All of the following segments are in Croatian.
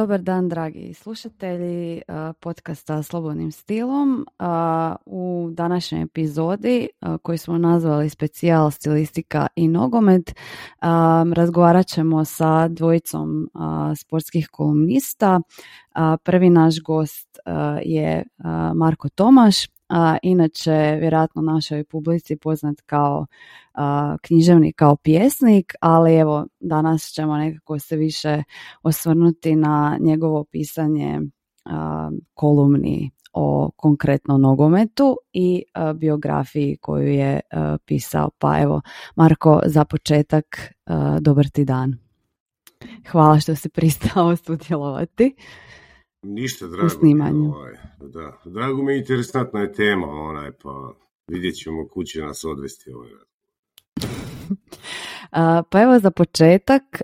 dobar dan, dragi slušatelji podcasta Slobodnim stilom. U današnjoj epizodi, koju smo nazvali specijal stilistika i nogomet, razgovarat ćemo sa dvojicom sportskih kolumnista. Prvi naš gost je Marko Tomaš, a, inače vjerojatno našoj publici poznat kao a, književnik, kao pjesnik, ali evo danas ćemo nekako se više osvrnuti na njegovo pisanje a, kolumni o konkretno nogometu i biografiji koju je pisao. Pa evo, Marko, za početak dobar ti dan. Hvala što si pristao sudjelovati. Ništa, drago snimanju. Ovaj, da. Drago mi je interesantna je tema, onaj, pa vidjet ćemo kuće nas odvesti ovaj. Pa evo za početak,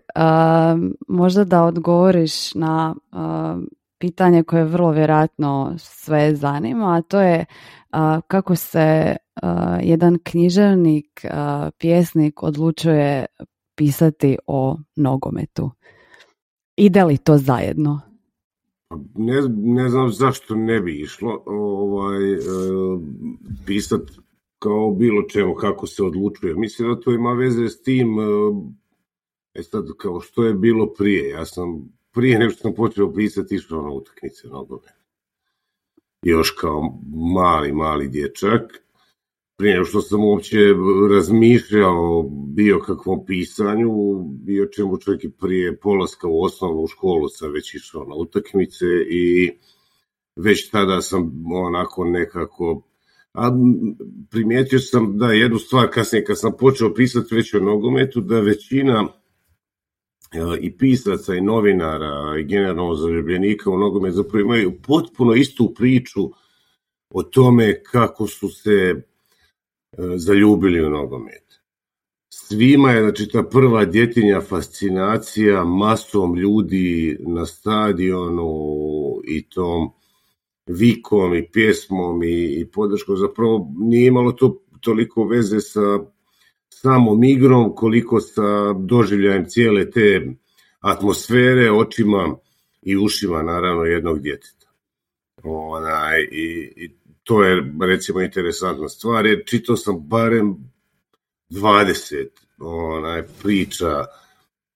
možda da odgovoriš na pitanje koje vrlo vjerojatno sve zanima, a to je kako se jedan književnik, pjesnik odlučuje pisati o nogometu. Ide li to zajedno? Ne, ne znam zašto ne bi išlo ovaj, e, pisat kao bilo čemu kako se odlučuje. Mislim da to ima veze s tim e, e sad, kao što je bilo prije. Ja sam prije nego sam počeo pisati išao na utakmice nogove. Još kao mali, mali dječak prije što sam uopće razmišljao bio kakvom pisanju, bio čemu čovjek i prije polaska u osnovnu školu sam već išao na utakmice i već tada sam onako nekako a primijetio sam da jednu stvar kasnije kad sam počeo pisati već o nogometu, da većina e, i pisaca i novinara i generalno zaljubljenika u nogomet zapravo imaju potpuno istu priču o tome kako su se zaljubili u nogomet. Svima je, znači, ta prva djetinja fascinacija masom ljudi na stadionu i tom vikom i pjesmom i, i podrškom. Zapravo nije imalo to toliko veze sa samom igrom koliko sa doživljajem cijele te atmosfere, očima i ušima naravno jednog djeteta. Onaj, i, i to je recimo interesantna stvar, jer čitao sam barem 20 onaj, priča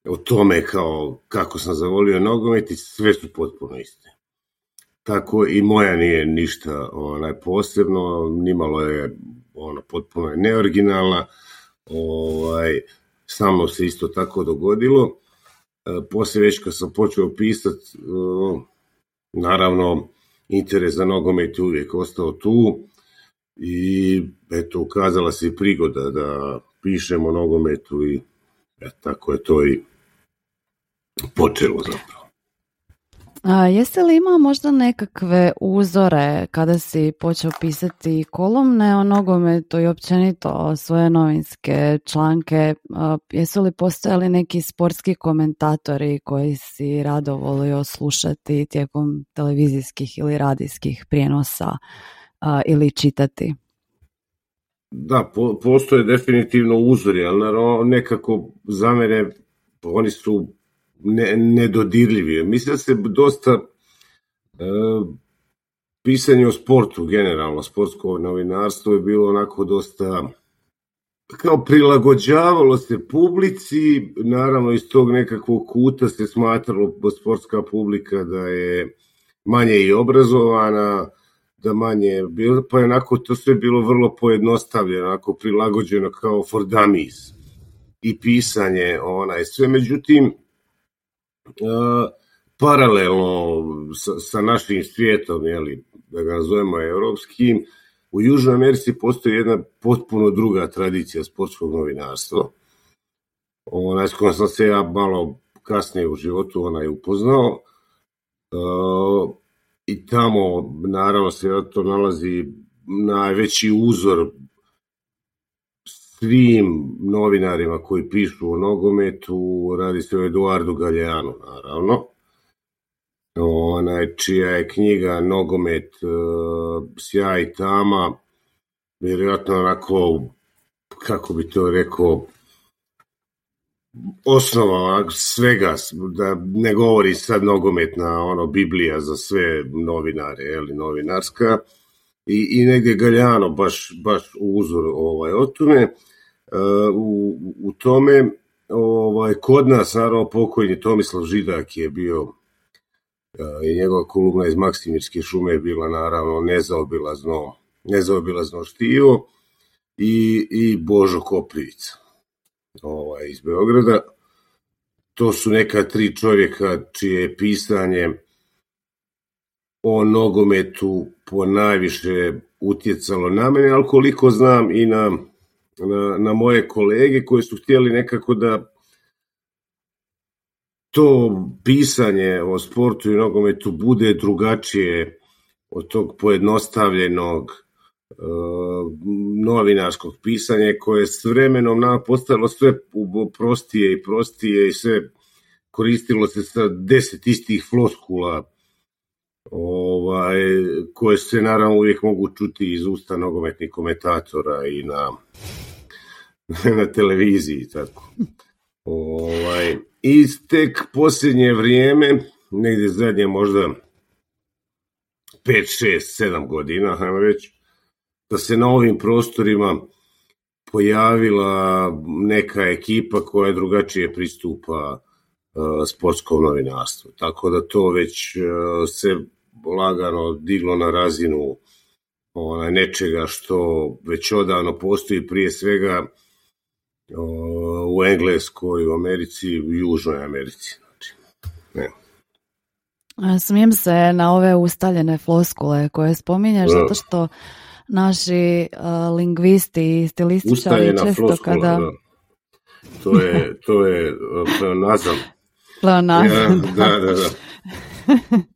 o tome kao kako sam zavolio nogomet i sve su potpuno iste. Tako i moja nije ništa onaj, posebno, nimalo je ono, potpuno je neoriginalna, ovaj, samo se isto tako dogodilo. E, poslije već kad sam počeo pisati, naravno, interes za nogomet je uvijek ostao tu i eto, ukazala se i prigoda da pišemo nogometu i eto, tako je to i počelo zapravo. A, jeste li imao možda nekakve uzore kada si počeo pisati kolumne o nogometu i općenito svoje novinske članke? A, jesu li postojali neki sportski komentatori koji si rado volio slušati tijekom televizijskih ili radijskih prijenosa ili čitati? Da, postoje definitivno uzori, ali nekako za mene oni su ne, nedodirljivi. Mislim da se dosta e, pisanje o sportu generalno, sportsko novinarstvo je bilo onako dosta kao prilagođavalo se publici, naravno iz tog nekakvog kuta se smatralo sportska publika da je manje i obrazovana, da manje bilo, pa je onako to sve bilo vrlo pojednostavljeno, onako prilagođeno kao for dummies i pisanje, onaj, sve, međutim, paralelno sa, sa našim svijetom, jeli, da ga nazovemo europskim, u Južnoj Americi postoji jedna potpuno druga tradicija sportskog novinarstva. Onaj s kojom sam se ja malo kasnije u životu onaj upoznao. I tamo, naravno, se to nalazi najveći uzor svim novinarima koji pišu o nogometu, radi se o Eduardu Galjanu, naravno, onaj čija je knjiga Nogomet, uh, sjaj i tama, vjerojatno onako, kako bi to rekao, osnova svega, da ne govori sad nogometna ono, Biblija za sve novinare, ili novinarska, i, i negdje Galjano baš, baš uzor ovaj, o. E, u, u tome ovaj, kod nas, naravno, pokojni Tomislav Židak je bio e, i njegova kolumna iz Maksimirske šume je bila naravno nezaobilazno, nezaobilazno štivo i, i Božo Koprivica ovaj, iz Beograda. To su neka tri čovjeka čije je pisanje o nogometu po najviše utjecalo na mene, ali koliko znam i na, na, na moje kolege koji su htjeli nekako da to pisanje o sportu i nogometu bude drugačije od tog pojednostavljenog novinarskog pisanja koje s vremenom nam postalo sve prostije i prostije i sve koristilo se sa deset istih floskula ovaj, koje se naravno uvijek mogu čuti iz usta nogometnih komentatora i na, na televiziji tako. Ovaj, I tek posljednje vrijeme, negdje zadnje možda 5, 6, 7 godina, hajmo reći, da se na ovim prostorima pojavila neka ekipa koja drugačije pristupa uh, sportskom novinarstvu. Tako da to već uh, se lagano diglo na razinu onaj, nečega što već odavno postoji prije svega u Engleskoj, u Americi, u Južnoj Americi. Znači, ne. Smijem se na ove ustaljene floskule koje spominješ, zato što naši uh, lingvisti i stilističari često floskula, kada... Da. To je, to je pleonazam. pleonazam, ja, da, da, da.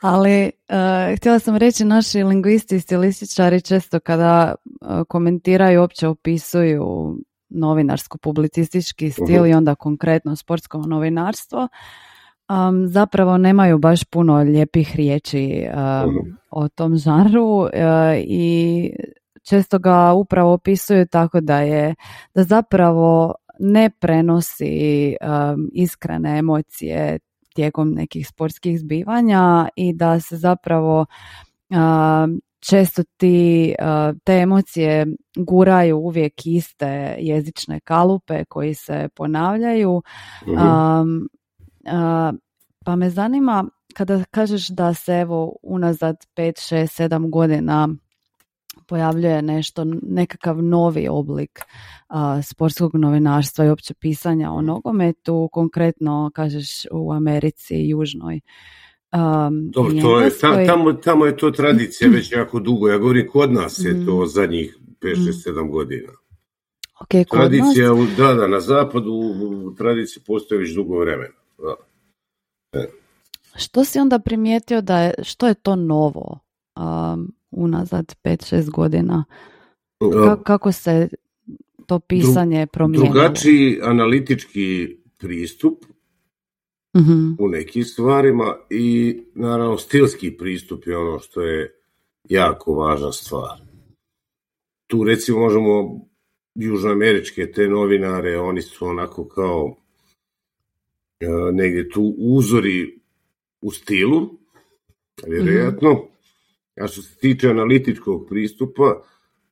Ali uh, htjela sam reći, naši lingvisti i stilističari često kada uh, komentiraju, uopće opisuju novinarsko-publicistički stil uh-huh. i onda konkretno sportsko novinarstvo, um, zapravo nemaju baš puno lijepih riječi um, uh-huh. o tom žanru uh, i često ga upravo opisuju tako da je da zapravo ne prenosi um, iskrene emocije tijekom nekih sportskih zbivanja i da se zapravo um, često ti, te emocije guraju uvijek iste jezične kalupe koji se ponavljaju. Uh, pa me zanima kada kažeš da se evo unazad 5, 6, 7 godina pojavljuje nešto, nekakav novi oblik uh, sportskog novinarstva i opće pisanja o nogometu, konkretno kažeš u Americi južnoj. Um, Dobro, to je, tam, tamo, tamo je to tradicija već jako dugo. Ja govorim, kod nas je to mm. zadnjih 5, 6, 7 godina. Okay, kod tradicija, nas? da, da, na zapadu u tradiciji postoji već dugo vremena. Da. E. Što si onda primijetio da je, što je to novo um, unazad 5-6 godina? Ka, kako se to pisanje promijenilo? Drugačiji analitički pristup uh-huh. u nekim stvarima i naravno stilski pristup je ono što je jako važna stvar. Tu recimo možemo južnoameričke te novinare, oni su onako kao e, negdje tu uzori u stilu, vjerojatno. Mm-hmm. A što se tiče analitičkog pristupa,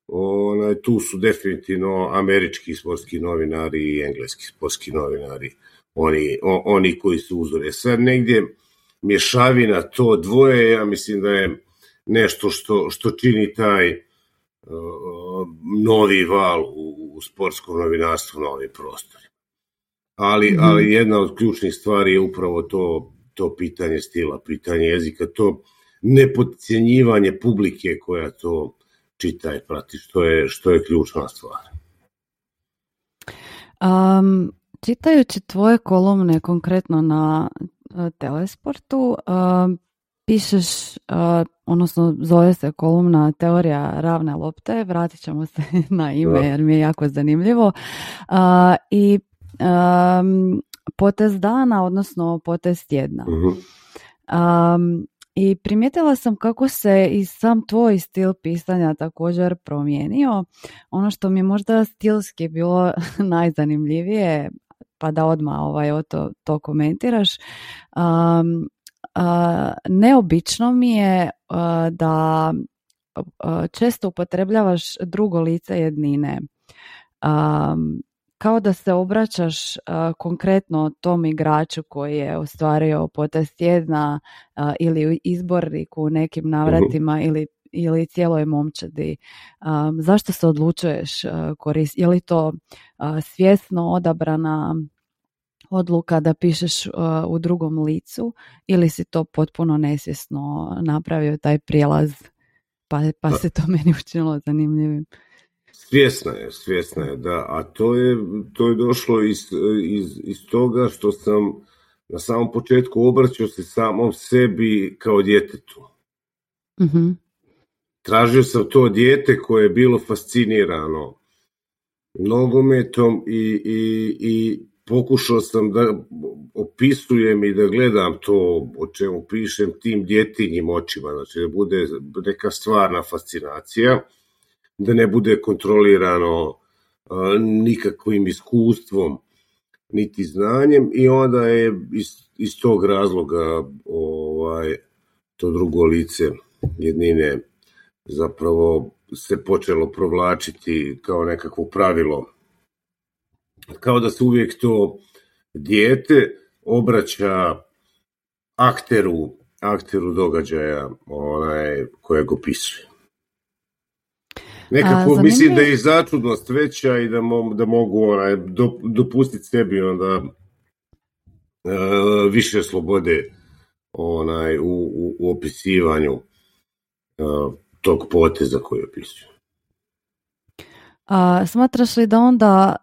onaj, tu su definitivno američki sportski novinari i engleski sportski novinari oni, o, oni koji su uzore. Sad negdje mješavina to dvoje, ja mislim da je nešto što, što čini taj uh, novi val u, u sportskom novinarstvu na ovim prostorima. Ali, mm-hmm. ali jedna od ključnih stvari je upravo to, to pitanje stila, pitanje jezika, to nepodcijenjivanje publike koja to čita i prati, što je, što je ključna stvar. Um, Čitajući tvoje kolumne konkretno na uh, Telesportu, uh, pišeš, uh, odnosno zove se kolumna Teorija ravne lopte, vratit ćemo se na ime jer mi je jako zanimljivo. I potez dana, odnosno potez tjedna. Uh-huh. Um, i primijetila sam kako se i sam tvoj stil pisanja također promijenio. Ono što mi je možda stilski bilo najzanimljivije, pa da odmah ovaj, o to, to komentiraš. Um, neobično mi je da često upotrebljavaš drugo lice jednine. Um, kao da se obraćaš konkretno tom igraču koji je ostvario potest tjedna ili izbornik u nekim navratima mhm. ili ili cijeloj momčadi. zašto se odlučuješ uh, koristiti? Je li to svjesno odabrana odluka da pišeš u drugom licu ili si to potpuno nesvjesno napravio taj prijelaz pa, pa se to meni učinilo zanimljivim? Svjesna je, svjesna je, da. A to je, to je došlo iz, iz, iz toga što sam na samom početku obraćao se samom sebi kao djetetu. mm Tražio sam to dijete koje je bilo fascinirano nogometom i, i, i pokušao sam da opisujem i da gledam to o čemu pišem tim djetinjim očima, znači da bude neka stvarna fascinacija da ne bude kontrolirano nikakvim iskustvom niti znanjem i onda je iz, iz tog razloga ovaj, to drugo lice jednine zapravo se počelo provlačiti kao nekakvo pravilo. Kao da se uvijek to dijete obraća akteru, akteru događaja onaj, kojeg opisuje. Nekako mislim da je začudnost veća i da, da mogu onaj, dopustiti sebi onda e, više slobode onaj, u, u, opisivanju e, tog poteza koji opisuju. A, smatraš li da onda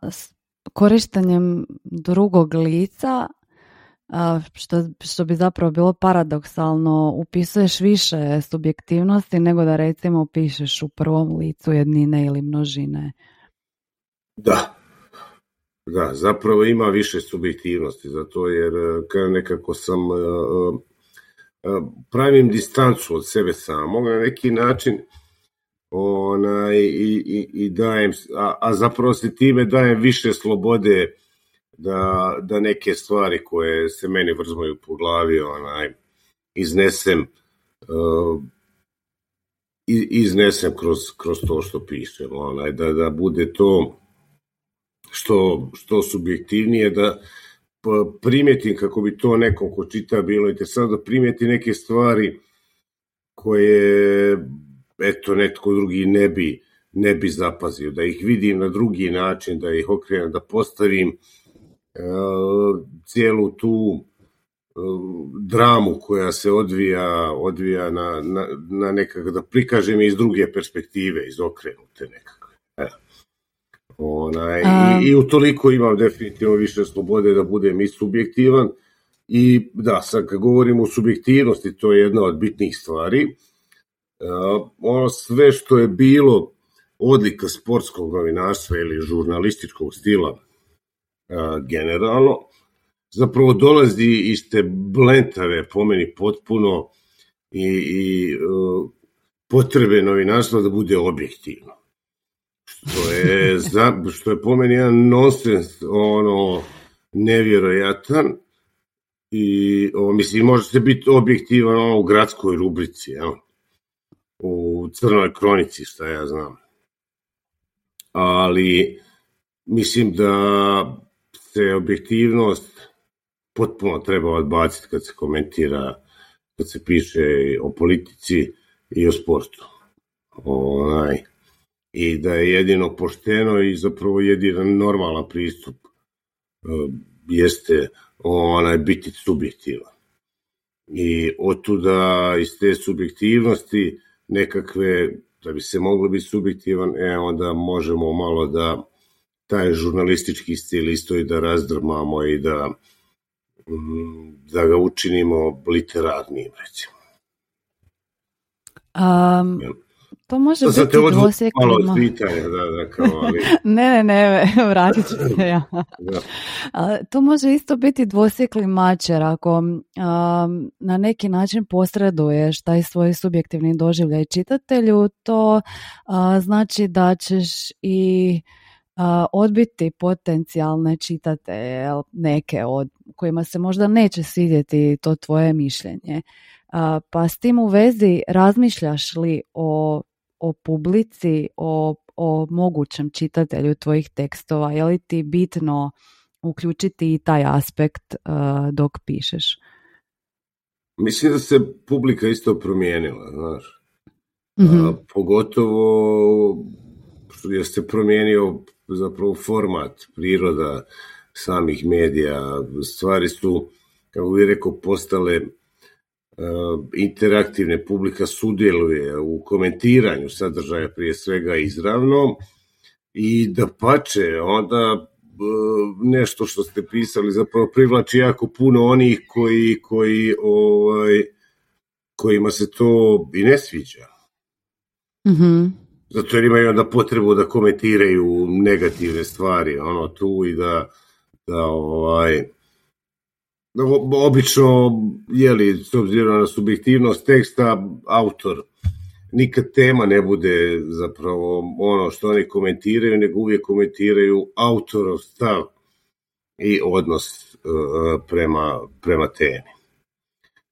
korištenjem drugog lica što, što bi zapravo bilo paradoksalno, upisuješ više subjektivnosti nego da recimo pišeš u prvom licu jednine ili množine. Da, da, zapravo ima više subjektivnosti, zato jer e, nekako sam e, e, pravim distancu od sebe samog na neki način onaj, i, i, i dajem, a, a zapravo se time dajem više slobode da, da neke stvari koje se meni vrzmaju po glavi onaj, iznesem uh, iznesem kroz, kroz to što pišem, onaj, da, da bude to što, što subjektivnije, da primjetim kako bi to nekom ko čita bilo interesantno, da primjeti neke stvari koje eto netko drugi ne bi, ne bi zapazio, da ih vidim na drugi način, da ih okrenem, da postavim E, cijelu tu e, dramu koja se odvija, odvija na, na, na nekak, da prikažem iz druge perspektive, iz okrenute nekakve. E. Onaj, i, I utoliko imam definitivno više slobode da budem i subjektivan i da, sad kad govorimo o subjektivnosti, to je jedna od bitnih stvari. ono sve što je bilo odlika sportskog novinarstva ili žurnalističkog stila generalno, zapravo dolazi iz te blentave, po meni potpuno, i, i potrebe novinarstva da bude objektivno. Što je, za, što je po meni jedan nonsens, ono, nevjerojatan, i o, mislim, može se biti objektivan ono, u gradskoj rubrici, ja? u crnoj kronici, šta ja znam. Ali mislim da se objektivnost potpuno treba odbaciti kad se komentira, kad se piše o politici i o sportu. Onaj, I da je jedino pošteno i zapravo jedino normalan pristup e, jeste onaj biti subjektivan. I otuda iz te subjektivnosti nekakve, da bi se moglo biti subjektivan, e, onda možemo malo da taj žurnalistički stil isto i da razdrmamo i da, da ga učinimo literarnim, recimo. Um, to može to biti dvosjeklima. Malo pitanja, da, da, kao, ali... ne, ne, ne, vratit ću se ja. to može isto biti dvosjekli mačer ako um, na neki način posreduješ taj svoj subjektivni doživljaj čitatelju, to uh, znači da ćeš i odbiti potencijalne čitate neke od kojima se možda neće svidjeti to tvoje mišljenje. Pa s tim u vezi razmišljaš li o, o publici, o, o mogućem čitatelju tvojih tekstova? Je li ti bitno uključiti i taj aspekt dok pišeš? Mislim da se publika isto promijenila, znaš. mm pogotovo jer se promijenio zapravo format, priroda samih medija. Stvari su, kako bih rekao, postale interaktivne. Publika sudjeluje u komentiranju sadržaja prije svega izravno i da pače, onda nešto što ste pisali zapravo privlači jako puno onih koji, koji ovaj, kojima se to i ne sviđa. mm Zato jer imaju onda potrebu da komentiraju negativne stvari, ono tu i da, da ovaj, obično, jeli, s obzirom na subjektivnost teksta, autor nikad tema ne bude zapravo ono što oni komentiraju, nego uvijek komentiraju autorov stav i odnos uh, prema, prema temi.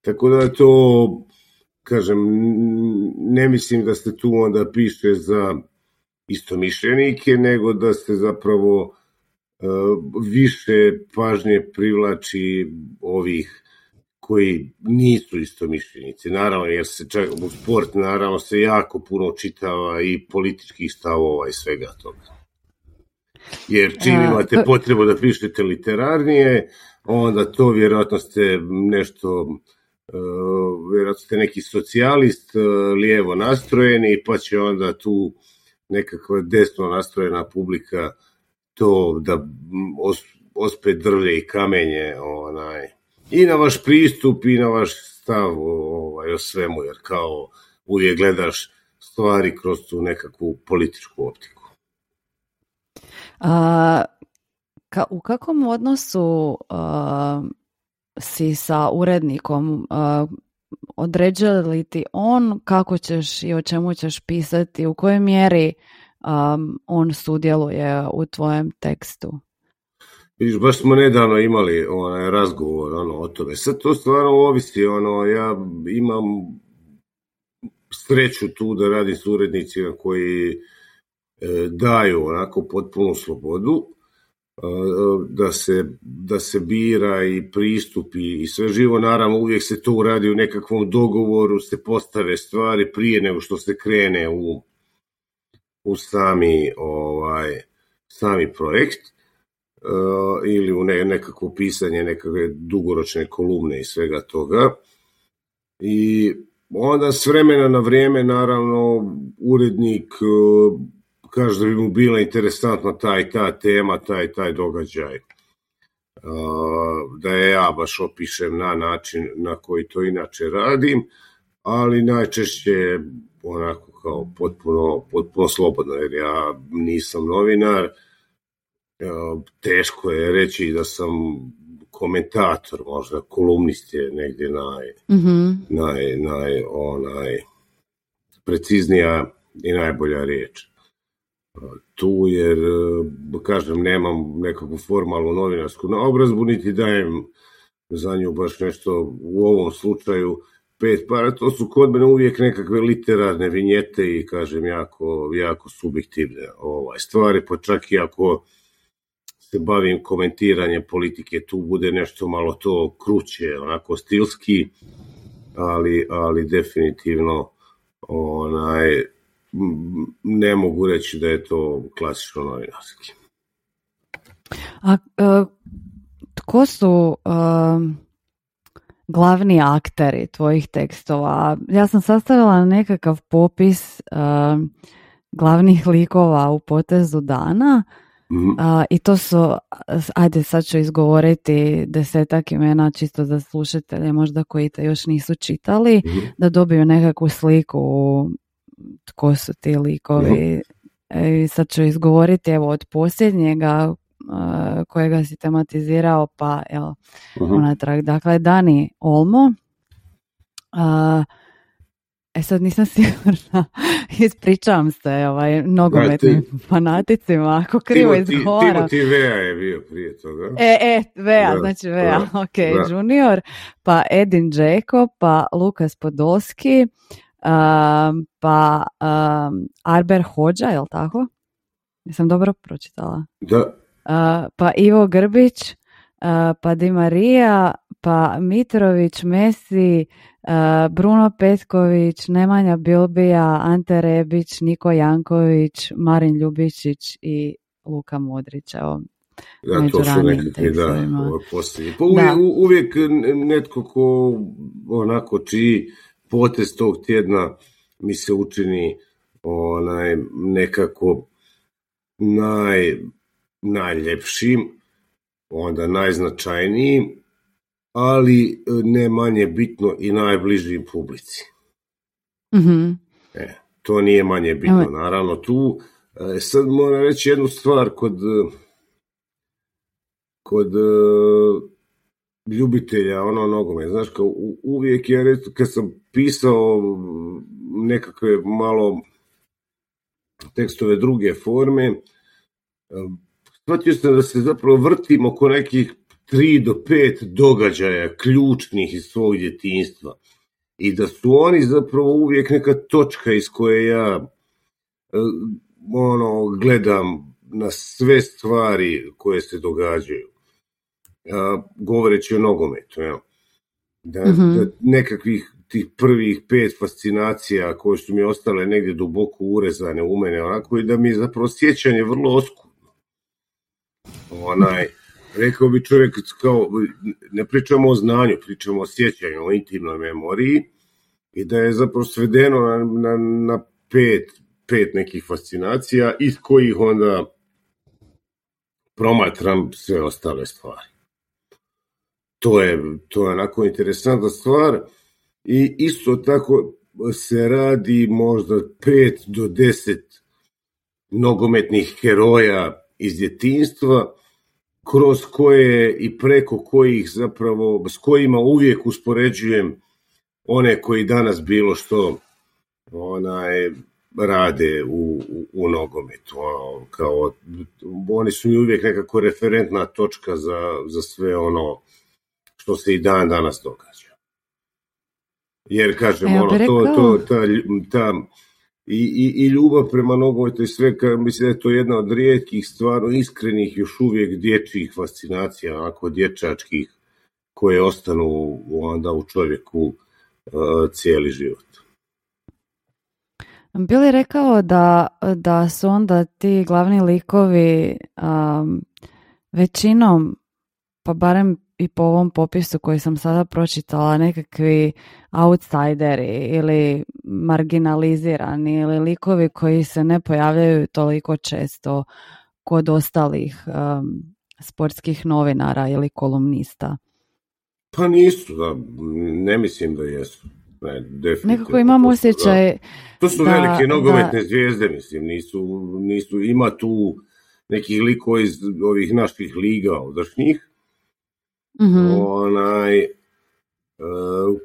Tako da je to, kažem, ne mislim da ste tu onda piše za istomišljenike, nego da se zapravo više pažnje privlači ovih koji nisu istomišljenici. Naravno, jer se čak u sport naravno se jako puno čitava i političkih stavova i svega toga. Jer čim imate pa- potrebu da pišete literarnije, onda to vjerojatno ste nešto uh, vjerojatno ste neki socijalist, uh, lijevo nastrojeni, pa će onda tu nekakva desno nastrojena publika to da ospe drvlje i kamenje onaj, i na vaš pristup i na vaš stav ovaj, o svemu, jer kao uvijek gledaš stvari kroz tu nekakvu političku optiku. A, ka, u kakvom odnosu si sa urednikom? A, određuje li ti on kako ćeš i o čemu ćeš pisati, u kojoj mjeri on sudjeluje u tvojem tekstu? Viš, baš smo nedavno imali onaj razgovor ono, o tome. Sad to stvarno ovisi, ono, ja imam sreću tu da radim s urednicima koji e, daju onako potpunu slobodu, e, da se, da se bira i pristupi i sve živo, naravno uvijek se to uradi u nekakvom dogovoru, se postave stvari prije nego što se krene u, u sami, ovaj, sami projekt Uh, ili u ne, nekakvo pisanje nekakve dugoročne kolumne i svega toga. I onda s vremena na vrijeme naravno urednik uh, kaže da bi mu bila interesantna taj ta tema, taj taj događaj. Uh, da je ja baš opišem na način na koji to inače radim, ali najčešće onako kao potpuno, potpuno slobodno, jer ja nisam novinar, teško je reći da sam komentator, možda kolumnist je negdje naj, mm naj, naj, onaj, preciznija i najbolja riječ. Tu jer, kažem, nemam nekakvu formalnu novinarsku naobrazbu, niti dajem za nju baš nešto u ovom slučaju pet para, to su kod mene uvijek nekakve literarne vinjete i kažem jako, jako subjektivne ovaj, stvari, pa čak i ako se bavim komentiranjem politike, tu bude nešto malo to kruće, onako stilski, ali, ali definitivno onaj, ne mogu reći da je to klasično novinarski. A uh, tko su uh, glavni akteri tvojih tekstova? Ja sam sastavila nekakav popis uh, glavnih likova u potezu dana, Mhm. I to su, ajde sad ću izgovoriti desetak imena čisto za slušatelje možda koji te još nisu čitali, mhm. da dobiju nekakvu sliku tko su ti likovi. E, I sad ću izgovoriti evo od posljednjega kojega si tematizirao pa evo uh Dakle, Dani Olmo. E sad nisam sigurna, ispričavam se ovaj, nogometnim fanaticima, ako krivo izgovaram. Timothy Vea je bio prije toga. E, e, Vea, znači Vea, ok, junior, pa Edin Jacob, pa Lukas Podolski, um, pa um, Arber Hođa, je li tako? Jesam dobro pročitala? Da. Pa Ivo Grbić, pa Di Marija, pa Mitrović, Messi, Bruno Petković, Nemanja Bilbija, Ante Rebić, Niko Janković, Marin Ljubičić i Luka Modrić. Evo, da, to su nekakvi, da, posljednji. Pa uvijek, uvijek netko ko onako čiji potez tog tjedna mi se učini onaj nekako naj, najljepšim, onda najznačajnijim ali e, ne manje bitno i najbližim publici. mm E, to nije manje bitno, naravno tu. E, sad moram reći jednu stvar kod kod e, ljubitelja ono nogome. Znaš, kao uvijek ja kad sam pisao nekakve malo tekstove druge forme, shvatio sam da se zapravo vrtim oko nekih tri do pet događaja ključnih iz svog djetinstva i da su oni zapravo uvijek neka točka iz koje ja e, ono gledam na sve stvari koje se događaju govoreći o nogometu ja. da, mm da nekakvih tih prvih pet fascinacija koje su mi ostale negdje duboko urezane u mene onako i da mi je zapravo sjećanje vrlo oskudno onaj rekao bi čovjek kao, ne pričamo o znanju, pričamo o sjećanju, o intimnoj memoriji i da je zapravo svedeno na, na, na pet, pet nekih fascinacija iz kojih onda promatram sve ostale stvari. To je, to je onako interesantna stvar i isto tako se radi možda pet do deset nogometnih heroja iz djetinstva kroz koje i preko kojih zapravo, s kojima uvijek uspoređujem one koji danas bilo što onaj, rade u, u, u nogometu. Ono, kao, oni su mi uvijek nekako referentna točka za, za sve ono što se i dan danas događa. Jer, kažem, ono, to, to, ta, ta i, i, i ljubav prema nogometu i sve, mislim da je to jedna od rijetkih, stvarno iskrenih, još uvijek dječjih fascinacija, onako dječačkih, koje ostanu onda u čovjeku uh, cijeli život. Bili rekao da, da su onda ti glavni likovi um, većinom, pa barem i po ovom popisu koji sam sada pročitala nekakvi outsideri ili marginalizirani ili likovi koji se ne pojavljaju toliko često kod ostalih um, sportskih novinara ili kolumnista. Pa nisu, da, ne mislim da jesu. Ne, Nekako imam osjećaj... To su velike nogometne zvijezde, mislim, nisu, nisu, ima tu nekih likova iz ovih naših liga odašnjih, mm onaj, e,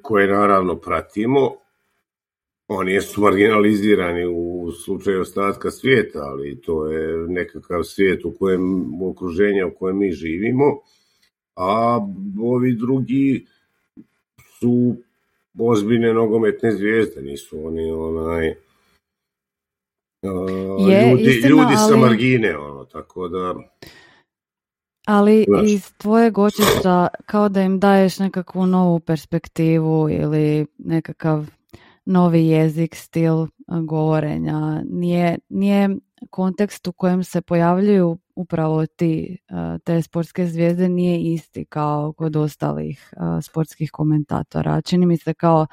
koje naravno pratimo. Oni su marginalizirani u slučaju ostatka svijeta, ali to je nekakav svijet u kojem, u okruženju u kojem mi živimo, a ovi drugi su ozbiljne nogometne zvijezde, nisu oni onaj uh, je, ljudi, istina, ljudi sa margine, ono, tako da... Ali iz tvojeg očišta kao da im daješ nekakvu novu perspektivu ili nekakav novi jezik, stil govorenja. Nije, nije kontekst u kojem se pojavljuju upravo ti, te sportske zvijezde nije isti kao kod ostalih sportskih komentatora. Čini mi se kao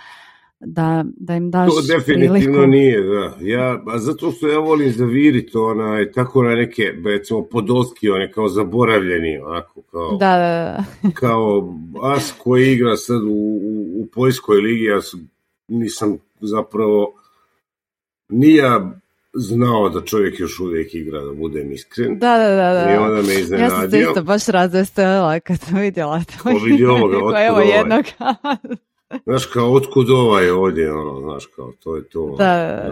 da, da im daš To definitivno nije, da. Ja, a zato što ja volim zaviriti onaj, tako na neke, recimo, podolski, one kao zaboravljeni, onako, kao... Da, da, da. kao as koji igra sad u, u, u Poljskoj ligi, ja sam, nisam zapravo, nija znao da čovjek još uvijek igra, da budem iskren. Da, da, da. da. I onda me iznenadio. Ja sam se isto baš razvestela kad sam vidjela to. O, vidi ovoga, Evo jednog. Znaš kao, otkud ovaj ovdje, ono, znaš kao, to je to. Da.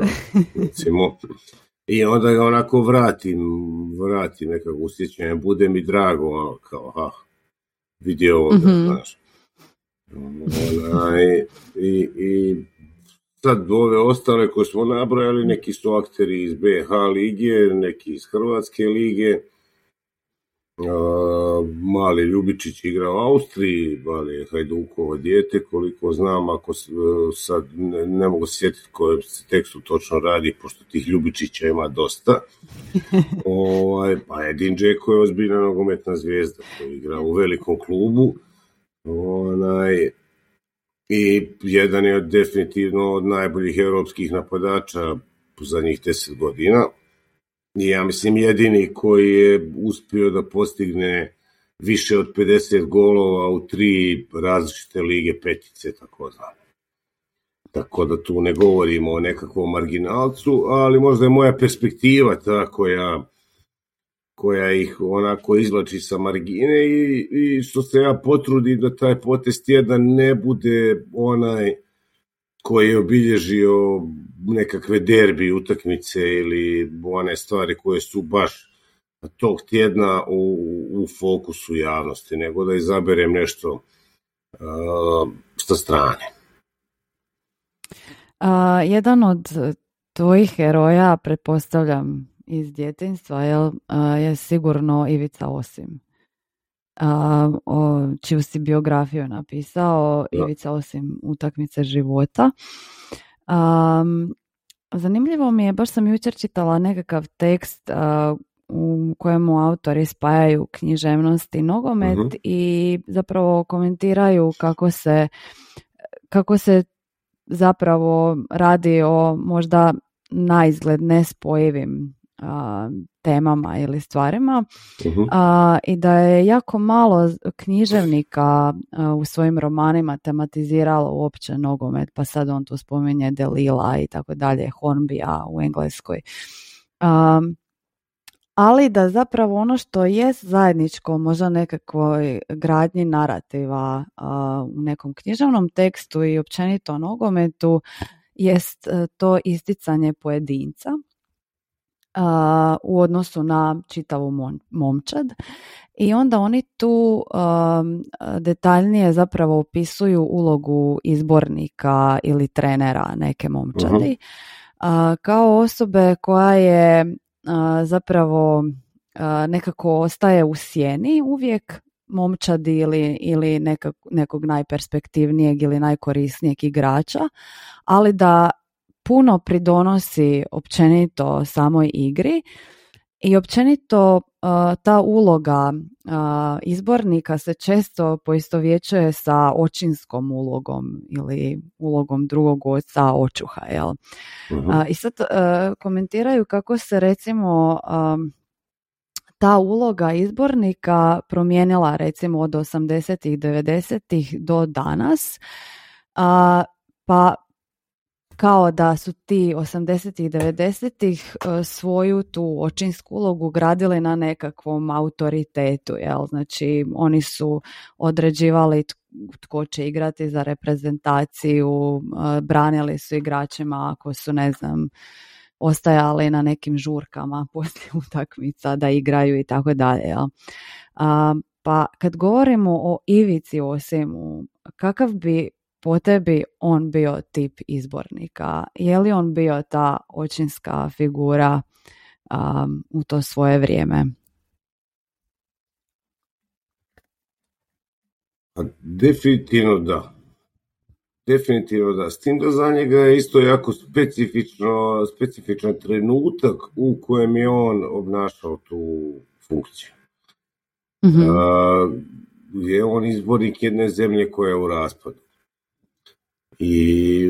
Recimo, I onda ga onako vratim, vratim nekako usjećanje, bude mi drago, ono, kao, ha, vidi ovo, mm-hmm. znaš. Onaj, i, I sad ove ostale koje smo nabrojali, neki su akteri iz BH lige, neki iz Hrvatske lige, mali Ljubičić igra u Austriji, mali je Hajdukovo dijete, koliko znam, ako sad ne, ne mogu sjetiti koje se tekstu točno radi, pošto tih Ljubičića ima dosta. ovaj, pa Edin Džeko je ozbiljna nogometna zvijezda koji igra u velikom klubu. Onaj, I jedan je definitivno od najboljih europskih napadača zadnjih deset godina ja mislim jedini koji je uspio da postigne više od 50 golova u tri različite lige petice, tako da. Tako da tu ne govorimo o nekakvom marginalcu, ali možda je moja perspektiva ta koja, koja ih onako izlači sa margine i, i što se ja potrudim da taj potest jedan ne bude onaj koji je obilježio nekakve derbi utakmice ili one stvari koje su baš tog tjedna u, u fokusu javnosti, nego da izaberem nešto uh, sa strane. A, jedan od tvojih heroja, pretpostavljam iz djetinstva, jel, je sigurno Ivica Osim. A, o, čiju si biografiju napisao, da. Ivica Osim utakmice života. Um, zanimljivo mi je, baš sam jučer čitala nekakav tekst uh, u kojemu autori spajaju književnost i nogomet uh-huh. i zapravo komentiraju kako se kako se zapravo radi o možda na izgled nespojivim a, temama ili stvarima uh-huh. a, i da je jako malo književnika a, u svojim romanima tematiziralo uopće nogomet, pa sad on tu spominje Delila i tako dalje, Hornbija u Engleskoj. A, ali da zapravo ono što je zajedničko možda nekakvoj gradnji narativa a, u nekom književnom tekstu i općenito nogometu jest e, to isticanje pojedinca u odnosu na čitavu momčad. I onda oni tu detaljnije zapravo opisuju ulogu izbornika ili trenera neke momčadi kao osobe koja je zapravo nekako ostaje u sjeni uvijek momčadi ili, ili nekak, nekog najperspektivnijeg ili najkorisnijeg igrača, ali da puno pridonosi općenito samoj igri i općenito uh, ta uloga uh, izbornika se često poistovjećuje sa očinskom ulogom ili ulogom drugog oca očuha. Jel? uh I sad komentiraju kako se recimo ta uloga izbornika promijenila recimo od 80-ih, 90-ih do danas. pa kao da su ti 80-ih, i 90-ih e, svoju tu očinsku ulogu gradili na nekakvom autoritetu, jel? Znači, oni su određivali tko će igrati za reprezentaciju, e, branili su igračima ako su, ne znam, ostajali na nekim žurkama poslije utakmica da igraju i tako dalje. Pa kad govorimo o Ivici Osimu, kakav bi po tebi on bio tip izbornika? Je li on bio ta očinska figura um, u to svoje vrijeme? Pa definitivno da. Definitivno da. S tim da za njega je isto jako specifično, specifičan trenutak u kojem je on obnašao tu funkciju. Mm-hmm. Uh, je on izbornik jedne zemlje koja je u raspadu i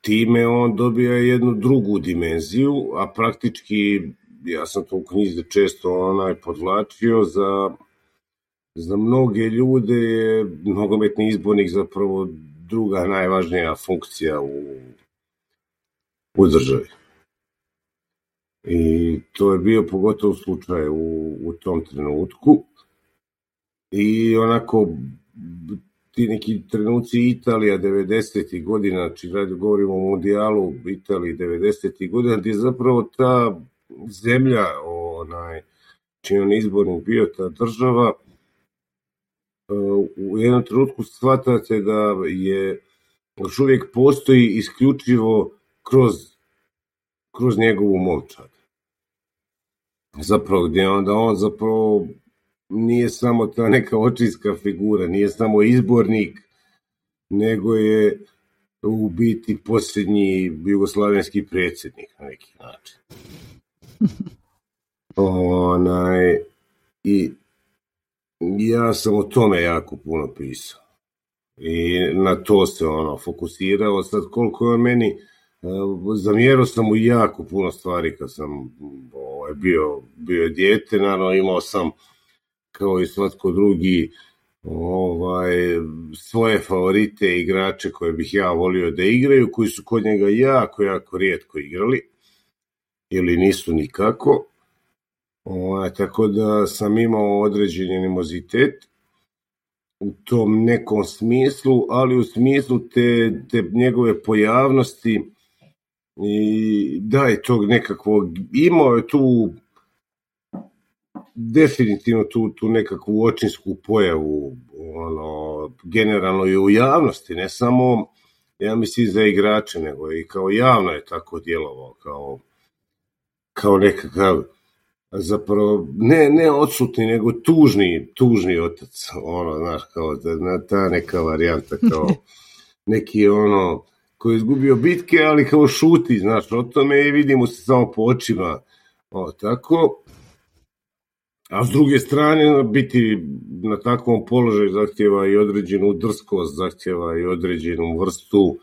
time on dobija jednu drugu dimenziju, a praktički, ja sam to u knjizi često onaj podvlačio, za, za mnoge ljude je nogometni izbornik zapravo druga najvažnija funkcija u, u državi. I to je bio pogotovo slučaj u, u tom trenutku. I onako ti neki trenuci Italija 90. godina, znači govorimo o mundijalu Italiji 90. godina, gdje je zapravo ta zemlja, onaj, čiji on izbornik bio ta država, u jednom trenutku shvatate da je još uvijek postoji isključivo kroz, kroz njegovu momčad. Zapravo, gdje onda on zapravo nije samo ta neka očinska figura, nije samo izbornik, nego je u biti posljednji jugoslavenski predsjednik na neki način. Onaj, I ja sam o tome jako puno pisao. I na to se ono fokusirao. Sad koliko je meni, e, zamjerao sam mu jako puno stvari kad sam ovaj, bio, bio dijete, naravno imao sam kao i svatko drugi ovaj, svoje favorite igrače koje bih ja volio da igraju, koji su kod njega jako, jako rijetko igrali ili nisu nikako. Ovaj, tako da sam imao određeni animozitet u tom nekom smislu, ali u smislu te, te njegove pojavnosti i da je tog nekakvog, imao je tu definitivno tu, tu nekakvu očinsku pojavu ono, generalno i u javnosti, ne samo ja mislim za igrače, nego i kao javno je tako djelovao, kao, kao nekakav zapravo ne, ne odsutni, nego tužni, tužni otac, ono, znaš, kao ta, ta neka varijanta, kao neki ono, koji je izgubio bitke, ali kao šuti, znaš, o tome i vidimo se samo po očima, o, tako, a s druge strane, biti na takvom položaju zahtjeva i određenu drskost, zahtjeva i određenu vrstu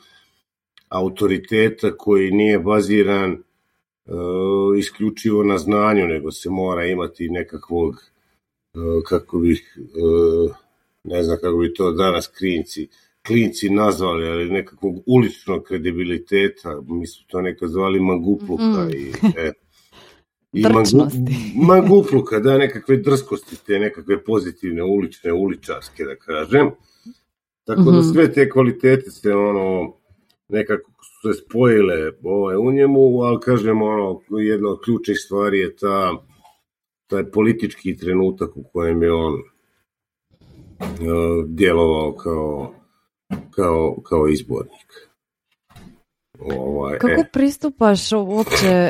autoriteta koji nije baziran uh, isključivo na znanju, nego se mora imati nekakvog, uh, kako bih, uh, ne znam kako bi to danas klinci, klinci nazvali, ali nekakvog uličnog kredibiliteta, mi su to nekad zvali magupluka mm. i e, i mangu, mangupluka, da, nekakve drskosti, te nekakve pozitivne ulične, uličarske, da kažem. Tako da mhm. sve te kvalitete se ono, nekako su se spojile ovaj, u njemu, ali kažem, ono, jedna od ključnih stvari je ta, taj politički trenutak u kojem je on uh, djelovao kao, kao, kao izbornik. Ovaj, Kako e. pristupaš uopće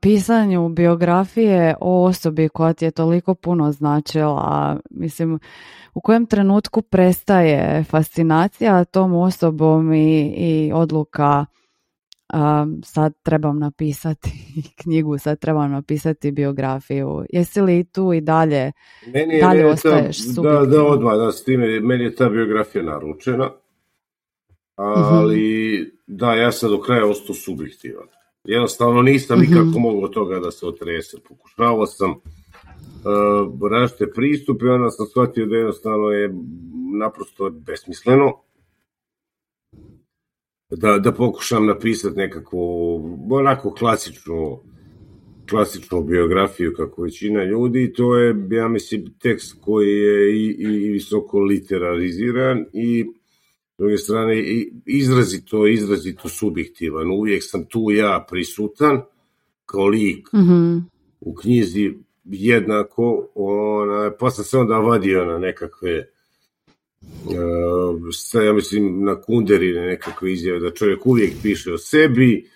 pisanju biografije o osobi koja ti je toliko puno značila, mislim, u kojem trenutku prestaje fascinacija tom osobom i, i odluka sad trebam napisati knjigu, sad trebam napisati biografiju. Jesi li tu i dalje, meni je, dalje ostaješ ta, Da, da, odmah, da, s time, meni je ta biografija naručena, ali mhm. da, ja sam do kraja ostao subjektivan. Jednostavno nisam nikako mm-hmm. mogao toga da se otrese. Pokušavao sam uh, različite pristupe i onda sam shvatio da jednostavno je naprosto besmisleno da, da pokušam napisati nekakvu onako klasičnu klasičnu biografiju kako većina ljudi to je, ja mislim, tekst koji je i, i visoko literariziran i druge strane, izrazito, izrazito subjektivan. Uvijek sam tu ja prisutan, kao lik mm-hmm. u knjizi jednako, ona, pa sam se onda vadio na nekakve uh, ja mislim na kunderine nekakve izjave da čovjek uvijek piše o sebi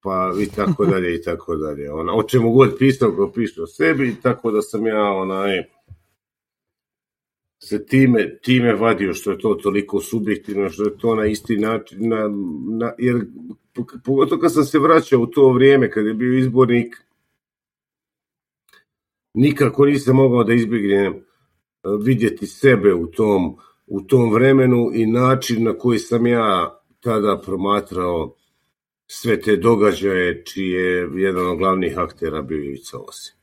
pa i tako dalje i tako dalje ona, o čemu god pisao ko piše o sebi tako da sam ja onaj se time, time vadio što je to toliko subjektivno, što je to na isti način, na, na, jer pogotovo kad sam se vraćao u to vrijeme, kad je bio izbornik, nikako nisam mogao da izbjegnem e, vidjeti sebe u tom, u tom vremenu i način na koji sam ja tada promatrao sve te događaje čiji je jedan od glavnih aktera bio Ivica Osi.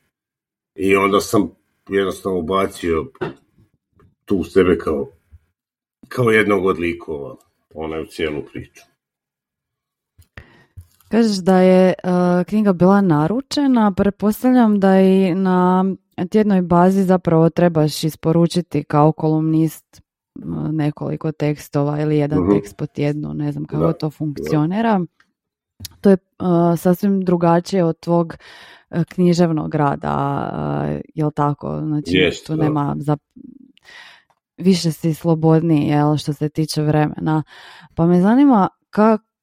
I onda sam jednostavno ubacio tu sebe kao, kao jednog od likova ona u cijelu priču. Kažeš da je uh, knjiga bila naručena, pretpostavljam da i na tjednoj bazi zapravo trebaš isporučiti kao kolumnist nekoliko tekstova ili jedan uh tekst po tjednu, ne znam kako to funkcionira. To je sasvim drugačije od tvog književnog rada, uh, jel tako? Znači, tu nema za... Više si slobodniji, jel, što se tiče vremena. Pa me zanima kako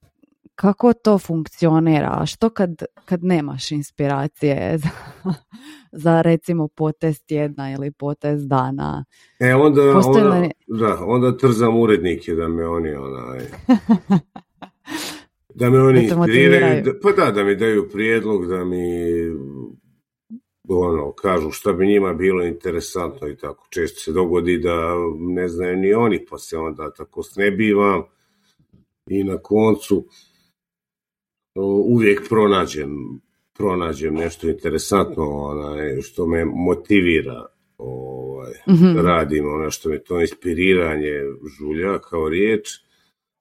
kako to funkcionira? Što kad, kad nemaš inspiracije za, za recimo potez tjedna ili potez dana? E, onda, onda, da, onda trzam urednike da me oni onaj... da me oni inspiriraju, pa da, da mi daju prijedlog, da mi ono, kažu šta bi njima bilo interesantno i tako. Često se dogodi da ne znaju ni oni, pa se onda tako snebivam i na koncu uvijek pronađem, pronađem nešto interesantno onaj, što me motivira ovaj, mm radim, ono što me to inspiriranje žulja kao riječ,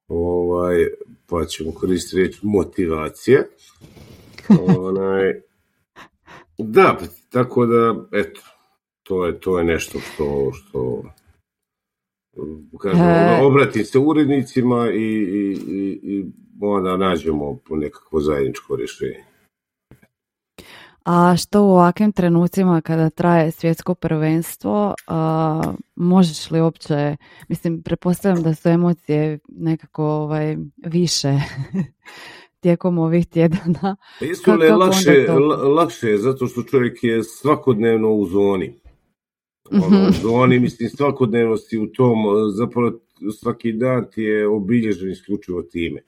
ovaj, pa ćemo koristiti riječ motivacija. Onaj, da, tako da, eto, to je, to je nešto što, što kažem, e... obratim se urednicima i, i, i, i onda nađemo nekakvo zajedničko rješenje. A što u ovakvim trenucima kada traje svjetsko prvenstvo, a, možeš li uopće, mislim, pretpostavljam da su emocije nekako ovaj, više tijekom ovih tjedana. Jesu li lakše, lakše, zato što čovjek je svakodnevno u zoni. Ono, u mhm. zoni, mislim, svakodnevno si u tom, zapravo svaki dan ti je obilježen isključivo time.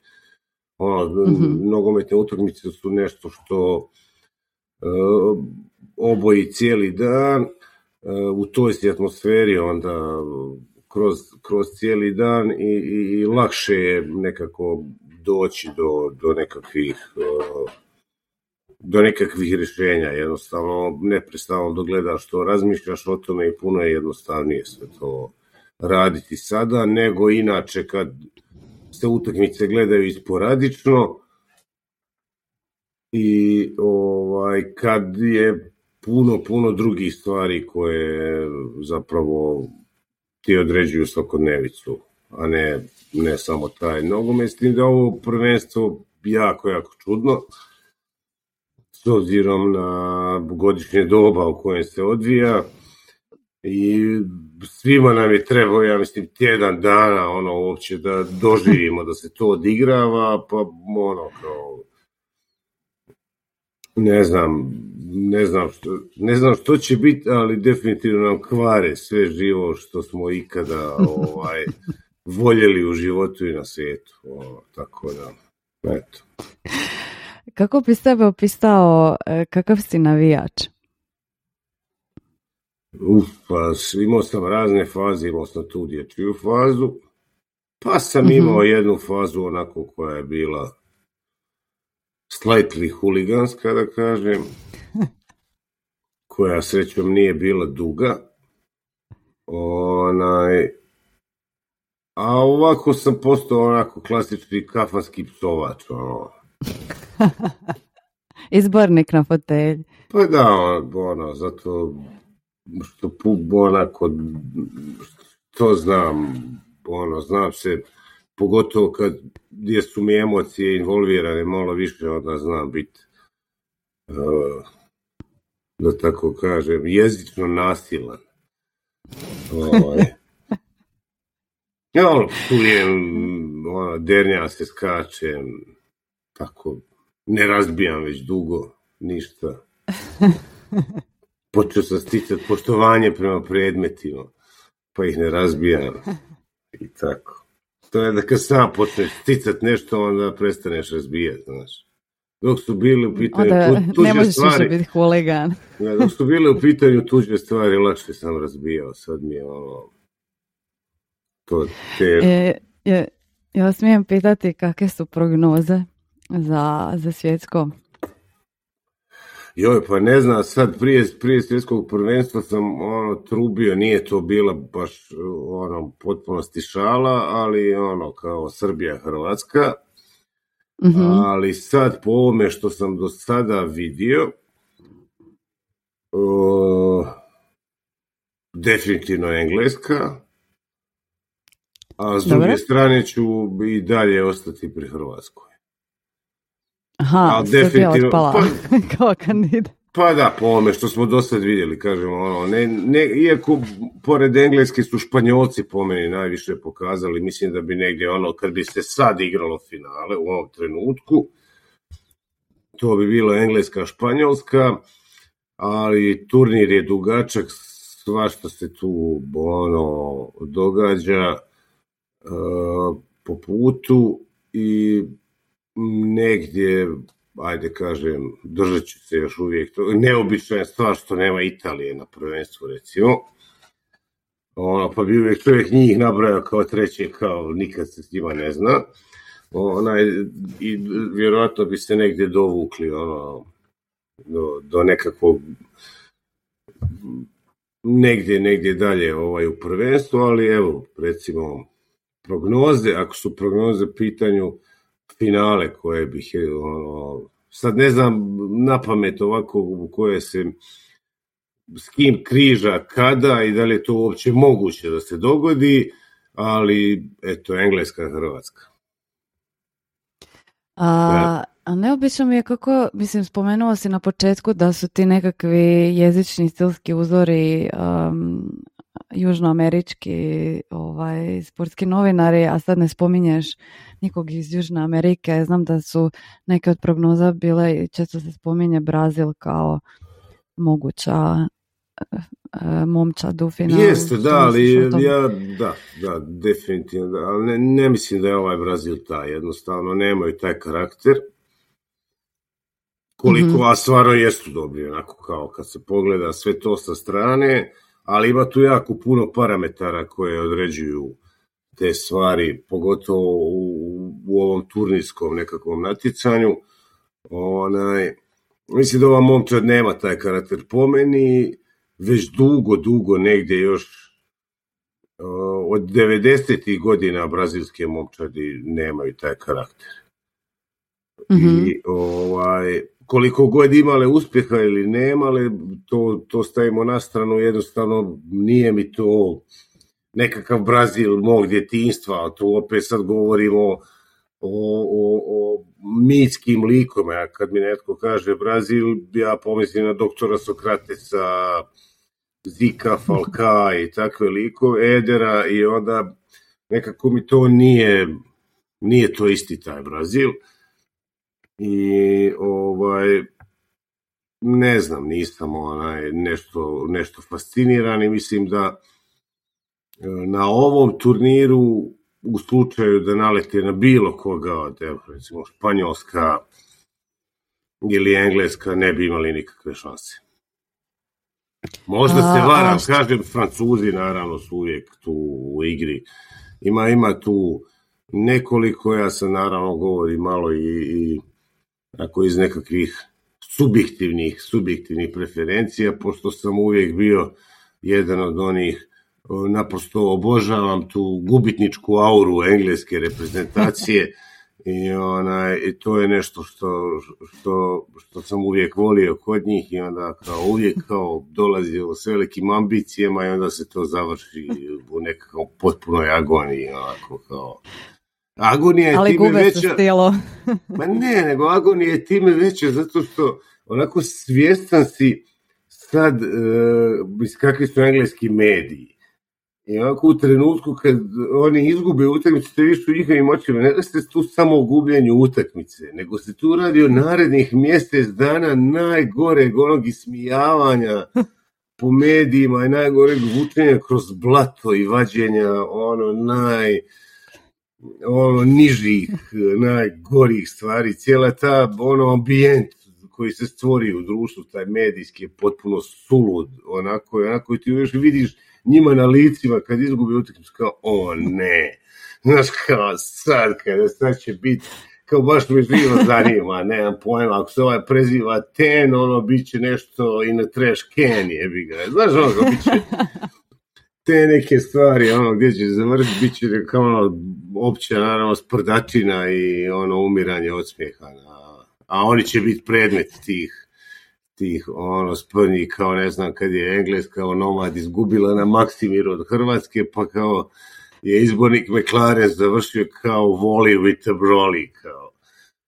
Ono, mm Nogometne utakmice su nešto što uh, oboji cijeli dan, uh, u toj si atmosferi onda kroz, kroz cijeli dan i, i, lakše je nekako doći do, do nekakvih do nekakvih rješenja, jednostavno neprestano dogledaš što razmišljaš o tome i puno je jednostavnije sve to raditi sada, nego inače kad se utakmice gledaju isporadično i ovaj kad je puno, puno drugih stvari koje zapravo ti određuju svakodnevicu, a ne, ne samo taj nogomet. S tim da ovo prvenstvo jako, jako čudno s obzirom na godišnje doba u kojem se odvija i svima nam je trebao, ja mislim, tjedan dana ono uopće da doživimo da se to odigrava, pa ono kao ne znam, ne znam što, ne znam što će biti, ali definitivno nam kvare sve živo što smo ikada ovaj, voljeli u životu i na svijetu. Ono, tako da, eto. Kako bi sebe opisao, e, kakav si navijač? Uf, pa imao sam razne faze, imao sam tu dječju fazu, pa sam mhm. imao jednu fazu onako koja je bila slightly huliganska, da kažem, koja srećom nije bila duga. Onaj, a ovako sam postao onako klasični kafanski psovač, ono. Izbornik na fotelj. Pa da, ono, zato što onako, to znam, ono, znam se, pogotovo kad gdje su mi emocije involvirane malo više, onda znam biti, uh, da tako kažem, jezično nasilan. Ovaj. Ja, ono, ono, dernja se skačem, tako, ne razbijam već dugo, ništa. počeo sam sticati poštovanje prema predmetima, pa ih ne razbijam i tako. To je da kad sam počneš sticati nešto, onda prestaneš razbijati, znaš. Dok su bili u pitanju tuđe ne stvari... biti huligan. dok su bile u pitanju tuđe stvari, lakše sam razbijao. Sad mi je ono... To. E, ja, ja smijem pitati kakve su prognoze za, za svjetsko Joj, pa ne znam, sad prije, prije svjetskog prvenstva sam ono trubio, nije to bila baš ono potpuno šala, ali ono kao Srbija, Hrvatska. mm Ali sad po ovome što sam do sada vidio, o, definitivno Engleska, a s druge strane ću i dalje ostati pri Hrvatskoj. strane ću i dalje ostati pri Hrvatskoj. Aha, definitivno, otpala pa, kao kandidat. Pa da, po ovome što smo do sad vidjeli, kažemo, ono, ne, ne, iako pored engleski su španjolci po meni najviše pokazali, mislim da bi negdje ono, kad bi se sad igralo finale u ovom trenutku, to bi bilo engleska, španjolska, ali turnir je dugačak, svašta se tu ono, događa po putu i negdje, ajde kažem, držat ću se još uvijek. Neobična je stvar što nema Italije na prvenstvu, recimo. Ono, pa bi uvijek čovjek njih nabrojao kao treće, kao nikad se s njima ne zna. Onaj, I vjerojatno bi se negdje dovukli ono, do, do nekakvog negdje, negdje dalje ovaj, u prvenstvu, ali evo, recimo, prognoze, ako su prognoze pitanju finale koje bih, ono, sad ne znam na pamet ovako u koje se s kim križa, kada i da li je to uopće moguće da se dogodi, ali eto, Engleska Hrvatska. A, a neobično mi je kako, mislim, spomenuo si na početku da su ti nekakvi jezični stilski uzori um, južnoamerički ovaj, sportski novinari, a sad ne spominješ nikog iz Južne Amerike. Znam da su neke od prognoza bile i često se spominje Brazil kao moguća e, momčad u finalu. Jeste, da, ali ja, da, da, definitivno, da, ali ne, ne mislim da je ovaj Brazil taj, jednostavno nemaju taj karakter. Koliko, mm-hmm. a stvarno jesu dobri, onako kao kad se pogleda sve to sa strane, ali ima tu jako puno parametara koje određuju te stvari, pogotovo u, u ovom turnirskom nekakvom natjecanju. Onaj, mislim da ova momčad nema taj karakter po meni, već dugo, dugo negdje još od 90. godina brazilske momčadi nemaju taj karakter. I mhm. ovaj, koliko god imale uspjeha ili nemale, to, to stavimo na stranu, jednostavno nije mi to nekakav Brazil mog djetinstva, tu opet sad govorimo o, o, o mitskim likome, a kad mi netko kaže Brazil, ja pomislim na doktora Sokratesa, Zika, Falka i takve likove, Edera i onda nekako mi to nije, nije to isti taj Brazil i ovaj ne znam, nisam onaj nešto, nešto fasciniran i mislim da e, na ovom turniru u slučaju da nalete na bilo koga od, evo, recimo, Španjolska ili Engleska ne bi imali nikakve šanse. Možda se varam, kažem, Francuzi naravno su uvijek tu u igri. Ima, ima tu nekoliko, ja sam naravno govori malo i, i ako iz nekakvih subjektivnih, subjektivnih preferencija, pošto sam uvijek bio jedan od onih naprosto obožavam tu gubitničku auru engleske reprezentacije i, onaj, i to je nešto što, što, što sam uvijek volio kod njih i onda kao uvijek kao dolazi s velikim ambicijama i onda se to završi u nekakvom potpunoj agoniji onako kao Agonija je Ali time veća... Ma ne, nego agonija je time veća zato što onako svjestan si sad uh, kakvi su engleski mediji. I onako u trenutku kad oni izgube utakmice, ste više u njihovim očima, ne da ste tu samo u gubljenju utakmice, nego se tu radi o narednih mjesec dana najgore onog ismijavanja po medijima i najgoreg vučenja kroz blato i vađenja ono naj ono nižih, najgorih stvari, cijela ta ono ambijent koji se stvori u društvu, taj medijski je potpuno sulud, onako, onako i ti još vidiš njima na licima kad izgubi utakmicu kao, o ne, znaš kao sad kada sad će biti kao baš me živo zanima, nemam pojma, ako se ovaj preziva ten, ono, bit će nešto i na trash can, jebi ga, znaš ono, bit će te neke stvari, ono, gdje će završiti, bit će kao ono, opća, naravno, sprdačina i ono, umiranje od smijeha, a oni će biti predmet tih tih ono sprnji kao ne znam kad je Engleska kao nomad izgubila na Maksimiru od Hrvatske pa kao je izbornik McLaren završio kao voli with a broly, kao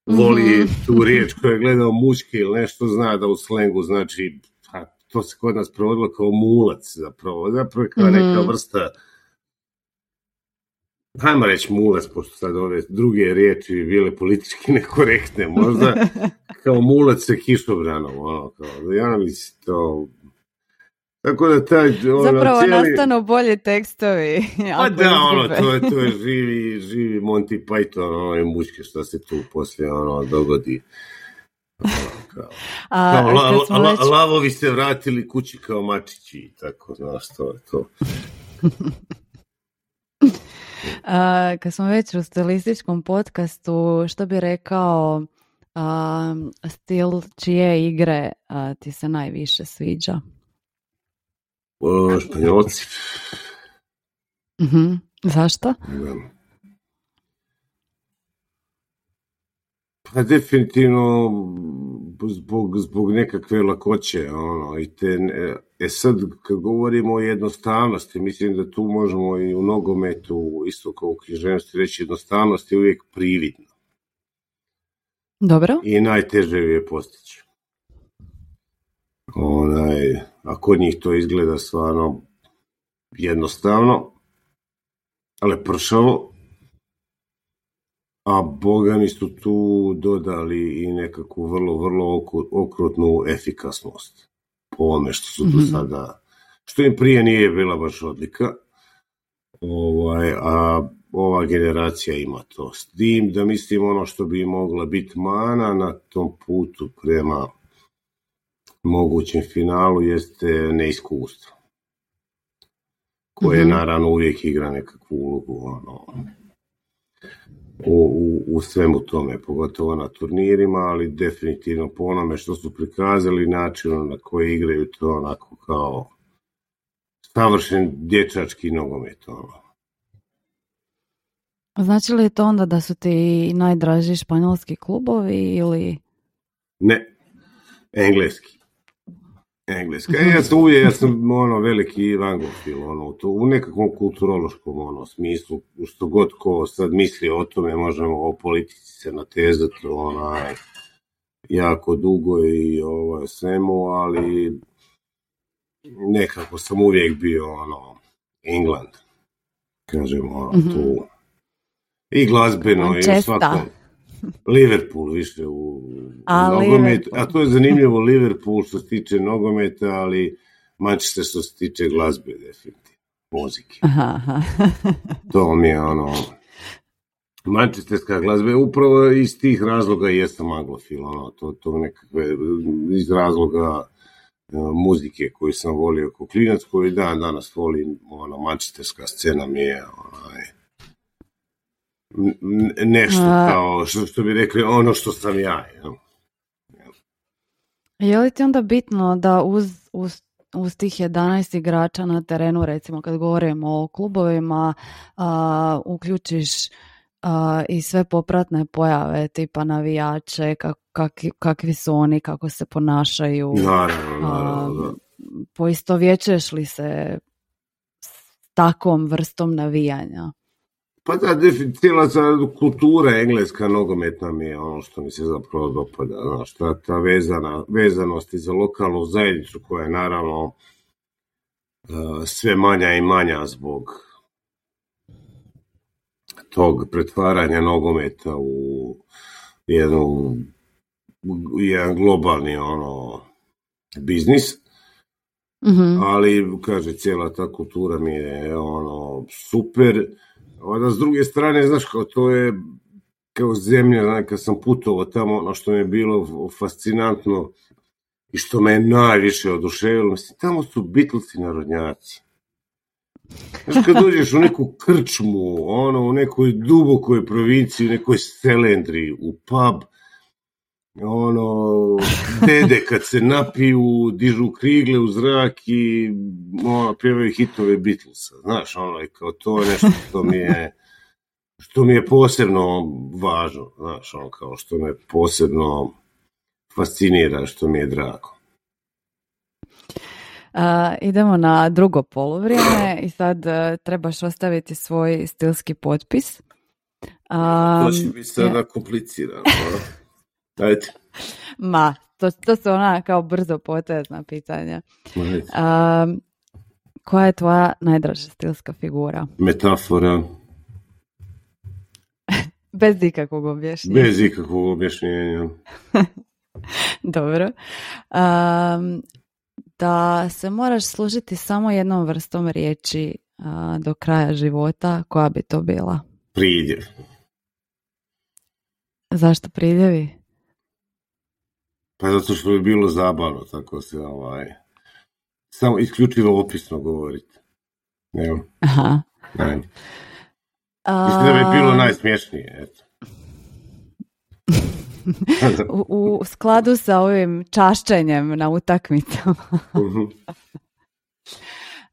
voli -hmm. tu riječ koja je gledao muške ili nešto zna da u slengu znači a, to se kod nas provodilo kao mulac zapravo, zapravo kao neka -hmm. vrsta hajmo reći mulac, pošto sad ove druge riječi bile politički nekorektne, možda kao mulac sa kišobranom, ono, kao, ja mislim to tako da taj... Ono, Zapravo cijeli... nastanu bolji tekstovi. Pa da, ono, to je, to je živi, živi Monty Python, ono, i muške što se tu poslije, ono, dogodi. Kao, A, kao la, la, već... lavovi se vratili kući kao mačići, tako, znaš, to je to. A, kad smo već u stilističkom podcastu, što bi rekao a, stil čije igre a, ti se najviše sviđa? O, španjolci. Uh mhm. -huh. Zašto? Da. Definitivno zbog, zbog nekakve lakoće, ono, i te, e sad, kad govorimo o jednostavnosti, mislim da tu možemo i u nogometu, isto kao u književnosti, reći jednostavnost je uvijek prividna. Dobro. I najteže je postići. Onaj, a kod njih to izgleda stvarno jednostavno, ali pršavo, a boga mi su tu dodali i nekakvu vrlo, vrlo okrutnu efikasnost po ovome što su do mhm. sada, što im prije nije bila baš odlika, ovaj, a ova generacija ima to. S tim da mislim ono što bi mogla biti mana na tom putu prema mogućem finalu jeste neiskustvo. Koje -hmm. naravno uvijek igra nekakvu ulogu ono, u, u, u svemu tome, pogotovo na turnirima, ali definitivno po onome što su prikazali, načinom na koji igraju to onako kao savršen dječački nogomet. Ono. Znači li to onda da su ti najdraži španjolski klubovi ili... Ne, engleski. Engleska. E, ja sam uvijek, ja sam ono, veliki angofil, ono, to, u nekakvom kulturološkom ono, smislu, što god ko sad misli o tome, možemo o politici se natezati, onaj, jako dugo i ovo, svemu, ali nekako sam uvijek bio, ono, England, kažemo, ono, -hmm. tu, i glazbeno, Manchester. i svakom, Liverpool više u, a, nogomet, a to je zanimljivo Liverpool što se tiče nogometa, ali Manchester što se tiče glazbe definitivno, muzike. Aha, aha. to mi je ono, Manchesterska glazba je upravo iz tih razloga i jesam anglofil, ono, to, to nekakve, iz razloga uh, muzike koju sam volio kao klinac, koji dan danas volim, ono, manchesterska scena mi je, onaj, nešto kao, što, što bi rekli, ono što sam ja. Ja. Je li ti onda bitno da uz, uz, uz tih 11 igrača na terenu, recimo kad govorimo o klubovima, a, uključiš a, i sve popratne pojave, tipa navijače, kak, kak, kakvi su oni, kako se ponašaju. Naravno, naravno, li se s takvom vrstom navijanja? Pa da, cijela kultura engleska nogometna mi je ono što mi se zapravo dopada. Znaš, ta, ta vezana, vezanost i za lokalnu zajednicu koja je naravno uh, sve manja i manja zbog tog pretvaranja nogometa u jednu u jedan globalni ono biznis. Mm -hmm. ali kaže cijela ta kultura mi je ono super Onda s druge strane, znaš, kao to je kao zemlja, kad sam putovao tamo, ono što mi je bilo fascinantno i što me je najviše oduševilo, mislim, tamo su Beatlesi narodnjaci. Znaš, kad dođeš u neku krčmu, ono, u nekoj dubokoj provinciji, u nekoj selendri, u pub, ono, dede kad se napiju, dižu krigle u zrak i ono, pjevaju hitove Beatlesa, znaš, ono, i kao to je nešto što mi je što mi je posebno važno, znaš, ono, kao što me posebno fascinira, što mi je drago. idemo na drugo poluvrijeme i sad uh, trebaš ostaviti svoj stilski potpis. Um, to će biti sada komplicirano. Ajde. Ma, to, to su ona kao brzo potezna pitanja. Um, koja je tvoja najdraža stilska figura? Metafora. Bez ikakvog objašnjenja. Bez ikakvog objašnjenja. Dobro. Um, da se moraš služiti samo jednom vrstom riječi do kraja života, koja bi to bila? Pridjev. Zašto pridjevi? Pa zato što bi bilo zabavno, tako se ovaj, samo isključivo opisno govoriti. Evo. Aha. Ajde. Mislim da bi bilo najsmješnije, eto. u, u skladu sa ovim čašćenjem na utakmicama.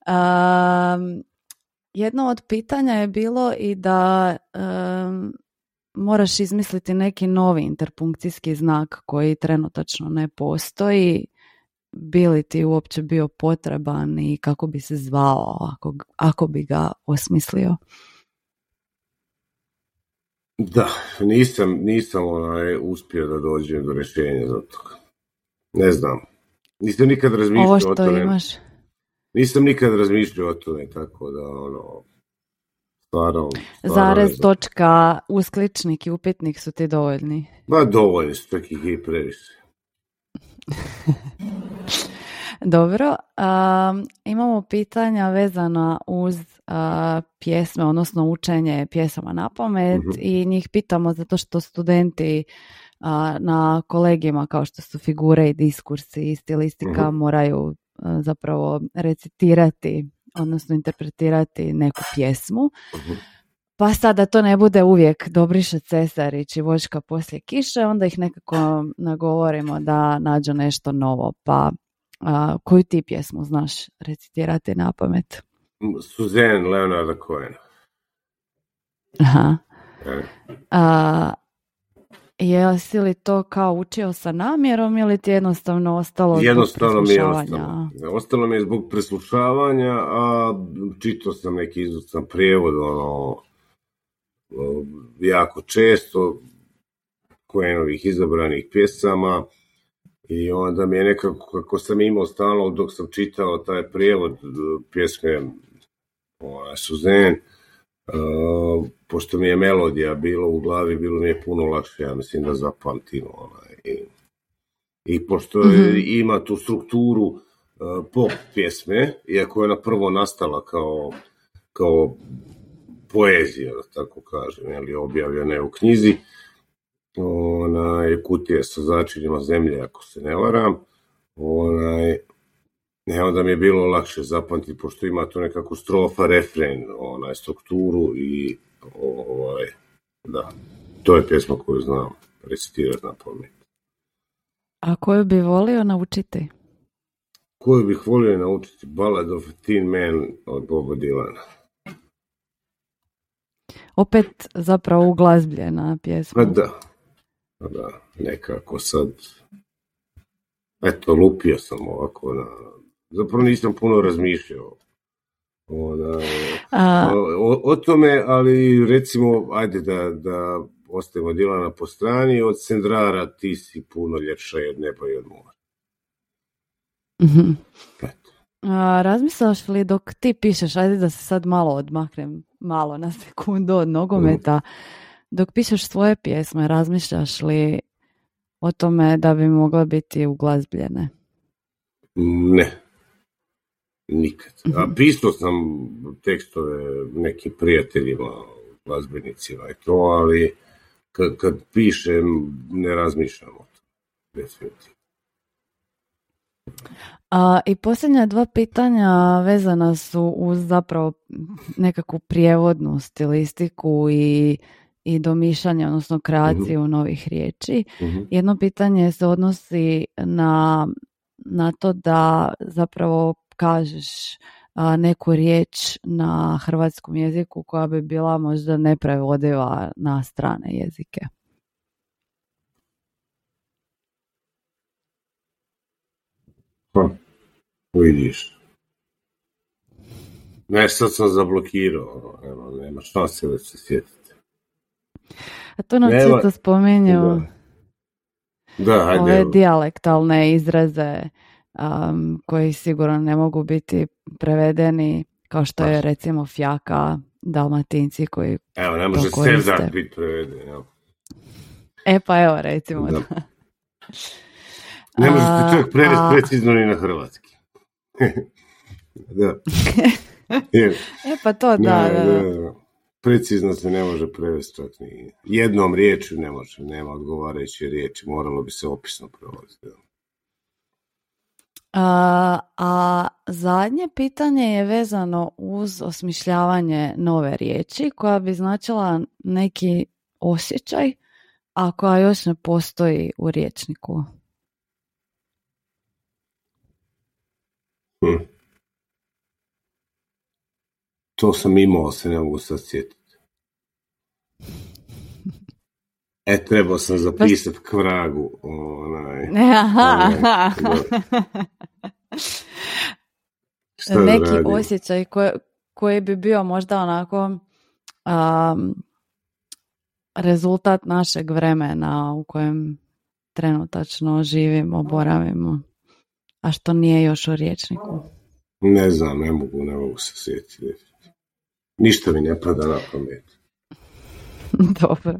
um, jedno od pitanja je bilo i da um, moraš izmisliti neki novi interpunkcijski znak koji trenutačno ne postoji. Bi li ti uopće bio potreban i kako bi se zvao ako, ako bi ga osmislio? Da, nisam, nisam onaj, uspio da dođem do rješenja za to. Ne znam. Nisam nikad razmišljao Ovo što o tome. imaš. Nisam nikad razmišljao o tome, tako da ono, stvarno... Zarez, točka, uskličnik i upitnik su ti dovoljni. Ba, dovoljni su, čak ih i previše. Dobro, imamo pitanja vezana uz pjesme, odnosno učenje pjesama na pamet mhm. i njih pitamo zato što studenti na kolegijima kao što su figure i diskursi i stilistika mhm. moraju zapravo recitirati, odnosno interpretirati neku pjesmu. Mhm. Pa sad da to ne bude uvijek Dobriša Cesarić i Vočka poslije kiše, onda ih nekako nagovorimo da nađu nešto novo. Pa a, koju ti pjesmu znaš recitirati na pamet? Suzanne Leonarda Cohen. Aha. A, jesi li to kao učio sa namjerom ili ti jednostavno ostalo jednostavno mi je ostalo. Ostalo mi je zbog preslušavanja, a čitao sam neki izucan prijevod, ono, jako često, Kojenovih izabranih pjesama, i onda mi je nekako, kako sam imao stalno dok sam čitao taj prijevod pjesme ovaj, Suzen, uh, pošto mi je melodija bilo u glavi, bilo mi je puno lakše, ja mislim da zapamtim. Onaj. I, I pošto mm ima tu strukturu uh, pop pjesme, iako je ona prvo nastala kao, kao poezija, da tako kažem, ali objavljena je u knjizi, onaj, kutije sa začinjima zemlje, ako se ne varam, onaj, ne, onda mi je bilo lakše zapamtiti, pošto ima tu nekakvu strofa, refren, onaj, strukturu i ovaj, da, to je pjesma koju znam recitirati na pamet. A koju bi volio naučiti? Koju bih volio naučiti? Ballad of a Teen Man od Boba Dylana. Opet zapravo uglazbljena pjesma. Pa da, da, nekako sad, eto, lupio sam ovako na, zapravo nisam puno razmišljao ona, o, o, tome, ali recimo, ajde da, da ostavimo Dilana po strani, od Sendrara ti si puno ljepša od neba i od mora. Mm-hmm. razmislaš li dok ti pišeš, ajde da se sad malo odmaknem, malo na sekundu od nogometa, dok pišeš svoje pjesme, razmišljaš li o tome da bi mogle biti uglazbljene? Ne. Nikad. A mhm. pisao sam tekstove nekim prijateljima, glazbenicima i to, ali kad, kad pišem ne razmišljam o to. Definitivno. A, I posljednja dva pitanja vezana su uz zapravo nekakvu prijevodnu stilistiku i i domišljanje, odnosno kreaciju uh novih riječi. Mhm. Jedno pitanje se odnosi na, na to da zapravo kažeš neku riječ na hrvatskom jeziku koja bi bila možda neprevodiva na strane jezike. Pa, Vidiš. Ne, sad sam zablokirao, nema, nema šanse da se sjetite. A to nam često spominju da. Da, ove dijalektalne izraze um, koji sigurno ne mogu biti prevedeni kao što je recimo fjaka, dalmatinci koji Evo, ne može Serdar biti preveden. E pa evo recimo da. Ne možete čovjek prevesti precizno ni na hrvatski. da. e pa to da, da. Precizno se ne može prevesti čak ni jednom riječju ne može, nema odgovarajuće riječi, moralo bi se opisno prevoziti. A, a zadnje pitanje je vezano uz osmišljavanje nove riječi koja bi značila neki osjećaj, a koja još ne postoji u riječniku. Hm. To sam imao, se ne mogu sad sjetiti. E, trebao sam zapisati k vragu. Onaj, Aha. Neki osjećaj koji, koji bi bio možda onako um, rezultat našeg vremena u kojem trenutačno živimo, boravimo, a što nije još u riječniku. Ne znam, ne mogu, ne mogu se sjetiti. Ništa mi ne pada na pamet. Dobro.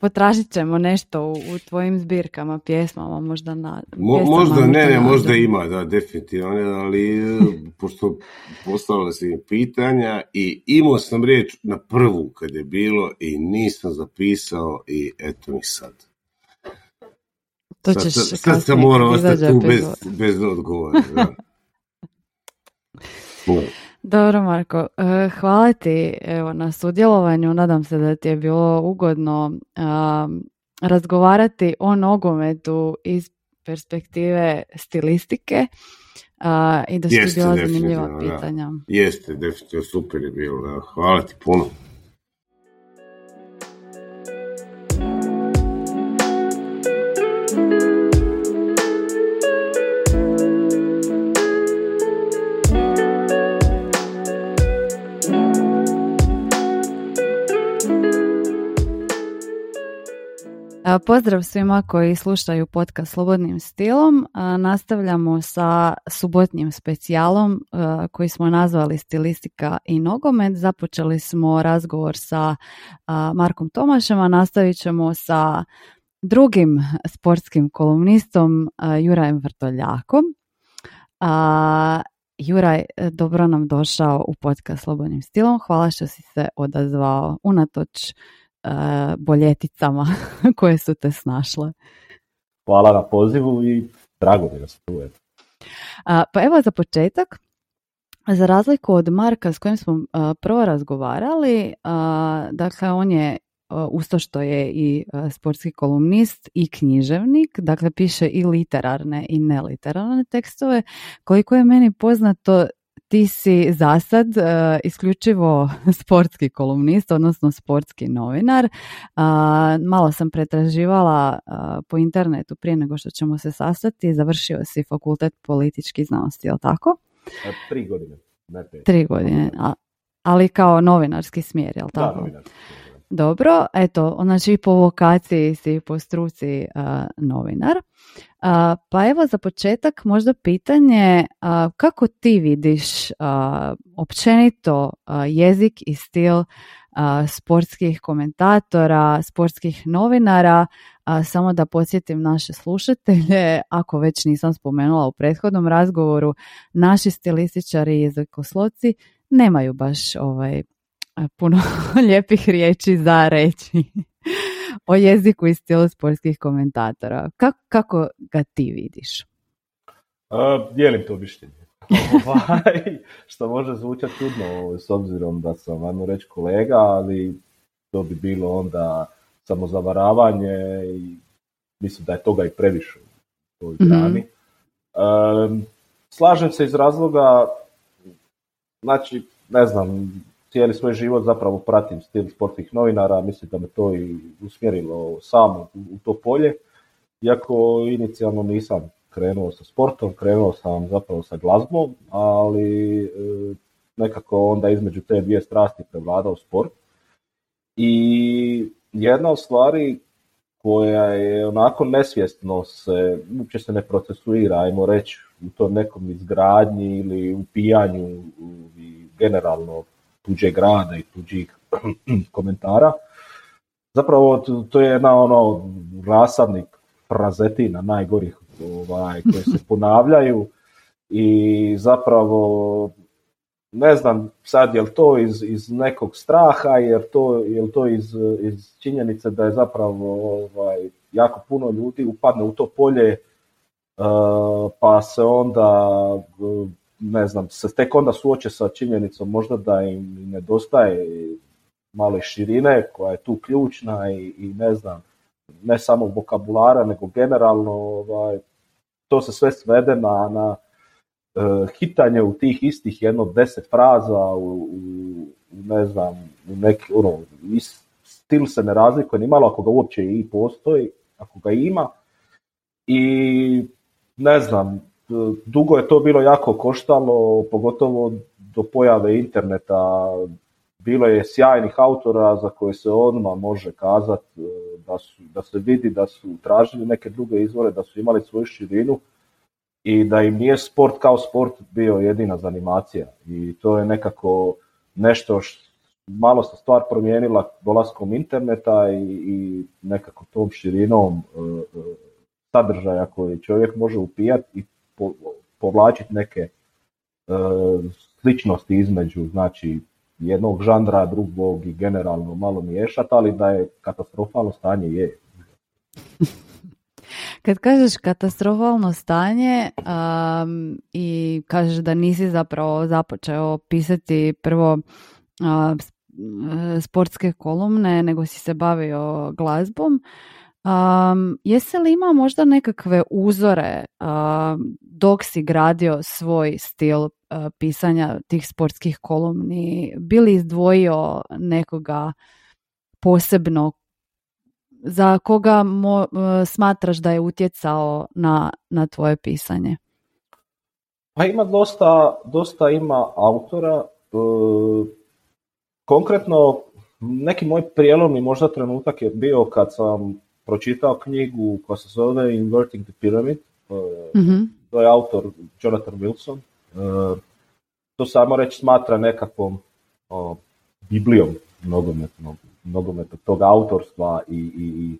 Potražit ćemo nešto u, u tvojim zbirkama, pjesmama, možda na... Mo, možda, ne, ne, možda ima, da, definitivno, ali e, pošto postavila si pitanja i imao sam riječ na prvu kad je bilo i nisam zapisao i eto mi sad. To ćeš sad, sad sam morao ostati tu bez, bez odgovora. Da. Dobro Marko, e, hvala ti evo, na sudjelovanju, nadam se da ti je bilo ugodno razgovarati o nogometu iz perspektive stilistike i da su bila zanimljiva pitanja. Jeste, definitivno super je bilo, hvala ti puno. Pozdrav svima koji slušaju podcast Slobodnim stilom. Nastavljamo sa subotnjim specijalom koji smo nazvali Stilistika i nogomet. Započeli smo razgovor sa Markom Tomašem, a nastavit ćemo sa drugim sportskim kolumnistom Jurajem Vrtoljakom. Juraj, dobro nam došao u podcast Slobodnim stilom. Hvala što si se odazvao unatoč boljeticama koje su te snašle. Hvala na pozivu i drago mi da se tu Pa evo za početak, za razliku od Marka s kojim smo prvo razgovarali, dakle on je uz to što je i sportski kolumnist i književnik, dakle piše i literarne i neliterarne tekstove. Koliko je meni poznato, ti si za sad e, isključivo sportski kolumnist, odnosno sportski novinar. malo sam pretraživala po internetu prije nego što ćemo se sastati. Završio si fakultet političkih znanosti, je li tako? E, tri godine, ne Tri godine, ali kao novinarski smjer, je li tako? Da, novinarski dobro, eto, znači po vokaciji si po struci novinar. Pa evo za početak možda pitanje kako ti vidiš općenito jezik i stil sportskih komentatora, sportskih novinara, samo da podsjetim naše slušatelje, ako već nisam spomenula u prethodnom razgovoru, naši stilističari i jezikosloci nemaju baš ovaj puno lijepih riječi za reći o jeziku i stilu sportskih komentatora. Kako, kako ga ti vidiš? Uh, dijelim to mišljenje. Ovaj, što može zvučati čudno s obzirom da sam, vajmo reći, kolega, ali to bi bilo onda samozavaravanje i mislim da je toga i previše u toj mhm. grani. slažem se iz razloga, znači, ne znam, cijeli svoj život zapravo pratim stil sportnih novinara, mislim da me to i usmjerilo samo u, to polje, iako inicijalno nisam krenuo sa sportom, krenuo sam zapravo sa glazbom, ali e, nekako onda između te dvije strasti prevladao sport. I jedna od stvari koja je onako nesvjesno se, uopće se ne procesuira, ajmo reći, u to nekom izgradnji ili u pijanju generalno tuđeg grada i tuđih komentara. Zapravo to je jedna ono rasadnik prazetina najgorih ovaj, koje se ponavljaju i zapravo ne znam sad je li to iz, iz nekog straha, jer to, je to iz, iz činjenice da je zapravo ovaj, jako puno ljudi upadne u to polje uh, pa se onda ne znam, se tek onda suoče sa činjenicom možda da im nedostaje malo širine koja je tu ključna i, i ne znam, ne samo vokabulara nego generalno ovaj, to se sve svede na, na uh, hitanje u tih istih jedno deset fraza u, u ne znam, u neki, ono, stil se ne razlikuje ni malo ako ga uopće i postoji, ako ga ima i ne znam, dugo je to bilo jako koštalo, pogotovo do pojave interneta, bilo je sjajnih autora za koje se odmah može kazati da, su, da se vidi da su tražili neke druge izvore, da su imali svoju širinu i da im nije sport kao sport bio jedina zanimacija. I to je nekako nešto što malo se stvar promijenila dolaskom interneta i, i nekako tom širinom e, e, sadržaja koji čovjek može upijati i po, povlačiti neke e, sličnosti između znači jednog žandra, drugog i generalno malo miješati, ali da je katastrofalno stanje je. Kad kažeš katastrofalno stanje um, i kažeš da nisi zapravo započeo pisati prvo sportske kolumne, nego si se bavio glazbom, um, jesi li imao možda nekakve uzore dok si gradio svoj stil pisanja tih sportskih kolumni? Bili izdvojio nekoga posebno za koga mo, e, smatraš da je utjecao na, na tvoje pisanje? Pa ima dosta, dosta ima autora. E, konkretno, neki moj prijelomni možda trenutak je bio kad sam pročitao knjigu koja se zove Inverting the Pyramid. mm To je autor Jonathan Wilson. E, to samo reći smatra nekakvom o, biblijom nogometnog tog autorstva i, i,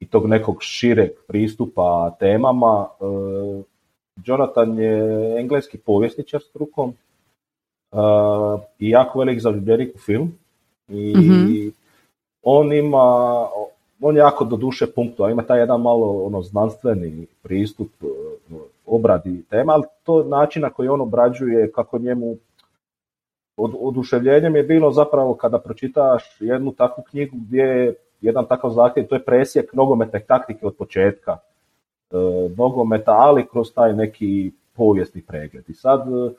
i tog nekog šireg pristupa temama. E, Jonathan je engleski povjesničar strukom e, i jako velik zaljubljenik u film. I mm on ima, on je jako do duše a ima taj jedan malo ono znanstveni pristup e, obradi tema, ali to način na koji on obrađuje, kako njemu od, oduševljenjem je bilo zapravo kada pročitaš jednu takvu knjigu gdje je jedan takav zahtjev, to je presjek nogometne taktike od početka e, nogometa, ali kroz taj neki povijesni pregled. I sad e,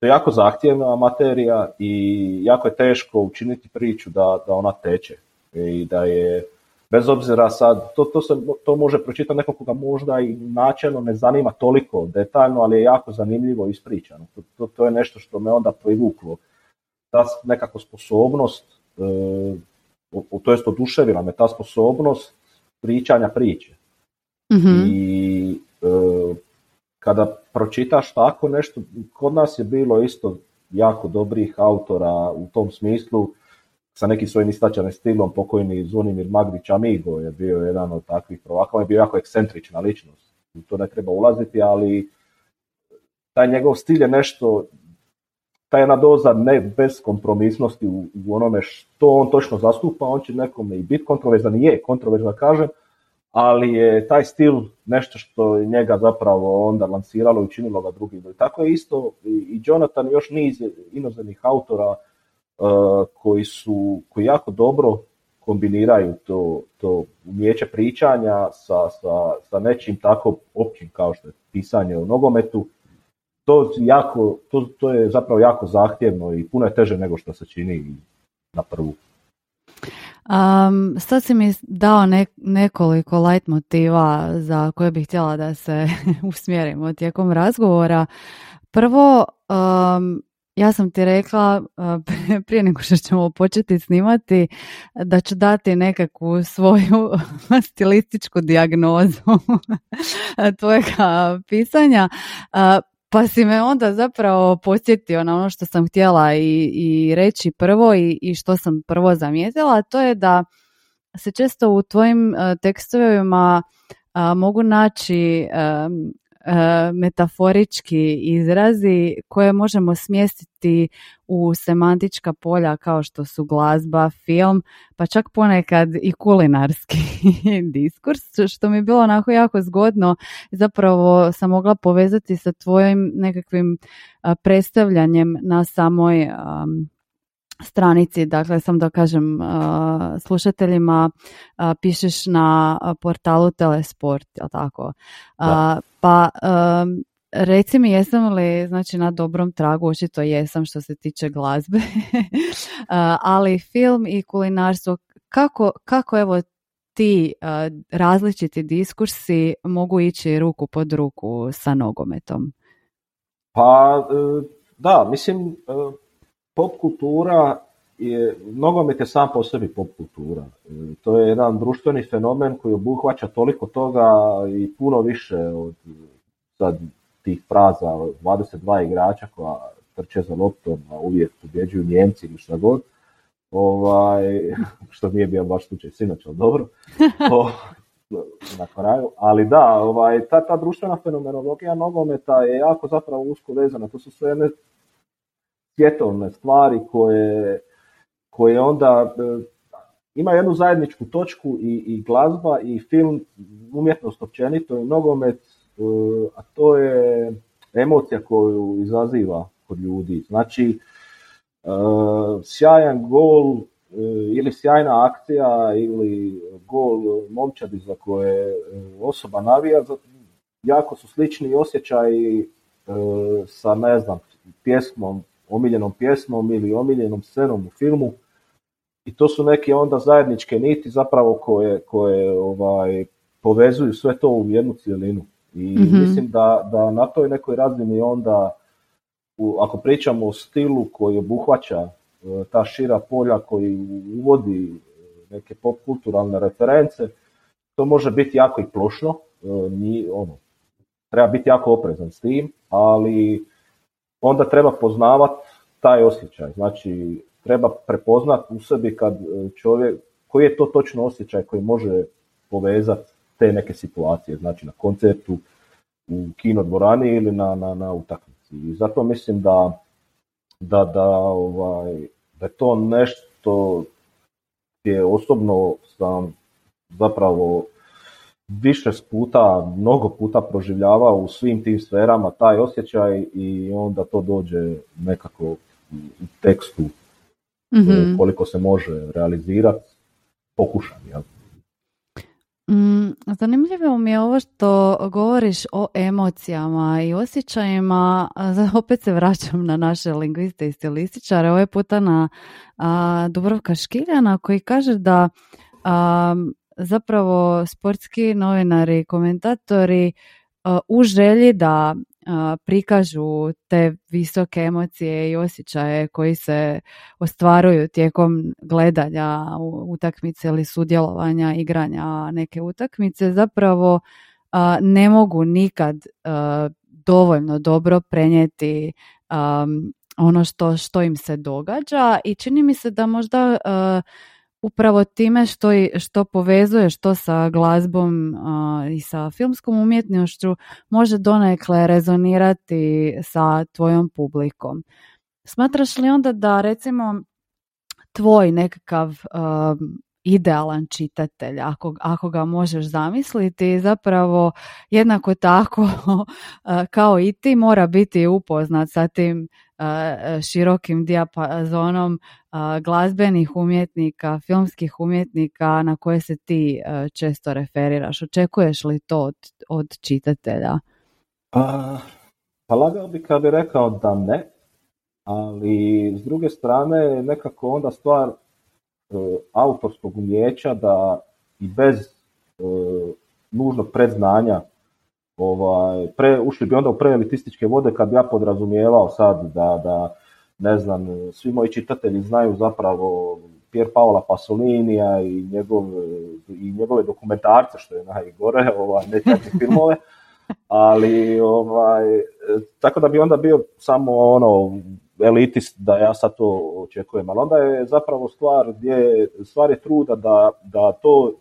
to je jako zahtjevna materija i jako je teško učiniti priču da, da ona teče i da je bez obzira sad, to, to, se, to može pročitati neko koga možda i načelno ne zanima toliko detaljno, ali je jako zanimljivo ispričano. To, to, to je nešto što me onda privuklo ta nekako sposobnost, e, to jest oduševila me ta sposobnost pričanja priče. mm I e, kada pročitaš tako nešto, kod nas je bilo isto jako dobrih autora u tom smislu, sa nekim svojim istačanim stilom, pokojni Zvonimir Magdić Amigo je bio jedan od takvih prvaka, on je bio jako ekscentrična ličnost, u to ne treba ulaziti, ali taj njegov stil je nešto ta jedna doza ne beskompromisnosti u, u onome što on točno zastupa, on će nekome i biti kontroverzan i je kontroverzan kažem, ali je taj stil nešto što je njega zapravo onda lansiralo i učinilo ga drugim. Tako je isto i Jonathan još niz inozemnih autora koji su, koji jako dobro kombiniraju to, to umijeće pričanja sa, sa, sa nečim tako općim kao što je pisanje o nogometu to, jako, to, to je zapravo jako zahtjevno i puno je teže nego što se čini na prvu. Um, sad si mi dao nekoliko light motiva za koje bih htjela da se usmjerimo tijekom razgovora. Prvo, um, ja sam ti rekla prije nego što ćemo početi snimati da ću dati nekakvu svoju stilističku dijagnozu tvojega pisanja. Pa si me onda zapravo posjetio na ono što sam htjela i, i reći prvo i, i što sam prvo zamijetila, a to je da se često u tvojim tekstovima mogu naći metaforički izrazi koje možemo smjestiti u semantička polja kao što su glazba, film, pa čak ponekad i kulinarski diskurs, što mi je bilo onako jako zgodno. Zapravo sam mogla povezati sa tvojim nekakvim predstavljanjem na samoj stranici, dakle sam da kažem slušateljima, pišeš na portalu Telesport, jel tako? Pa reci mi jesam li znači na dobrom tragu, očito jesam što se tiče glazbe, ali film i kulinarstvo, kako, kako evo ti različiti diskursi mogu ići ruku pod ruku sa nogometom? Pa da, mislim pop kultura je, nogomet je sam po sebi pop kultura. E, to je jedan društveni fenomen koji obuhvaća toliko toga i puno više od sad tih fraza 22 igrača koja trče za loptom, a uvijek pobjeđuju Njemci ili šta god. Ovaj, što nije bio baš slučaj sinoć, ali dobro. O, na kraju. Ali da, ovaj, ta, ta društvena fenomenologija nogometa je jako zapravo usko vezana. To su sve jedne svjetovne stvari koje, koje onda e, ima jednu zajedničku točku i, i glazba i film, umjetnost općenito i nogomet, e, a to je emocija koju izaziva kod ljudi. Znači, e, sjajan gol ili sjajna akcija ili gol momčadi za koje osoba navija, jako su slični osjećaji sa, ne znam, pjesmom omiljenom pjesmom ili omiljenom scenom u filmu i to su neke onda zajedničke niti zapravo koje, koje ovaj, povezuju sve to u jednu cijelinu. I mhm. mislim da, da na toj nekoj razini onda, u, ako pričamo o stilu koji obuhvaća e, ta šira polja koji uvodi neke pop kulturalne reference, to može biti jako i plošno, e, ni, ono, treba biti jako oprezan s tim, ali onda treba poznavati taj osjećaj. Znači, treba prepoznati u sebi kad e, čovjek, koji je to točno osjećaj koji može povezati te neke situacije, znači na koncertu, u kino dvorani ili na, na, na utakmici. I zato mislim da, da, da, ovaj, da je to nešto gdje osobno sam zapravo više puta, mnogo puta proživljavao u svim tim sferama taj osjećaj i onda to dođe nekako u tekstu mm koliko se može realizirati, pokušam. Jel? Mm, zanimljivo mi je ovo što govoriš o emocijama i osjećajima. Opet se vraćam na naše lingviste i stilističare. Ovaj puta na a, Dubrovka Škiljana koji kaže da zapravo sportski novinari, komentatori u želji da prikažu te visoke emocije i osjećaje koji se ostvaruju tijekom gledanja utakmice ili sudjelovanja igranja neke utakmice zapravo ne mogu nikad dovoljno dobro prenijeti ono što, što im se događa i čini mi se da možda upravo time što, što povezuje što sa glazbom i sa filmskom umjetnošću može donekle rezonirati sa tvojom publikom. Smatraš li onda da recimo tvoj nekakav idealan čitatelj, ako, ako ga možeš zamisliti, zapravo jednako tako kao i ti mora biti upoznat sa tim širokim dijapazonom glazbenih umjetnika, filmskih umjetnika na koje se ti često referiraš. Očekuješ li to od, od čitatelja? Pa, pa lagao bi kad bi rekao da ne, ali s druge strane nekako onda stvar autorskog umjeća da i bez nužnog predznanja ovaj, pre, ušli bi onda u preelitističke vode kad bi ja podrazumijevao sad da, da ne znam, svi moji čitatelji znaju zapravo Pier Paola Pasolinija i njegove, i njegove dokumentarce, što je najgore, ovaj, ne filmove, ali ovaj, tako da bi onda bio samo ono elitist da ja sad to očekujem, ali onda je zapravo stvar gdje stvar je truda da, da to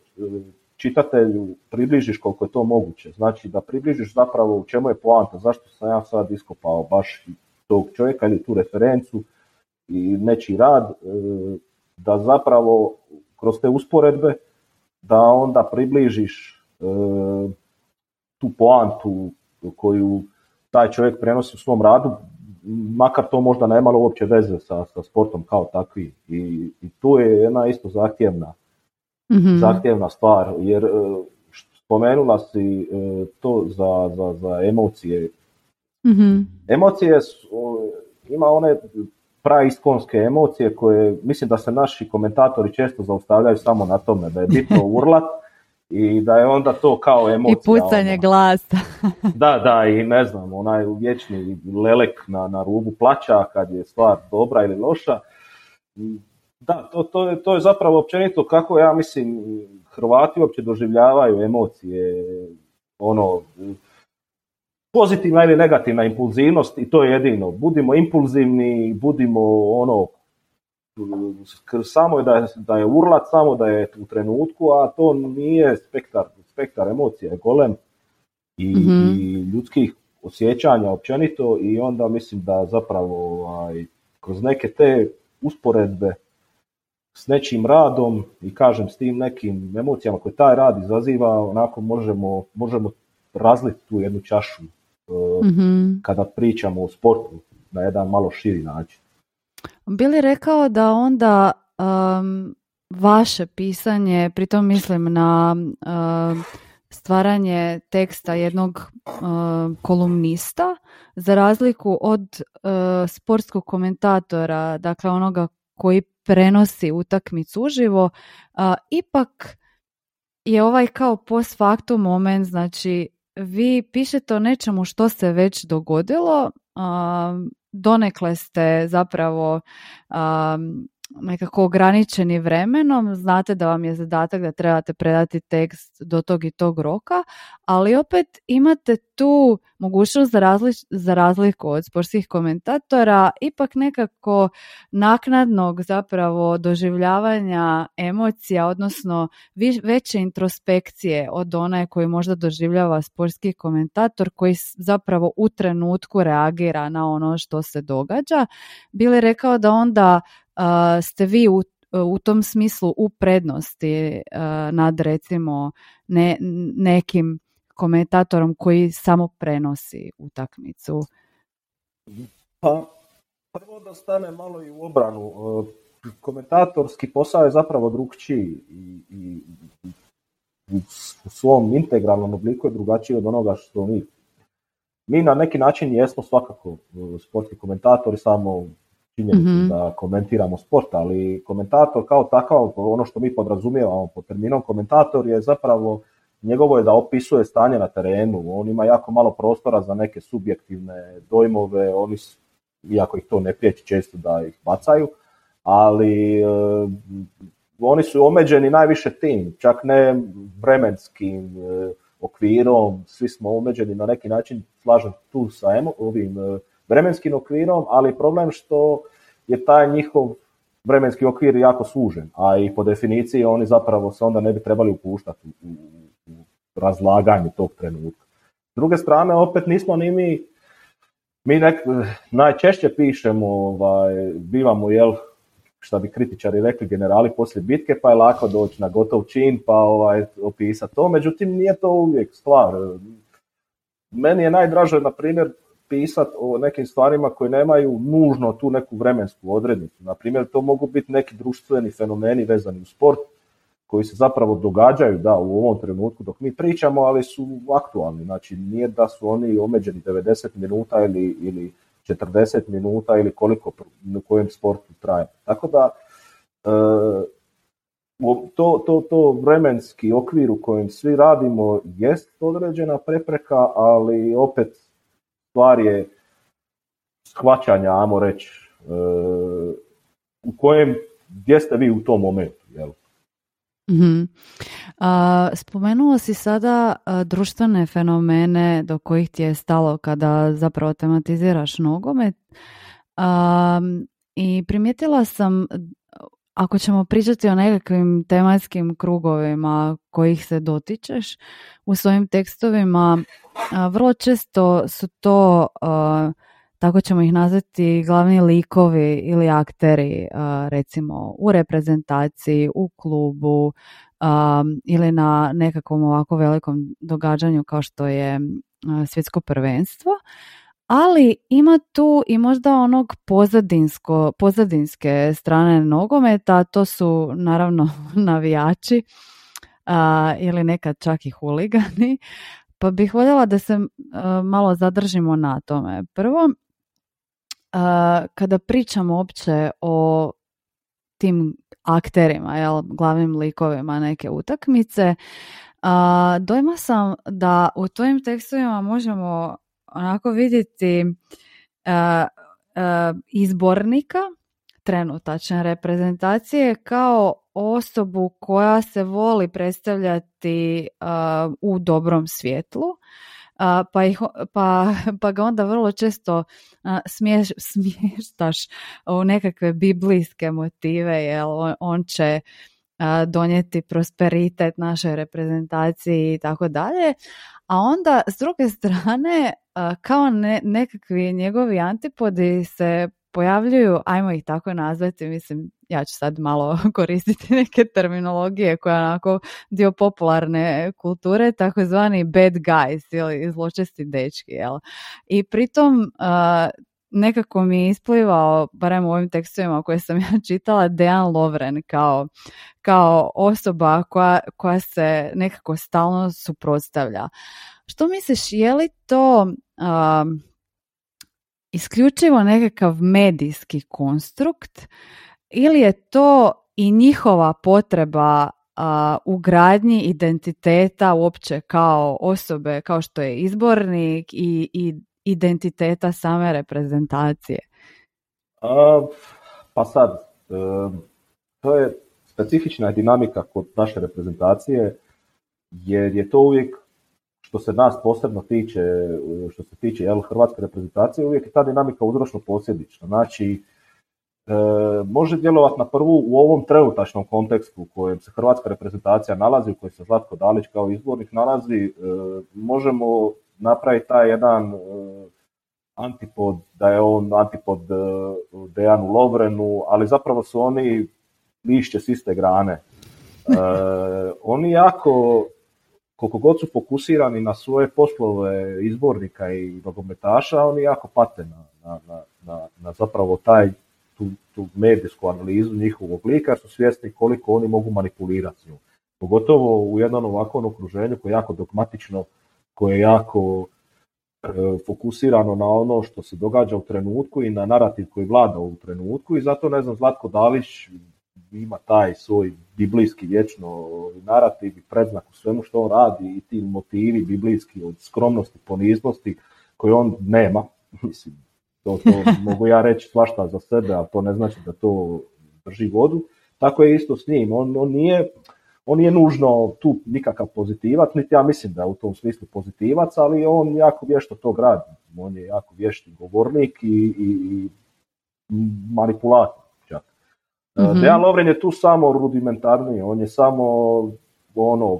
čitatelju približiš koliko je to moguće. Znači da približiš zapravo u čemu je poanta, zašto sam ja sad iskopao baš tog čovjeka ili tu referencu i nečiji rad, e, da zapravo kroz te usporedbe da onda približiš e, tu poantu koju taj čovjek prenosi u svom radu, makar to možda nemalo uopće veze sa, sa sportom kao takvi. I, I tu je jedna isto zahtjevna mm zahtjevna stvar, jer e, spomenula si e, to za, za, za emocije. mm Emocije su, ima one praiskonske emocije koje mislim da se naši komentatori često zaustavljaju samo na tome, da je bitno urlat i da je onda to kao emocija. I pucanje ono. glasa. da, da, i ne znam, onaj vječni lelek na, na rubu plaća kad je stvar dobra ili loša da, to, to, je, to je zapravo općenito kako ja mislim Hrvati uopće doživljavaju emocije, ono, pozitivna ili negativna impulzivnost i to je jedino. Budimo impulzivni, budimo ono, samo je da je, da je urlat, samo da je u trenutku, a to nije spektar, spektar emocija je golem i, mm i ljudskih osjećanja općenito i onda mislim da zapravo ovaj, kroz neke te usporedbe s nečim radom i kažem s tim nekim emocijama koje taj rad izaziva, onako možemo, možemo razliti tu jednu čašu mm kada pričamo o sportu na jedan malo širi način. Bili rekao da onda um, vaše pisanje, pritom mislim na stvaranje teksta jednog kolumnista, za razliku od sportskog komentatora, dakle onoga koji prenosi utakmicu uživo, ipak je ovaj kao post factum moment, znači vi pišete o nečemu što se već dogodilo, donekle ste zapravo nekako ograničeni vremenom, znate da vam je zadatak da trebate predati tekst do tog i tog roka, ali opet imate tu mogućnost za, za razliku od sportskih komentatora ipak nekako naknadnog zapravo doživljavanja emocija, odnosno veće introspekcije od one koju možda doživljava sportski komentator koji zapravo u trenutku reagira na ono što se događa. Bili rekao da onda ste vi u, u tom smislu u prednosti nad recimo ne, nekim komentatorom koji samo prenosi utakmicu? Pa, prvo da stane malo i u obranu. Komentatorski posao je zapravo drugčiji i, i u svom integralnom obliku je drugačiji od onoga što mi. Mi na neki način jesmo svakako sportski komentatori, samo činjenicu mm da komentiramo sport, ali komentator kao takav, ono što mi podrazumijevamo pod terminom komentator je zapravo njegovo je da opisuje stanje na terenu, on ima jako malo prostora za neke subjektivne dojmove, oni, iako ih to ne priječi često da ih bacaju, ali e, oni su omeđeni najviše tim, čak ne vremenskim e, okvirom, svi smo omeđeni na neki način, slažem tu sa ovim e, vremenskim okvirom, ali problem što je taj njihov vremenski okvir jako sužen, a i po definiciji oni zapravo se onda ne bi trebali upuštati u, u razlaganje tog trenutka. S druge strane, opet nismo ni mi, mi nek, najčešće pišemo, ovaj, bivamo, jel, šta bi kritičari rekli, generali poslije bitke, pa je lako doći na gotov čin, pa ovaj, opisati to, međutim nije to uvijek stvar. Meni je najdraže, na primjer, pisati o nekim stvarima koje nemaju nužno tu neku vremensku odrednicu. Na primjer, to mogu biti neki društveni fenomeni vezani u sport koji se zapravo događaju da u ovom trenutku dok mi pričamo, ali su aktualni. Znači nije da su oni omeđeni 90 minuta ili, ili 40 minuta ili koliko u kojem sportu traje. Tako da e, to, to, to vremenski okvir u kojem svi radimo jest određena prepreka, ali opet stvar je shvaćanja, ajmo reći, e, u kojem, gdje ste vi u tom momentu, jel? mm spomenuo si sada društvene fenomene do kojih ti je stalo kada zapravo tematiziraš nogomet i primijetila sam ako ćemo pričati o nekakvim tematskim krugovima kojih se dotičeš u svojim tekstovima, vrlo često su to, tako ćemo ih nazvati, glavni likovi ili akteri, recimo u reprezentaciji, u klubu ili na nekakvom ovako velikom događanju kao što je svjetsko prvenstvo ali ima tu i možda onog pozadinsko, pozadinske strane nogometa, to su naravno navijači ili nekad čak i huligani, pa bih voljela da se malo zadržimo na tome. Prvo, kada pričamo uopće o tim akterima, jel, glavnim likovima neke utakmice, dojma sam da u tvojim tekstovima možemo onako vidjeti uh, izbornika trenutačne reprezentacije kao osobu koja se voli predstavljati u dobrom svjetlu pa, ih, pa, pa ga onda vrlo često smješ, smještaš u nekakve biblijske motive jer on, on će donijeti prosperitet našoj reprezentaciji i tako dalje. A onda s druge strane kao ne, nekakvi njegovi antipodi se pojavljuju, ajmo ih tako nazvati, mislim, ja ću sad malo koristiti neke terminologije koja je onako dio popularne kulture, takozvani bad guys ili zločesti dečki, jel? I pritom nekako mi je isplivao, barem u ovim tekstovima koje sam ja čitala, Dejan Lovren kao, kao osoba koja, koja se nekako stalno suprotstavlja. Što misliš, je li to um, isključivo nekakav medijski konstrukt ili je to i njihova potreba u gradnji identiteta uopće kao osobe, kao što je izbornik i, i identiteta same reprezentacije? pa sad, to je specifična dinamika kod naše reprezentacije, jer je to uvijek što se nas posebno tiče, što se tiče jel, hrvatske reprezentacije, uvijek je ta dinamika uzročno posljedična. Znači, e, može djelovati na prvu u ovom trenutačnom kontekstu u kojem se hrvatska reprezentacija nalazi, u kojem se Zlatko Dalić kao izbornik nalazi, e, možemo napraviti taj jedan e, antipod, da je on antipod e, Dejanu Lovrenu, ali zapravo su oni lišće s iste grane. E, oni jako koliko god su fokusirani na svoje poslove izbornika i nogometaša, oni jako pate na, na, na, na zapravo taj, tu, tu medijsku analizu njihovog lika, jer su svjesni koliko oni mogu manipulirati njom. Pogotovo u jednom ovakvom okruženju koje je jako dogmatično, koje je jako e, fokusirano na ono što se događa u trenutku i na narativ koji vlada u trenutku i zato ne znam Zlatko Dalić ima taj svoj biblijski vječno narativ i predznak u svemu što on radi i ti motivi biblijski od skromnosti, poniznosti koje on nema. Mislim, to, to mogu ja reći svašta za sebe, a to ne znači da to drži vodu. Tako je isto s njim. On, on nije on nije nužno tu nikakav pozitivac, niti ja mislim da je u tom smislu pozitivac, ali on jako vješto to gradi. On je jako vješti govornik i, i, i manipulator. Mm-hmm. Dejan Lovren je tu samo rudimentarniji, on je samo ono,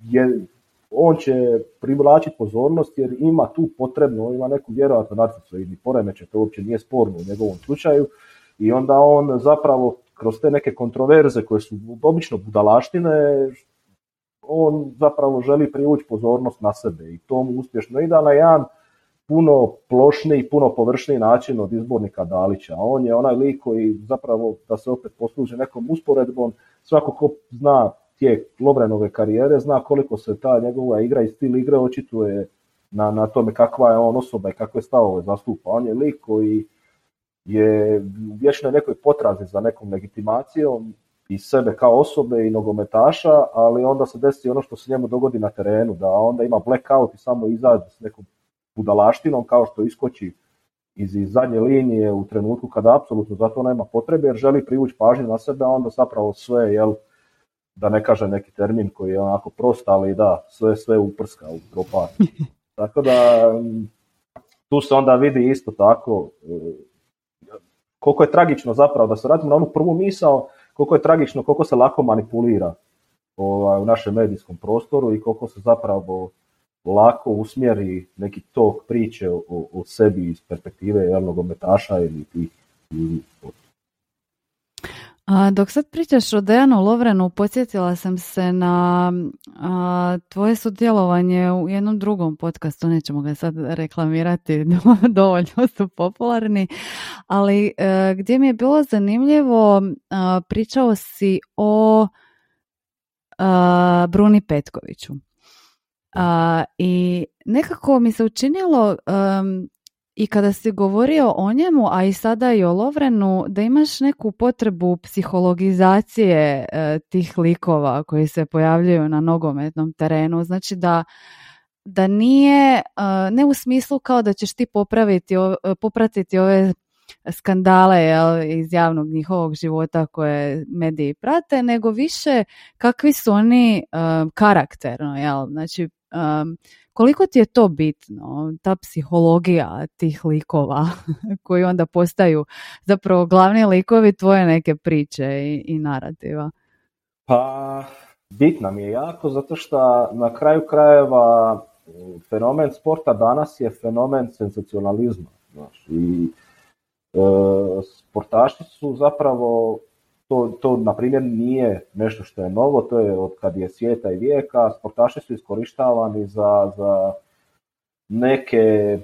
je, on će privlačiti pozornost jer ima tu potrebno, ima neku vjerojatno narcisoidni poremećaj, to uopće nije sporno u njegovom slučaju i onda on zapravo kroz te neke kontroverze koje su obično budalaštine, on zapravo želi privući pozornost na sebe i to mu uspješno ide na jedan puno plošniji, puno površniji način od izbornika Dalića. On je onaj lik koji zapravo, da se opet posluži nekom usporedbom, svako ko zna tijek Lovrenove karijere, zna koliko se ta njegova igra i stil igre očituje na, na tome kakva je on osoba i kakve stavove zastupa. On je lik koji je vječno nekoj potrazi za nekom legitimacijom i sebe kao osobe i nogometaša, ali onda se desi ono što se njemu dogodi na terenu, da onda ima blackout i samo izađe s nekom budalaštinom kao što iskoči iz, zadnje linije u trenutku kada apsolutno za to nema potrebe jer želi privući pažnju na sebe, a onda zapravo sve, jel, da ne kaže neki termin koji je onako prost, ali da, sve sve uprska u propad. Tako da tu se onda vidi isto tako e, koliko je tragično zapravo da se radimo na onu prvu misao, koliko je tragično, koliko se lako manipulira ovaj, u našem medijskom prostoru i koliko se zapravo lako usmjeri neki tok priče o, o sebi iz perspektive jednog ometaša ili tih ljudi. A, dok sad pričaš o Dejanu Lovrenu, podsjetila sam se na a, tvoje sudjelovanje u jednom drugom podcastu, nećemo ga sad reklamirati, dovoljno su popularni, ali e, gdje mi je bilo zanimljivo, pričao si o Bruni Petkoviću. I nekako mi se učinilo i kada si govorio o njemu, a i sada i o Lovrenu, da imaš neku potrebu psihologizacije e, tih likova koji se pojavljuju na nogometnom terenu. Znači da, da nije, e, ne u smislu kao da ćeš ti popraviti, e, popratiti ove skandale jel, iz javnog njihovog života koje mediji prate, nego više kakvi su oni karakterno. Jel? Znači, koliko ti je to bitno, ta psihologija tih likova koji onda postaju zapravo glavni likovi tvoje neke priče i, i narativa? Pa, bitna mi je jako zato što na kraju krajeva fenomen sporta danas je fenomen sensacionalizma. Znaš, I sportaši su zapravo to, to na primjer nije nešto što je novo, to je od kad je svijeta i vijeka, sportaši su iskorištavani za, za neke,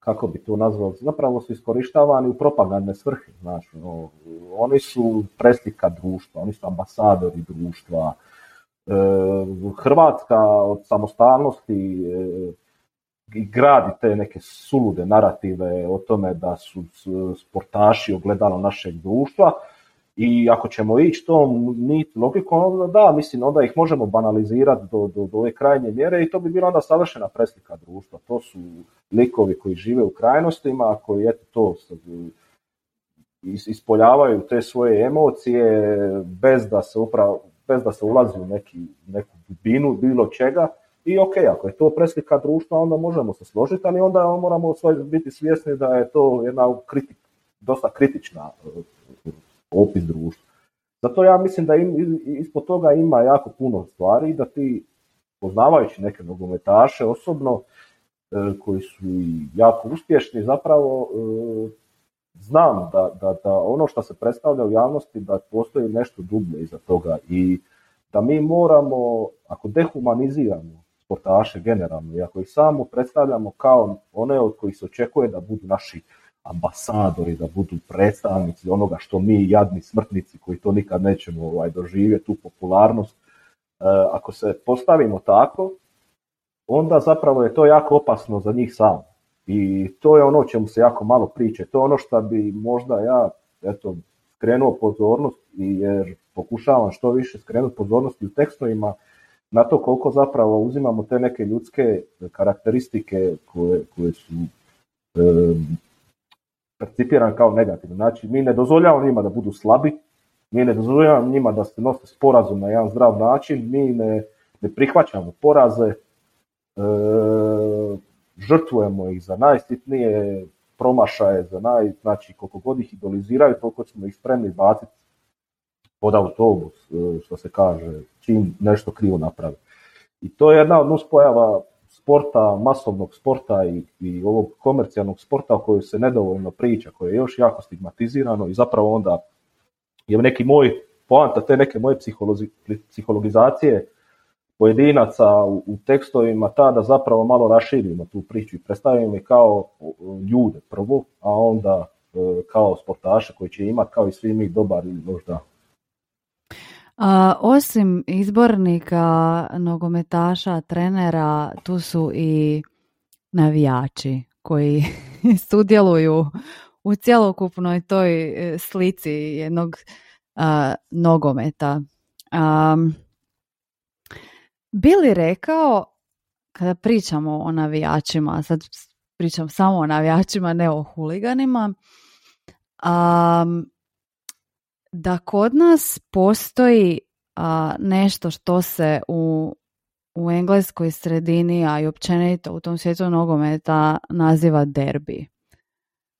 kako bi to nazvao, zapravo su iskorištavani u propagandne svrhe, znači, no, oni su preslika društva, oni su ambasadori društva, e, Hrvatska od samostalnosti e, gradi te neke sulude narative o tome da su sportaši ogledalo našeg društva, i ako ćemo ići tom nit logikom, onda da, mislim, onda ih možemo banalizirati do, do, do ove krajnje mjere i to bi bila onda savršena preslika društva. To su likovi koji žive u krajnostima, koji eto to ispoljavaju te svoje emocije bez da se upravo, bez da se ulazi u neki, neku dubinu bilo čega. I ok, ako je to preslika društva, onda možemo se složiti, ali onda moramo biti svjesni da je to jedna kritik, dosta kritična opis društva. Zato ja mislim da im, ispod toga ima jako puno stvari da ti poznavajući neke nogometaše osobno e, koji su jako uspješni zapravo e, znam da, da, da ono što se predstavlja u javnosti da postoji nešto dublje iza toga i da mi moramo, ako dehumaniziramo sportaše generalno i ako ih samo predstavljamo kao one od kojih se očekuje da budu naši ambasadori, da budu predstavnici onoga što mi jadni smrtnici koji to nikad nećemo ovaj, doživjeti, tu popularnost. E, ako se postavimo tako, onda zapravo je to jako opasno za njih sam. I to je ono čemu se jako malo priče. To je ono što bi možda ja eto, skrenuo pozornost jer pokušavam što više skrenuti pozornosti u tekstovima na to koliko zapravo uzimamo te neke ljudske karakteristike koje, koje su e, percipiran kao negativno. Znači, mi ne dozvoljavamo njima da budu slabi, mi ne dozvoljavamo njima da se nose sporazum na jedan zdrav način, mi ne, ne prihvaćamo poraze, e, žrtvujemo ih za najsitnije promašaje, za naj, znači koliko god ih idoliziraju, toliko smo ih spremni baciti pod autobus, e, što se kaže, čim nešto krivo napravi. I to je jedna od nuspojava sporta, masovnog sporta i, i ovog komercijalnog sporta o kojoj se nedovoljno priča, koje je još jako stigmatizirano i zapravo onda je neki moj poanta te neke moje psihologizacije pojedinaca u, u tekstovima ta da zapravo malo raširimo tu priču i predstavimo ih kao ljude prvo, a onda e, kao sportaše koji će imati kao i svi mi dobar ili možda a, osim izbornika, nogometaša, trenera, tu su i navijači koji sudjeluju u cjelokupnoj toj e, slici jednog nogometa. Um, Bili rekao, kada pričamo o navijačima, sad pričam samo o navijačima, ne o huliganima, um, da kod nas postoji nešto što se u, u engleskoj sredini, a i općenito u tom svijetu nogometa naziva derbi.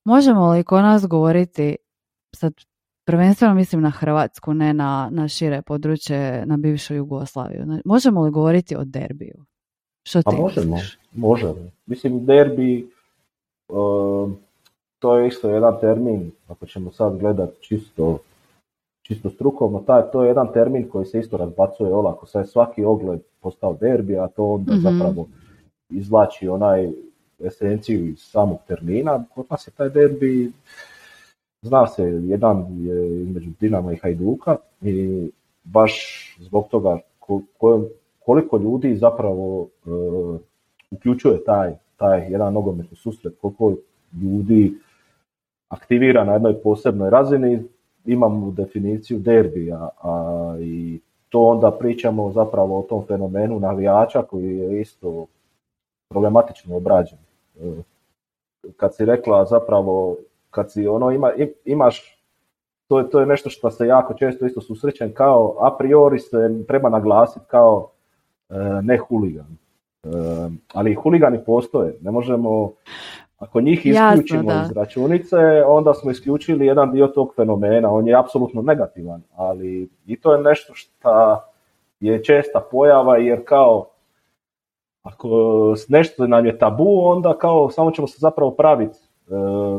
Možemo li kod nas govoriti, sad prvenstveno mislim na Hrvatsku, ne na, na šire područje, na bivšu Jugoslaviju. Možemo li govoriti o derbiju? Što pa ti možemo, možemo. Mislim, derbi, uh, to je isto jedan termin, ako ćemo sad gledati čisto čisto strukovno, taj, to je jedan termin koji se isto razbacuje olako, sad je svaki ogled postao derbi, a to onda mm zapravo izvlači onaj esenciju iz samog termina. Kod nas je taj derbi, zna se, jedan je između Dinama i Hajduka i baš zbog toga koliko ljudi zapravo uh, uključuje taj, taj jedan nogometni susret, koliko ljudi aktivira na jednoj posebnoj razini, imamo definiciju derbija a, i to onda pričamo zapravo o tom fenomenu navijača koji je isto problematično obrađen. E, kad si rekla zapravo, kad si ono ima, imaš, to je, to je nešto što se jako često isto susrećen kao a priori se treba naglasiti kao e, ne huligan. E, ali huligani postoje, ne možemo ako njih isključimo iz računice, onda smo isključili jedan dio tog fenomena. On je apsolutno negativan, ali i to je nešto što je česta pojava jer kao ako nešto nam je tabu, onda kao samo ćemo se zapravo praviti e,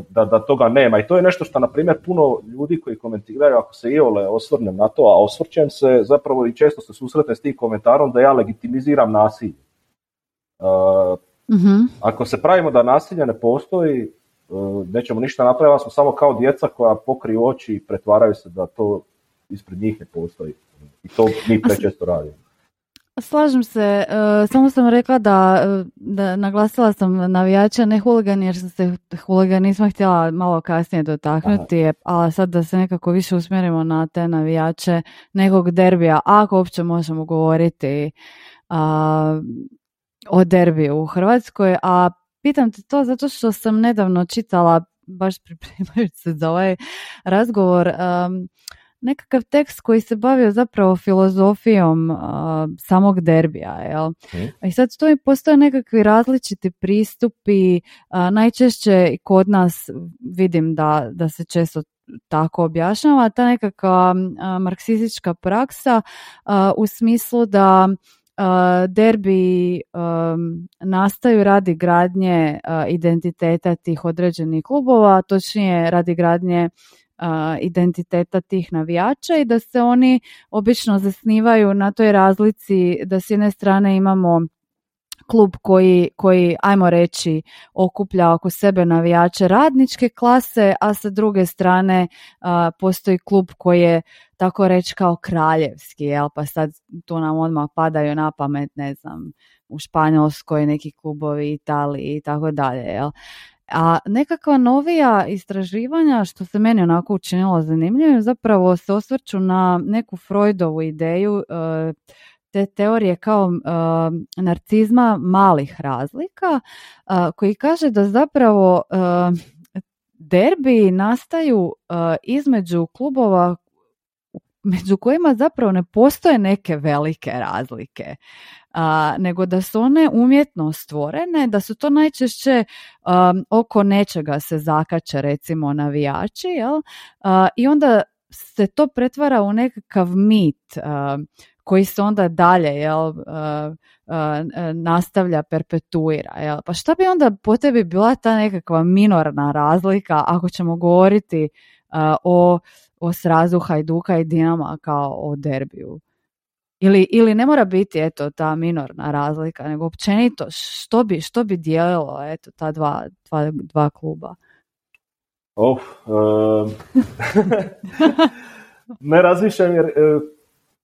da, da toga nema. I to je nešto što, na primjer, puno ljudi koji komentiraju, ako se iole osvrnem na to, a osvrćem se, zapravo i često se susretne s tim komentarom da ja legitimiziram nasilje. Mm Ako se pravimo da nasilje ne postoji, e, nećemo ništa napraviti, smo samo kao djeca koja pokriju oči i pretvaraju se da to ispred njih ne postoji. I to mi prečesto radimo. Slažem se, e, samo sam rekla da, da naglasila sam navijača, ne huligani, jer sam se huliganizma htjela malo kasnije dotaknuti, Aha. ali sad da se nekako više usmjerimo na te navijače nekog derbija, ako uopće možemo govoriti a, o derbiju u Hrvatskoj, a pitam te to zato što sam nedavno čitala, baš pripremajući se za ovaj razgovor, um, nekakav tekst koji se bavio zapravo filozofijom samog derbija. Jel? Mm. I sad tu postoje nekakvi različiti pristupi, najčešće kod nas vidim da, da se često tako objašnjava, ta nekakva marksistička praksa u smislu da derbi nastaju radi gradnje identiteta tih određenih klubova, točnije radi gradnje identiteta tih navijača i da se oni obično zasnivaju na toj razlici da s jedne strane imamo klub koji, koji, ajmo reći, okuplja oko sebe navijače radničke klase, a sa druge strane postoji klub koji je tako reći kao kraljevski, jel? pa sad tu nam odmah padaju na pamet, ne znam, u Španjolskoj neki klubovi, Italiji i tako dalje, jel? A nekakva novija istraživanja, što se meni onako učinilo zanimljivim, zapravo se osvrću na neku Freudovu ideju e, te teorije kao e, narcizma malih razlika, e, koji kaže da zapravo derbi nastaju između klubova među kojima zapravo ne postoje neke velike razlike. nego da su one umjetno stvorene, da su to najčešće oko nečega se zakače recimo navijači jel? i onda se to pretvara u nekakav mit koji se onda dalje jel, nastavlja, perpetuira. Jel? Pa šta bi onda po tebi bila ta nekakva minorna razlika ako ćemo govoriti o o srazu Hajduka i Dinama kao o derbiju. Ili, ili ne mora biti eto ta minorna razlika, nego općenito što bi, što bi dijelilo eto ta dva, dva, dva kluba. Oh, ne razmišljam jer uh,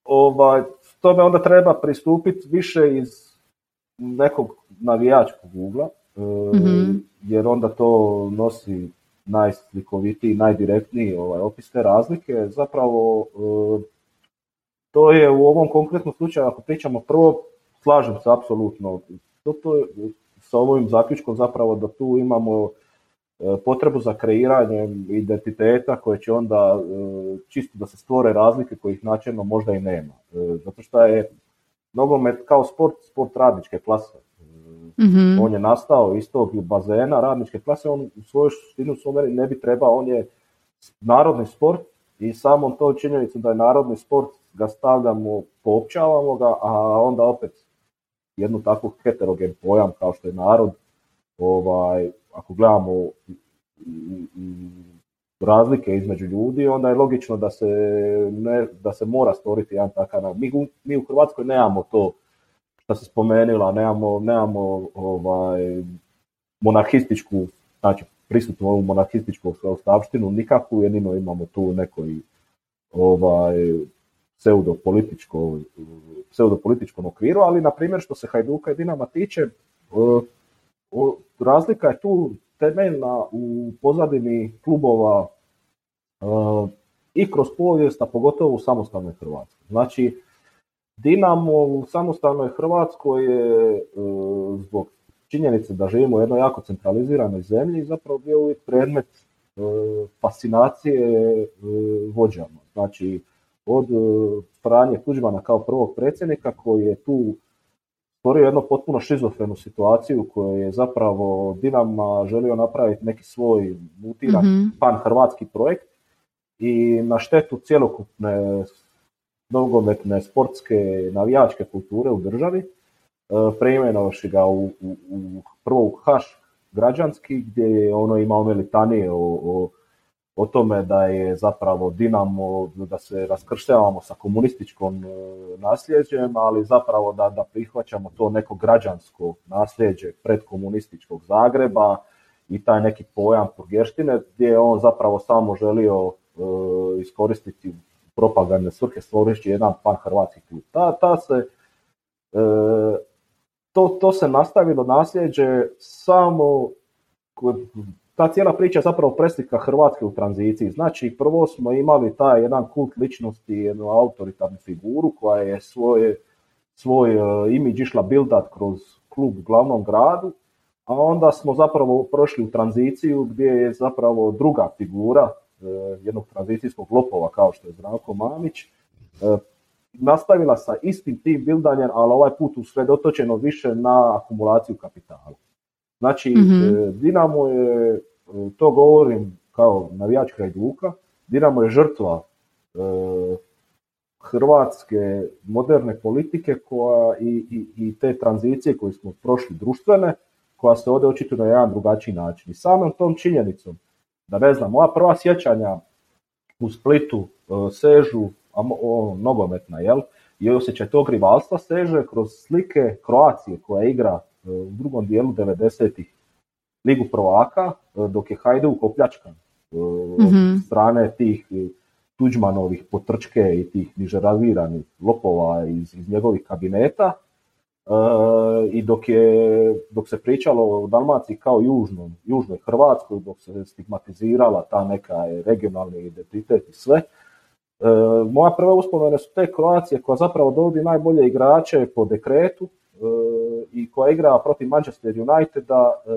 ovaj, tome onda treba pristupiti više iz nekog navijačkog ugla, mhm. jer onda to nosi najslikovitiji, najdirektniji ovaj, opis te razlike. Zapravo, to je u ovom konkretnom slučaju, ako pričamo prvo, slažem se apsolutno to, to, sa ovim zaključkom zapravo da tu imamo E, potrebu za kreiranjem identiteta koje će onda e, čisto da se stvore razlike kojih načelno možda i nema. E, zato što je nogomet kao sport, sport radničke klase. mm On je nastao iz tog bazena radničke klase, on u svojoj suštinu u ne bi trebao, on je narodni sport i samom to činjenicu da je narodni sport ga stavljamo, poopćavamo ga, a onda opet jednu takvu heterogen pojam kao što je narod, ovaj, ako gledamo razlike između ljudi, onda je logično da se, ne, da se mora stvoriti jedan takav. Mi, mi u Hrvatskoj nemamo to što se spomenula, nemamo, nemamo ovaj, monarhističku, znači prisutnu ovu monarhističku ostavštinu, nikakvu, jedino imamo tu nekoj ovaj, pseudopolitičko, pseudopolitičkom okviru, ali na primjer što se Hajduka i Dinama tiče, razlika je tu temeljna u pozadini klubova uh, i kroz povijest, a pogotovo u samostalnoj Hrvatskoj. Znači, Dinamo u samostalnoj Hrvatskoj je uh, zbog činjenice da živimo u jednoj jako centraliziranoj zemlji zapravo bio uvijek predmet uh, fascinacije vođama. Znači, od Franje Tuđmana kao prvog predsjednika koji je tu stvorio jednu potpuno šizofrenu situaciju koju je zapravo Dinama želio napraviti neki svoj mutiran mm pan hrvatski projekt i na štetu cjelokupne nogometne, sportske, navijačke kulture u državi, e, preimenovši ga u, u, u prvo Haš građanski gdje je ono imao litanije o, o o tome da je zapravo Dinamo, da se raskrštavamo sa komunističkom e, nasljeđem, ali zapravo da, da prihvaćamo to neko građansko nasljeđe predkomunističkog Zagreba i taj neki pojam Purgeštine gdje je on zapravo samo želio e, iskoristiti propagandne svrhe stvorivši jedan pan hrvatski klub. Ta, ta se, e, to, to se nastavilo nasljeđe samo ta cijela priča je zapravo preslika Hrvatske u tranziciji. Znači, prvo smo imali taj jedan kult ličnosti, jednu autoritarnu figuru koja je svoje, svoj uh, imidž išla bildat kroz klub u glavnom gradu, a onda smo zapravo prošli u tranziciju gdje je zapravo druga figura uh, jednog tranzicijskog lopova kao što je Zdravko Mamić, uh, nastavila sa istim tim bildanjem, ali ovaj put usredotočeno više na akumulaciju kapitala. Znači, mm Dinamo je, e, to govorim kao navijač Hajduka, Dinamo je žrtva e, hrvatske moderne politike koja i, i, i te tranzicije koje smo prošli društvene, koja se ovdje očituje na jedan drugačiji način. I samom tom činjenicom, da ne znam, moja prva sjećanja u Splitu sežu, a, o, nogometna, jel? I osjećaj tog rivalstva seže kroz slike Kroacije koja igra u drugom dijelu 90-ih ligu prvaka, e, dok je Hajduk opljačkan e, od mm strane tih e, Tuđmanovih potrčke i tih nižeraziranih lopova iz, iz njegovih kabineta i dok, je, dok se pričalo o Dalmaciji kao južnom, južnoj Hrvatskoj, dok se stigmatizirala ta neka regionalni identitet i sve, moja prva uspomene su te Kroacije koja zapravo dovodi najbolje igrače po dekretu, i koja igra protiv Manchester Uniteda e,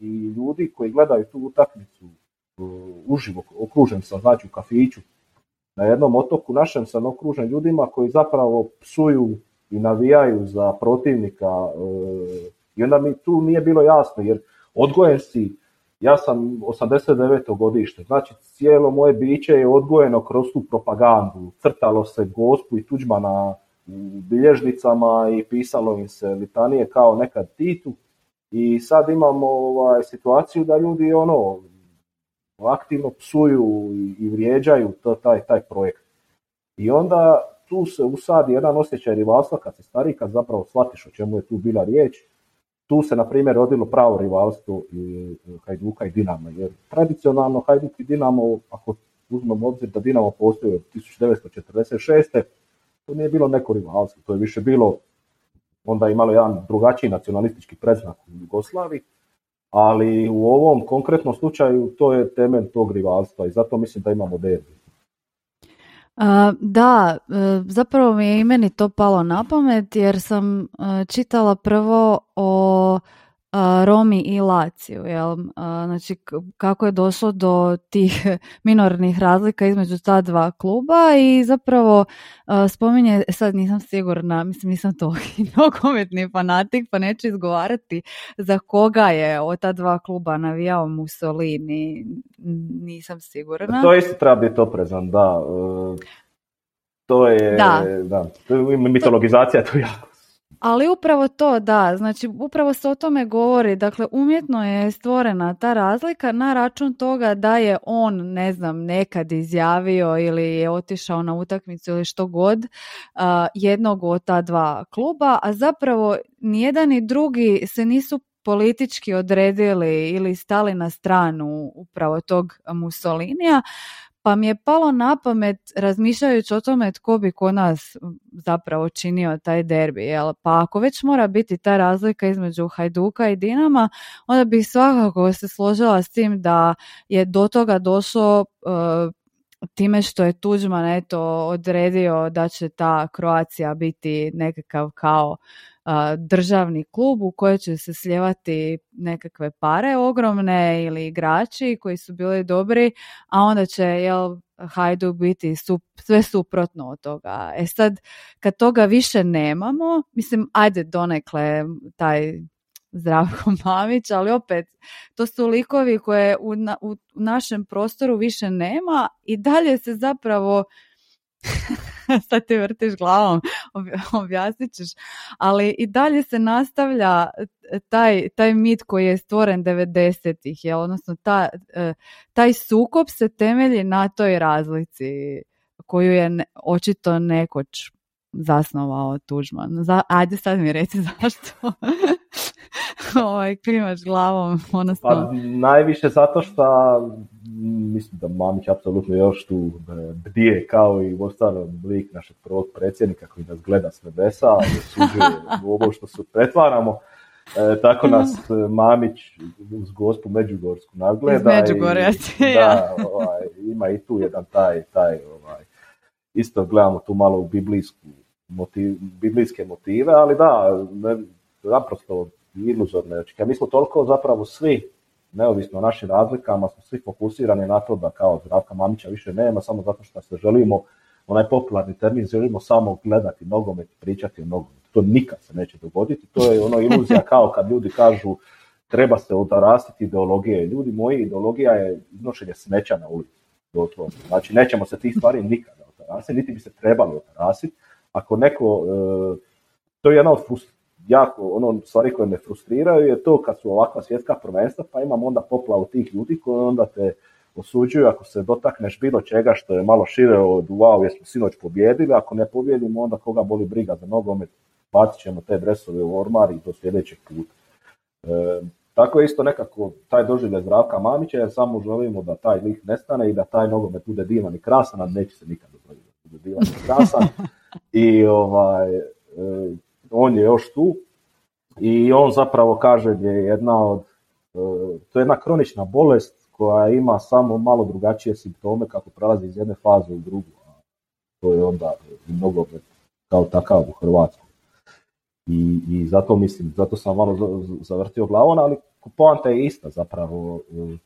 i ljudi koji gledaju tu utakmicu e, uživo, okružen sam znači u kafiću na jednom otoku našem sam okružen ljudima koji zapravo psuju i navijaju za protivnika e, i onda mi tu nije bilo jasno jer odgojen si ja sam 89. godište, znači cijelo moje biće je odgojeno kroz tu propagandu, crtalo se Gospu i Tuđmana bilježnicama i pisalo im se litanije kao nekad Titu i sad imamo ovaj, situaciju da ljudi ono aktivno psuju i vrijeđaju to, taj, taj projekt. I onda tu se usadi jedan osjećaj rivalstva kad se stari, kad zapravo shvatiš o čemu je tu bila riječ. Tu se, na primjer, rodilo pravo rivalstvo i Hajduka i Dinama, jer tradicionalno Hajduk i Dinamo, ako uzmemo obzir da Dinamo postoji od 1946 to nije bilo neko rivalstvo, to je više bilo onda imalo jedan drugačiji nacionalistički predznak u Jugoslaviji. ali u ovom konkretnom slučaju to je temelj tog rivalstva i zato mislim da imamo derbi. Da, e, zapravo mi je i meni to palo na pamet jer sam e, čitala prvo o Romi i Laciju, jel? Znači, kako je došlo do tih minornih razlika između ta dva kluba i zapravo spominje, sad nisam sigurna, mislim nisam to nogometni fanatik, pa neću izgovarati za koga je od ta dva kluba navijao Mussolini, nisam sigurna. To isto treba biti oprezan, da. E, to je, da. da. mitologizacija tu jako ali upravo to, da, znači upravo se o tome govori, dakle umjetno je stvorena ta razlika na račun toga da je on, ne znam, nekad izjavio ili je otišao na utakmicu ili što god jednog od ta dva kluba, a zapravo nijedan i drugi se nisu politički odredili ili stali na stranu upravo tog Mussolinija, pa mi je palo na pamet razmišljajući o tome tko bi kod nas zapravo činio taj derbi. Jel? Pa ako već mora biti ta razlika između Hajduka i Dinama, onda bih svakako se složila s tim da je do toga došlo uh, time što je Tuđman eto odredio da će ta Kroacija biti nekakav kao državni klub u kojoj će se sljevati nekakve pare ogromne ili igrači koji su bili dobri, a onda će jel, Hajduk biti sve suprotno od toga. E sad, kad toga više nemamo, mislim, ajde donekle taj Zdravko Mamić, ali opet, to su likovi koje u, u našem prostoru više nema i dalje se zapravo sad ti vrtiš glavom, objasnit ćeš, ali i dalje se nastavlja taj, taj mit koji je stvoren 90-ih, je, odnosno ta, e, taj sukob se temelji na toj razlici koju je očito nekoć zasnovao Tužman. Za, ajde sad mi reci zašto ovaj, klimaš glavom. Odnosno... Pa, najviše zato što mislim da Mamić apsolutno još tu e, bdije kao i ostalo lik našeg prvog predsjednika koji nas gleda s nebesa i suđuje u ovo što se pretvaramo. E, tako nas e, Mamić uz gospu Međugorsku nagleda. Iz i, da, ovaj, ima i tu jedan taj, taj ovaj, isto gledamo tu malo u biblijsku motiv, biblijske motive, ali da, ne, naprosto iluzorne. Mi smo toliko zapravo svi, neovisno o našim razlikama, smo svi fokusirani na to da kao Zdravka Mamića više nema, samo zato što se želimo, onaj popularni termin, želimo samo gledati nogomet, pričati o nogometu. To nikad se neće dogoditi, to je ono iluzija kao kad ljudi kažu treba se otarasiti ideologije. Ljudi moji, ideologija je iznošenje smeća na ulici. Znači, nećemo se tih stvari nikada otarasiti, niti bi se trebali otarasiti. Ako neko, e, to je jedna od jako ono stvari koje me frustriraju je to kad su ovakva svjetska prvenstva pa imam onda poplavu tih ljudi koji onda te osuđuju ako se dotakneš bilo čega što je malo šire od wow jesmo sinoć pobjedili, ako ne pobjedimo onda koga boli briga za nogomet, bacit ćemo te dresove u ormar i do sljedećeg puta. E, tako je isto nekako taj doživljaj Zdravka Mamića jer samo želimo da taj lik nestane i da taj nogomet bude divan i krasan, a neće se nikad dogoditi da bude divan i krasan. I ovaj, e, on je još tu i on zapravo kaže da je jedna od, e, to je jedna kronična bolest koja ima samo malo drugačije simptome kako prelazi iz jedne faze u drugu. To je onda mnogo kao takav u Hrvatskoj. I, I zato mislim, zato sam malo zavrtio glavom, ali poanta je ista zapravo. E,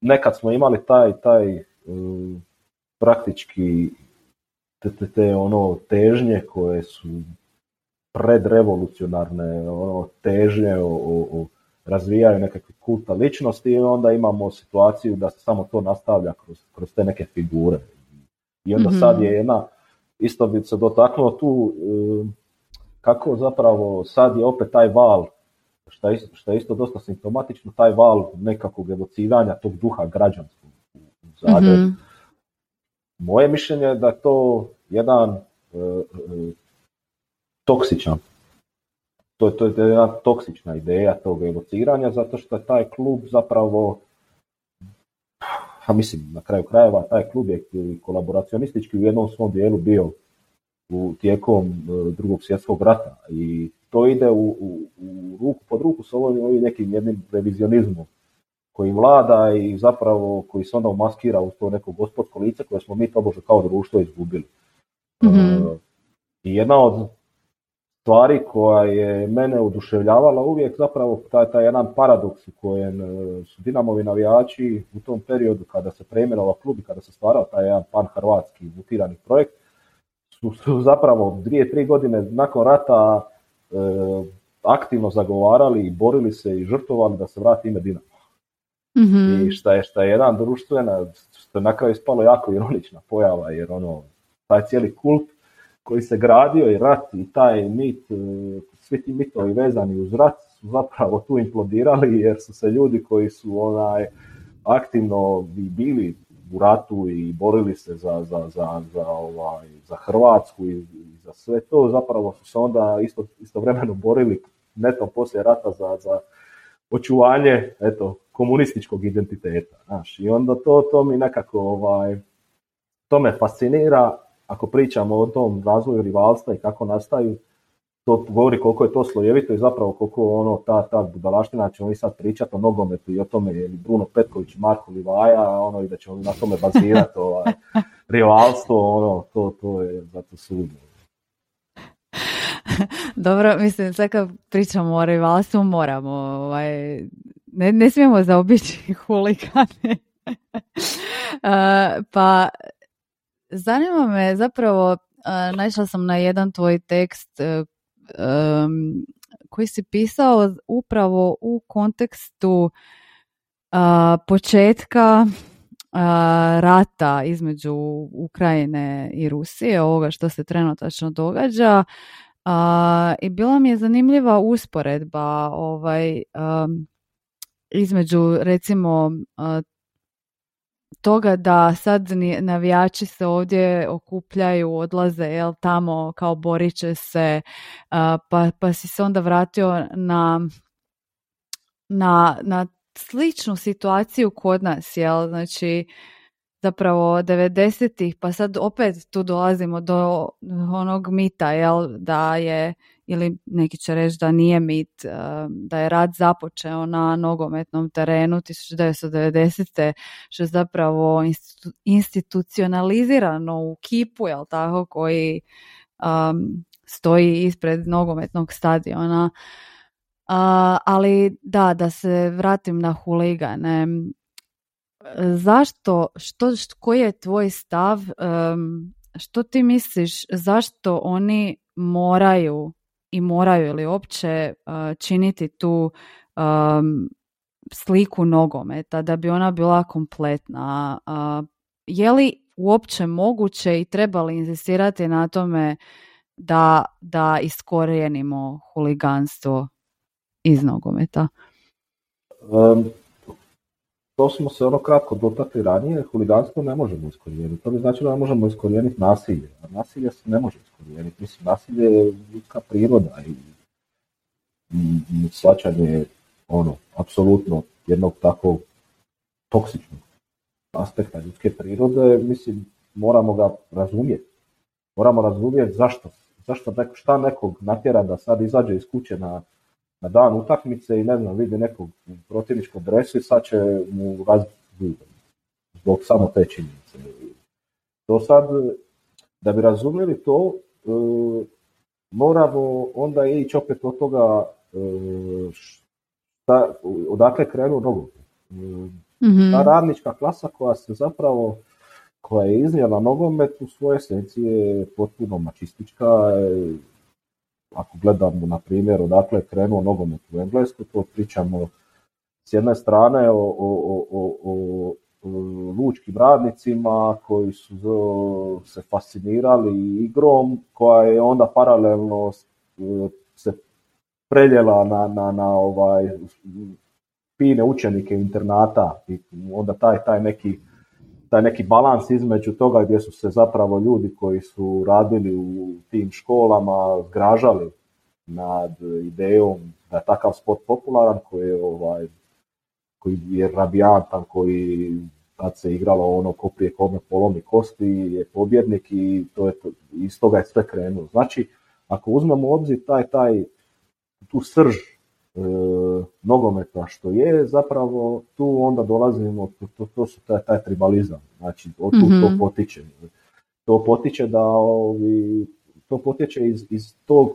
nekad smo imali taj, taj e, praktički te, te, te ono težnje koje su predrevolucionarne ono, težnje o, o, razvijaju nekakve kulta ličnosti i onda imamo situaciju da se samo to nastavlja kroz, kroz te neke figure. I onda mm sad je jedna, isto bi se dotaknuo tu e, kako zapravo sad je opet taj val, što je, što je isto dosta simptomatično, taj val nekakvog evociranja tog duha građanskog u Zagrebu. mm Moje mišljenje je da to jedan e, e, toksičan. To, to je jedna toksična ideja tog evociranja, zato što je taj klub zapravo, a mislim na kraju krajeva, taj klub je kolaboracionistički u jednom svom dijelu bio u tijekom e, drugog svjetskog rata i to ide u, u, u ruku pod ruku s ovim nekim jednim revizionizmom koji vlada i zapravo koji se onda umaskira u to neko gospodsko lice koje smo mi tobože kao društvo izgubili. Mhm. I jedna od stvari koja je mene oduševljavala uvijek zapravo taj, taj jedan paradoks u kojem e, su Dinamovi navijači u tom periodu kada se preimenovao klub i kada se stvarao taj jedan pan-hrvatski mutirani projekt su, su zapravo dvije, tri godine nakon rata e, aktivno zagovarali i borili se i žrtvovali da se vrati ime Dinamo. Mhm. I šta je, šta je jedan društvena, što je na kraju ispalo jako ironična pojava, jer ono, taj cijeli kult koji se gradio i rat i taj mit, e, svi ti mitovi vezani uz rat su zapravo tu implodirali jer su se ljudi koji su onaj aktivno bili u ratu i borili se za, za, za, za, ovaj, za Hrvatsku i, i za sve to, zapravo su se onda isto, istovremeno borili netom poslije rata za, za očuvanje eto, komunističkog identiteta. Znaš. I onda to, to mi nekako ovaj, to me fascinira ako pričamo o tom razvoju rivalstva i kako nastaju, to govori koliko je to slojevito i zapravo koliko ono ta, ta budalaština, ćemo mi sad pričati o nogometu i o tome je li Bruno Petković i Marko Livaja, ono i da ćemo na tome bazirati ovaj, rivalstvo, ono, to, to je zato sudno. Dobro, mislim, sad kad pričamo o rivalstvu, moramo, ovaj, ne, ne smijemo zaobići huligane. Uh, pa, zanima me zapravo, uh, naišla sam na jedan tvoj tekst um, koji si pisao upravo u kontekstu uh, početka uh, rata između Ukrajine i Rusije, ovoga što se trenutačno događa. Uh, I bila mi je zanimljiva usporedba ovaj, um, između recimo uh, toga da sad navijači se ovdje okupljaju, odlaze jel tamo kao borit će se, pa, pa si se onda vratio na, na, na sličnu situaciju kod nas, jel? Znači, zapravo 90-ih, pa sad opet tu dolazimo do onog mita, jel, da je, ili neki će reći da nije mit, eh, da je rat započeo na nogometnom terenu 1990. što je zapravo institu- institucionalizirano u kipu, jel tako, koji um, stoji ispred nogometnog stadiona. A, ali da, da se vratim na huligane. Zašto, što, št- koji je tvoj stav, em, što ti misliš, zašto oni moraju i moraju li uopće eh, činiti tu sliku nogometa da bi ona bila kompletna? Je li uopće moguće i treba li inzistirati na tome da, da iskorijenimo huliganstvo iz nogometa? To smo se ono kratko dotakli ranije, huliganstvo ne možemo iskorijeniti. To bi značilo da možemo iskorijeniti nasilje, a nasilje se ne može iskorijeniti. Mislim, nasilje je ljudska priroda i, i, i shvaćanje ono, apsolutno jednog takvog toksičnog aspekta ljudske prirode, mislim, moramo ga razumjeti. Moramo razumjeti zašto, zašto neko, šta nekog natjera da sad izađe iz kuće na, na dan utakmice i ne znam, vidi nekog u protivničkom dresu i sad će mu razbiti. Zbog samo te činjenice. To sad, da bi razumjeli to, e, moramo onda ići opet od toga e, šta, odakle krenuo nogomet. E, Mhm. ta radnička klasa koja se zapravo koja je iznijela nogomet u svojoj esenciji je potpuno mačistička. Ako gledamo, na primjer, odakle je krenuo nogomet u Englesku, to pričamo s jedne strane o, o, o, o, o, lučkim radnicima koji su se fascinirali igrom, koja je onda paralelno se preljela na, na, na ovaj fine učenike internata i onda taj, taj neki taj neki balans između toga gdje su se zapravo ljudi koji su radili u tim školama zgražali nad idejom da je takav sport popularan koji je ovaj koji je rabijantan, koji kad se igralo ono ko prije kome polomi kosti je pobjednik i to je to, iz toga je sve krenulo. Znači, ako uzmemo u obzir taj, taj tu srž nogometa što je, zapravo tu onda dolazimo, to, to, su taj, taj tribalizam, znači od tu to mhm. potiče. To potiče da ovi, to potječe iz, iz tog,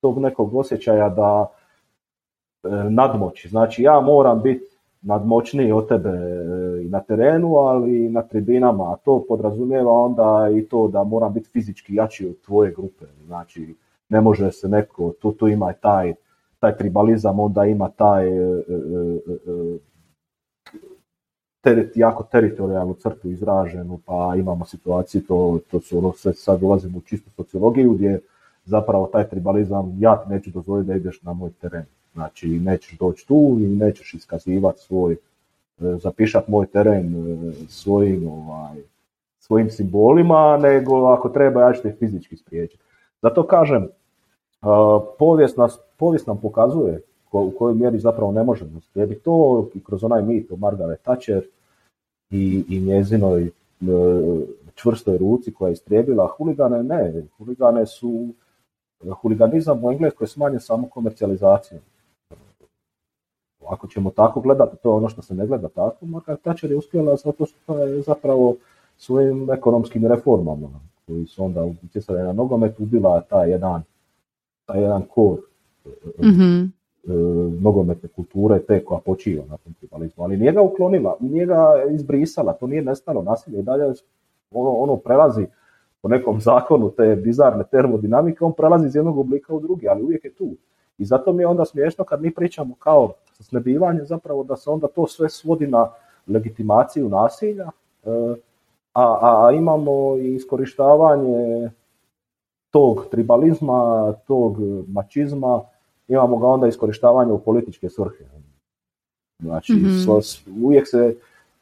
tog nekog osjećaja da e, nadmoći. Znači ja moram biti nadmoćniji od tebe e, i na terenu, ali i na tribinama, a to podrazumijeva onda i to da moram biti fizički jači od tvoje grupe. Znači ne može se neko, tu, tu ima taj, taj tribalizam, onda ima taj e, teret, jako teritorijalnu crtu izraženu, pa imamo situaciju, to, to su ono, sve sad ulazimo u čistu sociologiju, gdje zapravo taj tribalizam, ja ti neću dozvoliti da ideš na moj teren. Znači, nećeš doći tu i nećeš iskazivati svoj, e, zapišat moj teren e, svojim, ovaj, svojim simbolima, nego ako treba, ja ću te fizički spriječiti. Zato kažem, e, povijest, nas, povijest nam pokazuje u kojoj mjeri zapravo ne možemo slijediti to i kroz onaj mit o Margaret Thatcher i, i njezinoj e, čvrstoj ruci koja je istrijebila huligane, ne, huligane su huliganizam u Engleskoj je smanjen samo komercijalizacijom. Ako ćemo tako gledati, to je ono što se ne gleda tako, Margaret Thatcher je uspjela zato što je zapravo svojim ekonomskim reformama koji su onda utjecali na nogomet ubila taj jedan, taj jedan kor mm E, nogometne kulture, te koja počiva na tom tribalizmu. Ali nije ga uklonila, nije ga izbrisala, to nije nestalo nasilje i dalje ono, ono prelazi po nekom zakonu te bizarne termodinamike, on prelazi iz jednog oblika u drugi, ali uvijek je tu. I zato mi je onda smiješno kad mi pričamo kao snebivanje zapravo da se onda to sve svodi na legitimaciju nasilja, e, a, a, a imamo i iskorištavanje tog tribalizma, tog mačizma, imamo ga onda iskorištavanje u političke svrhe. Znači, mm uvijek, se,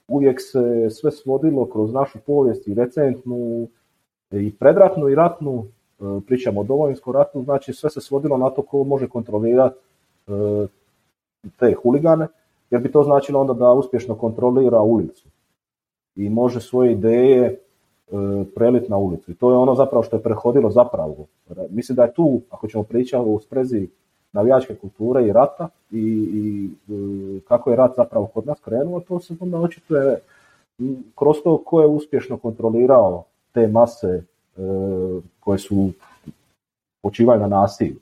uvijek se sve svodilo kroz našu povijest i recentnu, i predratnu i ratnu, e, pričamo o domovinskom ratu, znači sve se svodilo na to ko može kontrolirati e, te huligane, jer bi to značilo onda da uspješno kontrolira ulicu i može svoje ideje e, preliti na ulicu. I to je ono zapravo što je prehodilo zapravo. Mislim da je tu, ako ćemo pričati u sprezi navijačke kulture i rata i, i e, kako je rat zapravo kod nas krenuo, to se onda očituje kroz to ko je uspješno kontrolirao te mase e, koje su počivaju na nasilju.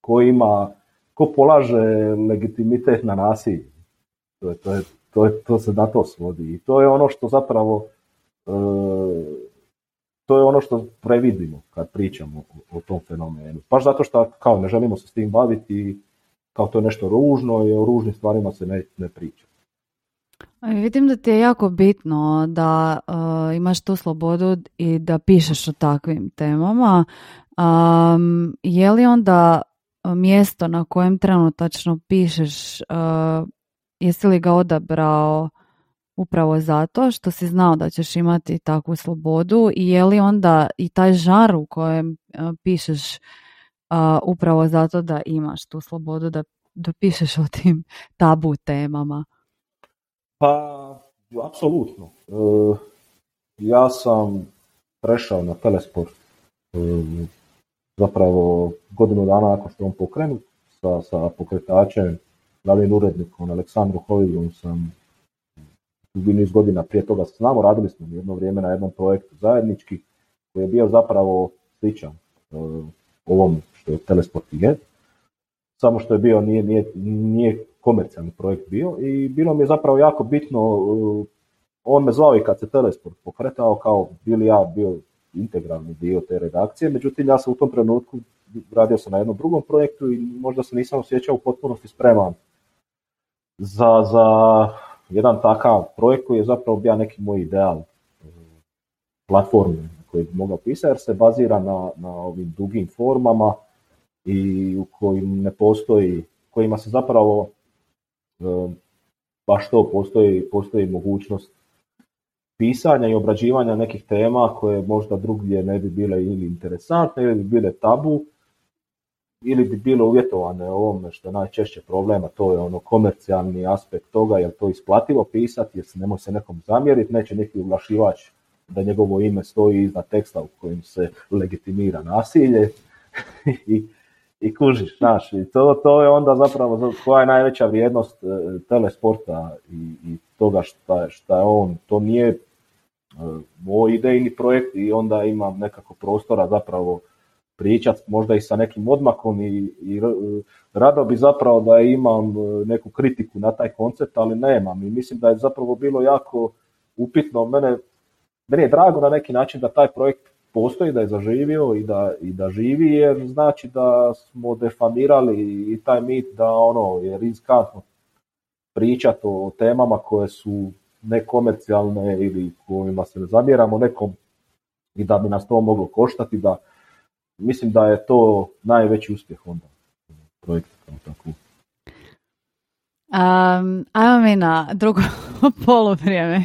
Ko ima, ko polaže legitimitet na nasilje. To, je, to, je, to, to se na to svodi. I to je ono što zapravo to je ono što previdimo kad pričamo o, tom fenomenu. Baš zato što kao ne želimo se s tim baviti, kao to je nešto ružno i o ružnim stvarima se ne, ne priča. Vidim da ti je jako bitno da uh, imaš tu slobodu i da pišeš o takvim temama. Um, je li onda mjesto na kojem trenutačno pišeš, uh, jesi li ga odabrao upravo zato što si znao da ćeš imati takvu slobodu i je li onda i taj žar u kojem e, pišeš upravo zato da imaš tu slobodu da, da pišeš o tim tabu temama? Pa, apsolutno. E, ja sam prešao na telesport e, zapravo godinu dana nakon što on pokrenut sa, sa pokretačem, glavnim urednikom Aleksandru Hovigom sam dugi niz godina prije toga se znamo, radili smo jedno vrijeme na jednom projektu zajednički koji je bio zapravo sličan uh, ovom što je Telesport je, samo što je bio, nije, nije, nije komercijalni projekt bio i bilo mi je zapravo jako bitno, uh, on me zvao i kad se Telesport pokretao kao bili ja bio integralni dio te redakcije, međutim ja sam u tom trenutku radio sam na jednom drugom projektu i možda se nisam osjećao u potpunosti spreman za, za jedan takav projekt koji je zapravo bio neki moj ideal e, platforme koji bi mogao pisati jer se bazira na, na ovim dugim formama i u kojim ne postoji, kojima se zapravo e, baš to postoji, postoji mogućnost pisanja i obrađivanja nekih tema koje možda drugdje ne bi bile ili interesantne ili bi bile tabu ili bi bilo uvjetovane ovome što je najčešće problema, to je ono komercijalni aspekt toga, je to isplativo pisati, jer se ne može se nekom zamjeriti, neće neki uglašivač da njegovo ime stoji iznad teksta u kojem se legitimira nasilje. I, I kužiš, znaš, i to, to je onda zapravo koja je najveća vrijednost e, telesporta i, i toga šta, šta je on, to nije e, moj idejni projekt i onda imam nekako prostora zapravo pričat možda i sa nekim odmakom i, i rado bi zapravo da imam e, neku kritiku na taj koncept, ali nemam. I mislim da je zapravo bilo jako upitno, mene, meni je drago na neki način da taj projekt postoji, da je zaživio i da, i da živi, jer znači da smo defamirali i taj mit da ono je riskantno pričati o temama koje su nekomercijalne ili kojima se ne zamjeramo nekom i da bi nas to moglo koštati, da mislim da je to najveći uspjeh onda projekta kao tako. Um, ajmo mi na drugo poluvrijeme,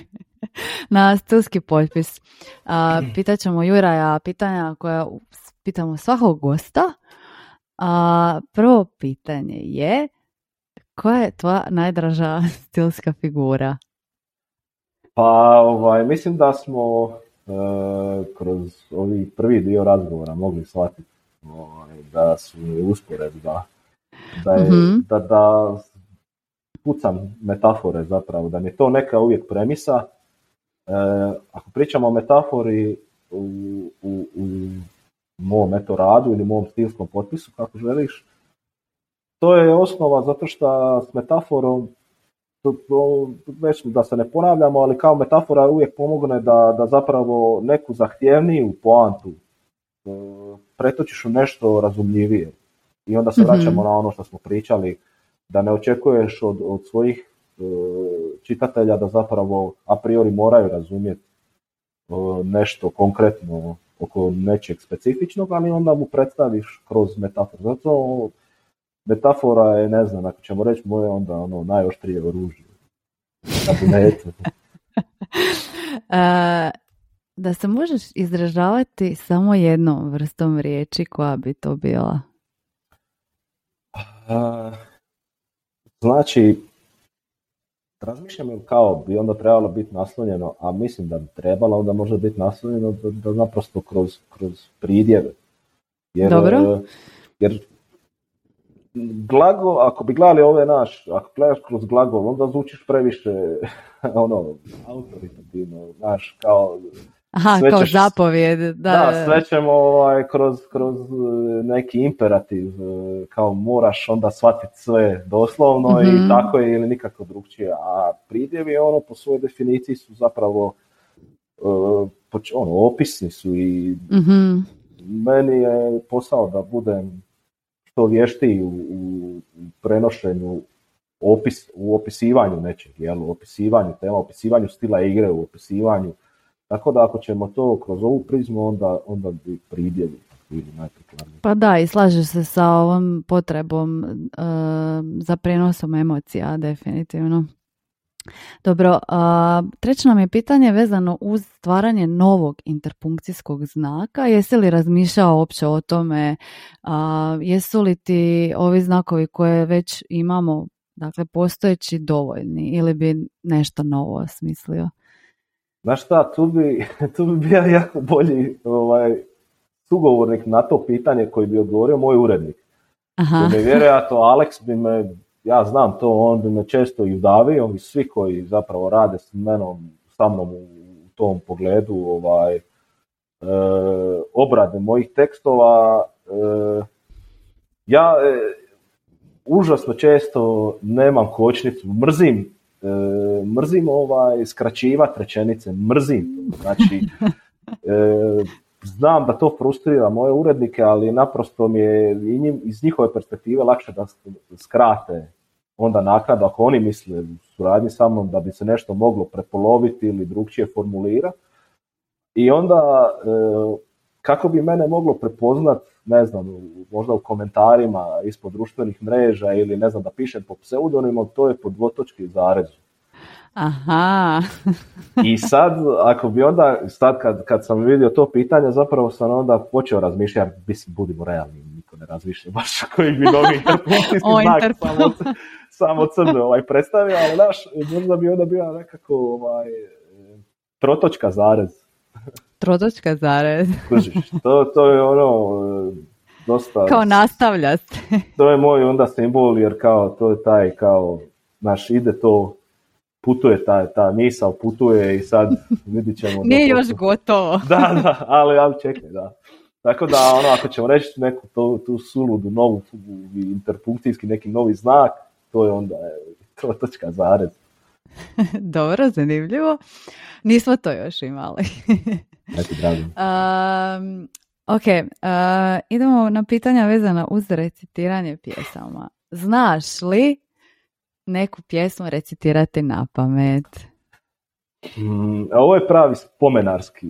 na stilski potpis. Uh, pitat ćemo Juraja pitanja koja pitamo svakog gosta. Uh, prvo pitanje je koja je tvoja najdraža stilska figura? Pa ovaj, mislim da smo kroz ovi prvi dio razgovora mogli shvatiti ovaj, da su usporedba, da, je, mm da, da pucam metafore zapravo, da mi je to neka uvijek premisa. E, ako pričamo o metafori u, u, u mom eto radu ili mom stilskom potpisu, kako želiš, to je osnova zato što s metaforom već da se ne ponavljamo, ali kao metafora uvijek pomogne da, da zapravo neku zahtjevniju poantu e, pretočiš u nešto razumljivije. I onda se mhm. vraćamo na ono što smo pričali, da ne očekuješ od, od svojih e, čitatelja da zapravo a priori moraju razumjeti e, nešto konkretno oko nečeg specifičnog, ali onda mu predstaviš kroz metaforu. Zato metafora je, ne znam, ako ćemo reći moje onda ono najoštrije oružje. da se možeš izražavati samo jednom vrstom riječi, koja bi to bila? znači, razmišljam kao bi onda trebalo biti naslonjeno, a mislim da bi trebalo onda može biti naslonjeno da, da naprosto kroz, kroz pridjeve. Jer, Dobro. Jer glagol, ako bi gledali ove naš, ako gledaš kroz glagol, onda zvučiš previše ono, autoritativno, znaš, kao... Aha, kao ćeš, zapovjed, da. Da, sve ćemo ovaj, kroz, kroz e, neki imperativ, e, kao moraš onda shvatiti sve doslovno i mhm. tako je ili nikako drugčije. A pridjevi ono po svojoj definiciji su zapravo uh, ono, opisni su i mm meni je posao da budem što vještiji u, u prenošenju opis, u opisivanju nečeg, jel, u opisivanju tema, opisivanju stila igre, u opisivanju. Tako da ako ćemo to kroz ovu prizmu, onda, onda bi pridjeli bili najprikladniji. Pa da, i slažeš se sa ovom potrebom uh, za prenosom emocija, definitivno. Dobro, treće nam je pitanje vezano uz stvaranje novog interpunkcijskog znaka. Jesi li razmišljao uopće o tome, jesu li ti ovi znakovi koje već imamo, dakle postojeći dovoljni ili bi nešto novo osmislio? Znaš šta, tu bi, tu bi bio jako bolji ovaj, sugovornik na to pitanje koji bi odgovorio moj urednik. Aha. Mi vjerojatno Alex bi me ja znam to, on bi me često i udavio i svi koji zapravo rade s menom, sa mnom u tom pogledu ovaj, e, obrade mojih tekstova. E, ja e, užasno često nemam kočnicu, mrzim e, mrzim ovaj skraćivati rečenice, mrzim Znači, znam da to frustrira moje urednike, ali naprosto mi je iz njihove perspektive lakše da skrate onda naknadu ako oni misle u suradnji sa mnom da bi se nešto moglo prepoloviti ili drugčije formulira. I onda e, kako bi mene moglo prepoznat, ne znam, možda u komentarima ispod društvenih mreža ili ne znam da pišem po pseudonimom, to je po dvotočki zarezu. Aha. I sad, ako bi onda, sad kad, kad sam vidio to pitanje, zapravo sam onda počeo razmišljati, mislim, budimo realni, niko ne razmišlja baš koji bi novi znak samo, samo crno ovaj, predstavio, ali naš, možda bi onda bila nekako ovaj, trotočka zarez. Trotočka zarez. to, to je ono, dosta... Kao nastavlja se. To je moj onda simbol, jer kao, to je taj, kao, naš, ide to, putuje ta, ta misao, putuje i sad vidit ćemo... Nije još gotovo. da, da, ali, ali čekaj, da. Tako da, ono, ako ćemo reći neku to, tu suludu, novu, interpunkcijski neki novi znak, to je onda to točka zarez. Dobro, zanimljivo. Nismo to još imali. Um, ok, uh, idemo na pitanja vezana uz recitiranje pjesama. Znaš li neku pjesmu recitirati na pamet? Mm, ovo je pravi spomenarski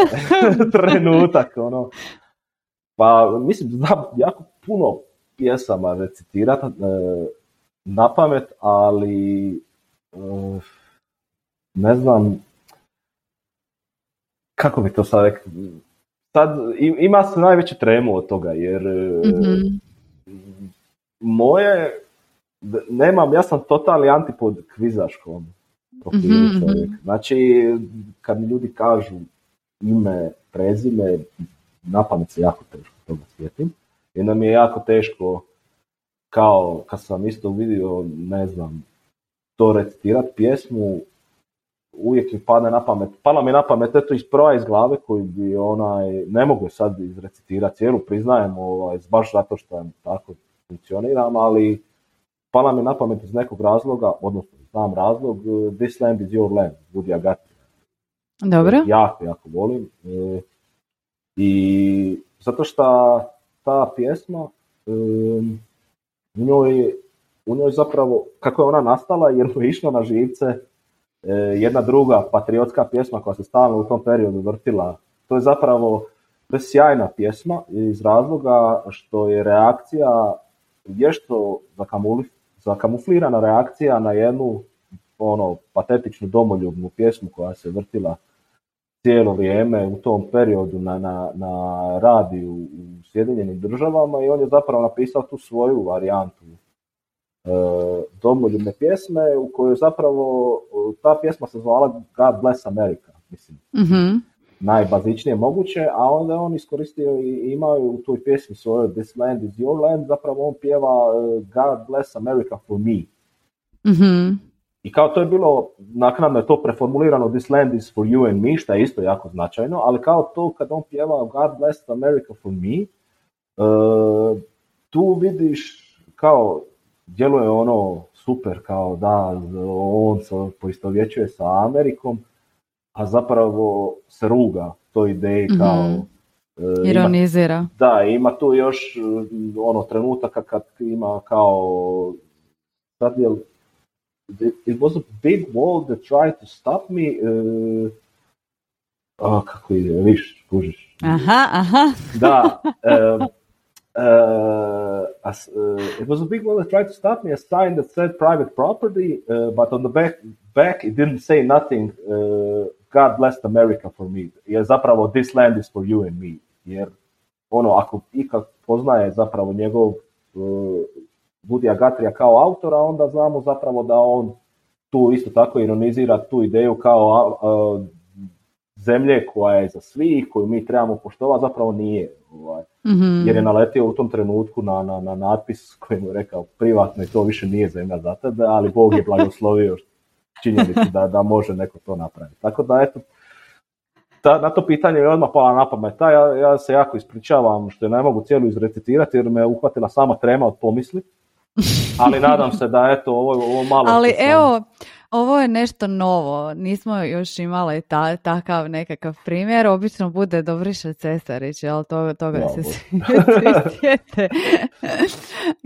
trenutak. Ono. Pa mislim, znam jako puno pjesama recitirati e, na pamet, ali e, ne znam kako bi to sad rekao. Sad ima se najveću tremu od toga, jer mm moje, nemam, ja sam totalni antipod kvizaškom profilu mm čovjek. Znači, kad mi ljudi kažu ime, prezime, na pamet se jako teško toga sjetim. I onda mi je jako teško, kao kad sam isto vidio, ne znam, to recitirati pjesmu, uvijek mi pada na pamet, pala mi na pamet eto iz prva iz glave koji bi onaj, ne mogu sad izrecitirati cijelu, priznajem, ovaj, baš zato što tako funkcioniram, ali pala mi na pamet iz nekog razloga, odnosno znam razlog, This Land is Your Land, Woody Agati. Dobro. Jako, jako volim. E, I zato što ta pjesma, e, njoj, u njoj zapravo, kako je ona nastala, jer mu je išla na živce e, jedna druga patriotska pjesma koja se stalno u tom periodu vrtila. To je zapravo to je sjajna pjesma iz razloga što je reakcija vješto zakamuflirana reakcija na jednu ono patetičnu domoljubnu pjesmu koja se vrtila cijelo vrijeme u tom periodu na, na, na radiju u Sjedinjenim državama i on je zapravo napisao tu svoju varijantu e, domoljubne pjesme u kojoj zapravo ta pjesma se zvala God Bless America, mislim. mm Najbazičnije moguće, a onda on iskoristio i imao u toj pjesmi svojoj This Land is Your Land, zapravo on pjeva e, God Bless America for me. mm i kao to je bilo, naknadno je to preformulirano This land is for you and me, što je isto jako značajno, ali kao to kad on pjeva God bless America for me, uh, tu vidiš kao djeluje ono super kao da on se poistovjećuje sa Amerikom, a zapravo se ruga toj ideji mhm. kao mm-hmm. Ironizira. da, ima tu još ono trenutaka kad ima kao sad je it was a big wall that tried to stop me. Uh, oh, kako ide, viš, kužiš. Aha, aha. da, um, uh, as, uh, it was a big wall that tried to stop me, a sign that said private property, uh, but on the back, back it didn't say nothing. God blessed America for me. Je zapravo this land is for you and me. Jer ono, ako ikak poznaje zapravo njegov Budija kao autora, onda znamo zapravo da on tu isto tako ironizira tu ideju kao zemlje koja je za svih, koju mi trebamo poštovati, zapravo nije. Ovaj. Mhm. Jer je naletio u tom trenutku na, na, na natpis koji mu je rekao privatno i to više nije zemlja za tebe, ali Bog je blagoslovio činjenicu da, da može neko to napraviti. Tako da eto, ta, na to pitanje je odmah pala na pamet. Ja, ja se jako ispričavam što je ne mogu cijelu izrecitirati jer me uhvatila sama trema od pomisli ali nadam se da eto ovo, ovo malo... Ali evo, ovo je nešto novo, nismo još imali ta, takav nekakav primjer, obično bude Dobriša Cesarić, jel to, toga ja, se svi sjete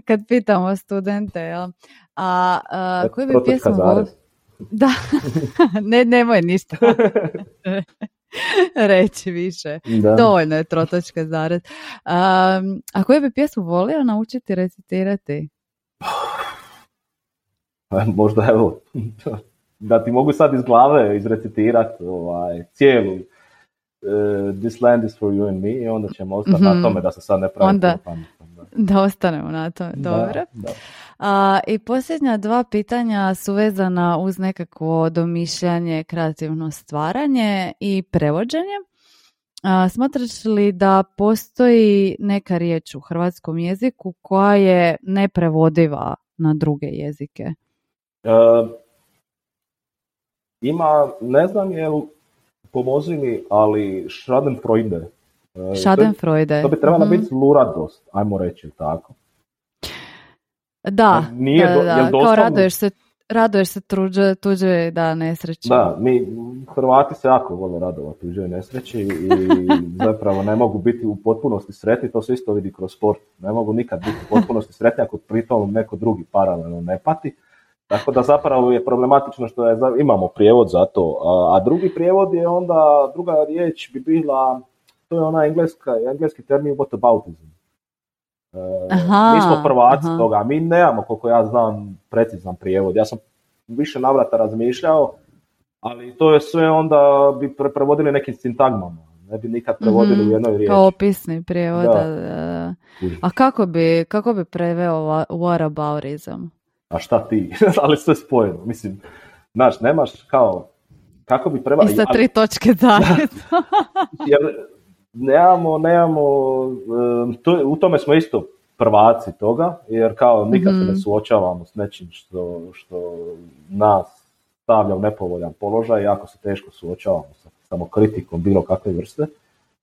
kad pitamo studente, jel? A, a koju bi pjesmu Da, ne, nemoj ništa reći više. Da. Dovoljno je trotočka zarez. A, a koju bi pjesmu volio naučiti recitirati? Možda evo, da ti mogu sad iz glave izrecitirati ovaj, cijelu uh, This land is for you and me i onda ćemo ostati na mhm. tome da se sad ne pravi onda, da ostanemo na tome, dobro. Da, A, I posljednja dva pitanja su vezana uz nekakvo domišljanje, kreativno stvaranje i prevođenje. smatraš li da postoji neka riječ u hrvatskom jeziku koja je neprevodiva na druge jezike? E, ima, ne znam je pomozi mi, ali Schadenfreude. E, Schadenfreude. To bi trebala mm biti zluradost, ajmo reći tako. Da, Nije da, da, kao raduješ se Raduješ se tuđe, tuđe da nesreći. Da, mi Hrvati se jako vole radovati tuđe nesreći i zapravo ne mogu biti u potpunosti sretni, to se isto vidi kroz sport. Ne mogu nikad biti u potpunosti sretni ako pritom neko drugi paralelno ne pati. Tako da zapravo je problematično što je, imamo prijevod za to, a, a drugi prijevod je onda, druga riječ bi bila, to je ona engleska, engleski termin whataboutism. Aha, mi smo prvaci toga, mi nemamo koliko ja znam precizan prijevod. Ja sam više navrata razmišljao, ali to je sve onda bi pre- prevodili nekim sintagmama. Ne bi nikad prevodili mm u jednoj riječi. Kao opisni prijevod. Da. A kako bi, kako bi preveo whataboutism? A šta ti? ali sve spojeno. Mislim, znaš, nemaš kao kako bi preveo... I sa tri točke zajedno. jer nemamo, nemamo, to, u tome smo isto prvaci toga, jer kao nikad se ne mhm. suočavamo s nečim što, što nas stavlja u nepovoljan položaj, jako se teško suočavamo sa samokritikom bilo kakve vrste.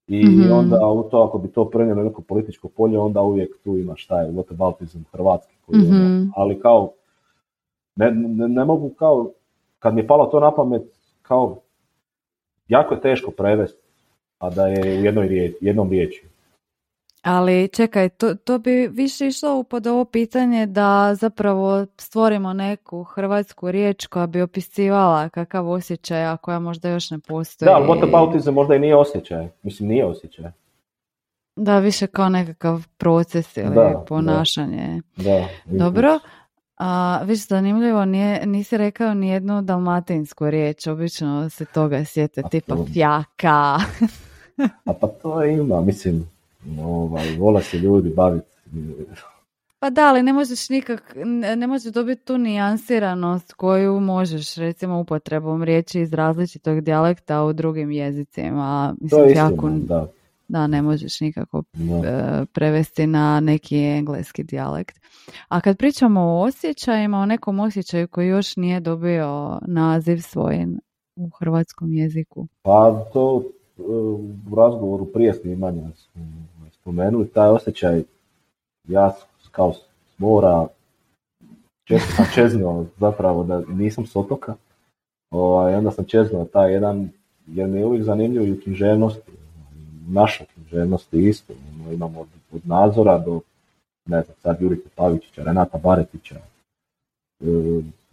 I mm onda u to, ako bi to prenijelo na neko političko polje, onda uvijek tu ima šta je whataboutism hrvatski koji mm ono, ali kao ne, ne, ne, mogu kao, kad mi je palo to na pamet, kao jako je teško prevesti a da je u jednoj riječi, jednom riječi. Ali čekaj, to, to bi više išlo pod ovo pitanje da zapravo stvorimo neku hrvatsku riječ koja bi opisivala kakav osjećaj, a koja možda još ne postoji. Da, ali whataboutizam možda i nije osjećaj. Mislim, nije osjećaj. Da, više kao nekakav proces ili da, ponašanje. Da, Dobro. A, viš, zanimljivo, nije, nisi rekao ni jednu dalmatinsku riječ, obično se toga sjete, tipa fjaka. A pa to ima, mislim, ovaj, vola se ljudi baviti. Pa da, ali ne možeš nikak, ne možeš dobiti tu nijansiranost koju možeš recimo upotrebom riječi iz različitog dijalekta u drugim jezicima. Mislim, to je jako, da. Da, ne možeš nikako e, prevesti na neki engleski dijalekt. A kad pričamo o osjećajima, o nekom osjećaju koji još nije dobio naziv svoj u hrvatskom jeziku. Pa to u razgovoru prije snimanja spomenuli, taj osjećaj ja kao s mora često sam čeznuo zapravo da nisam s otoka, ovaj, onda sam čeznuo taj jedan, jer mi je uvijek zanimljivo i u književnosti, naša književnosti isto, imamo od, od nadzora do ne znam, sad Jurika Pavićića, Renata Baretića, e,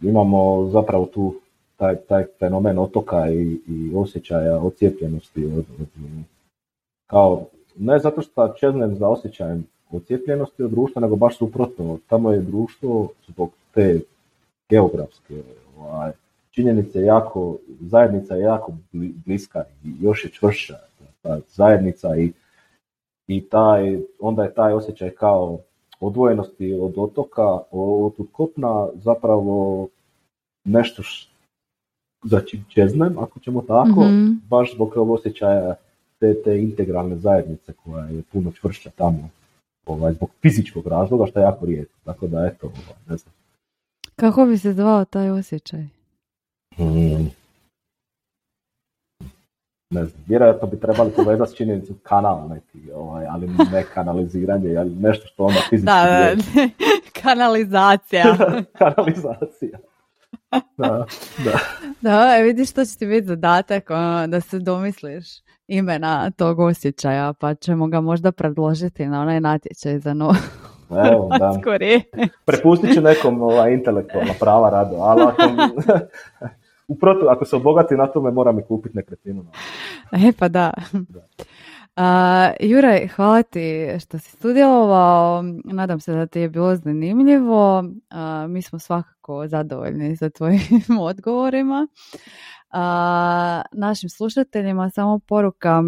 imamo zapravo tu taj, taj fenomen otoka i, i osjećaja ocijepljenosti od, od, kao, ne zato što čeznem za osjećajem ocijepljenosti od društva, nego baš suprotno. Tamo je društvo zbog te geografske ovaj, činjenice jako, zajednica je jako bliska i još je čvršća ta zajednica i, i taj, onda je taj osjećaj kao odvojenosti od otoka, od kopna zapravo nešto za čeznem, ako ćemo tako, mm baš zbog ovog osjećaja te, te integralne zajednice koja je puno čvršća tamo, ovaj, zbog fizičkog razloga, što je jako rijetko. Tako da, eto, ovaj, ne znam. Kako bi se zvao taj osjećaj? Mm. Ne znam, vjerojatno bi trebali povezati s činjenicu kanal neki, ovaj, ali ne kanaliziranje, ali nešto što onda fizički da, da, kanalizacija. kanalizacija. Da, da. Da, e, vidiš što će ti biti zadatak, ono, da se domisliš imena tog osjećaja, pa ćemo ga možda predložiti na onaj natječaj za novo. Evo, da. Prepustit ću nekom ova, intelektualna prava rado, ali ako, uprotu, ako se obogati na tome, moram i kupiti nekretninu. E pa da. da. Uh, Juraj, hvala ti što si sudjelovao. Nadam se da ti je bilo zanimljivo. mi smo svakako zadovoljni za tvojim odgovorima. Našim slušateljima samo poruka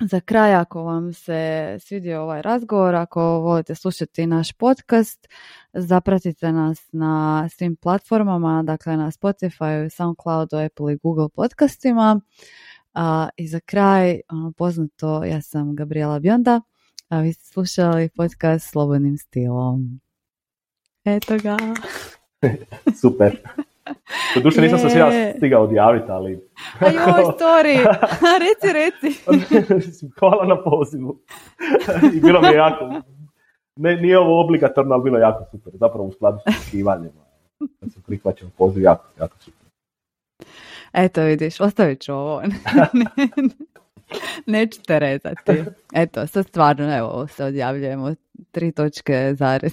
za kraj, ako vam se svidio ovaj razgovor, ako volite slušati naš podcast, zapratite nas na svim platformama, dakle na Spotify, SoundCloudu, Apple i Google podcastima. A, I za kraj, ono, poznato, ja sam Gabriela Bionda, a vi ste slušali podcast Slobodnim stilom. Eto ga. Super. duše nisam se ja stigao odjaviti, ali... A joj, story! reci, reci. Hvala na pozivu. I bilo mi je jako... Ne, nije ovo obligatorno, ali bilo jako super. Zapravo u skladu s očekivanjima. Da sam prihvaćen poziv, jako, jako super. Eto vidiš, ostavit ću ovo. Neću te rezati. Eto, sad stvarno, evo, se odjavljujemo tri točke zared.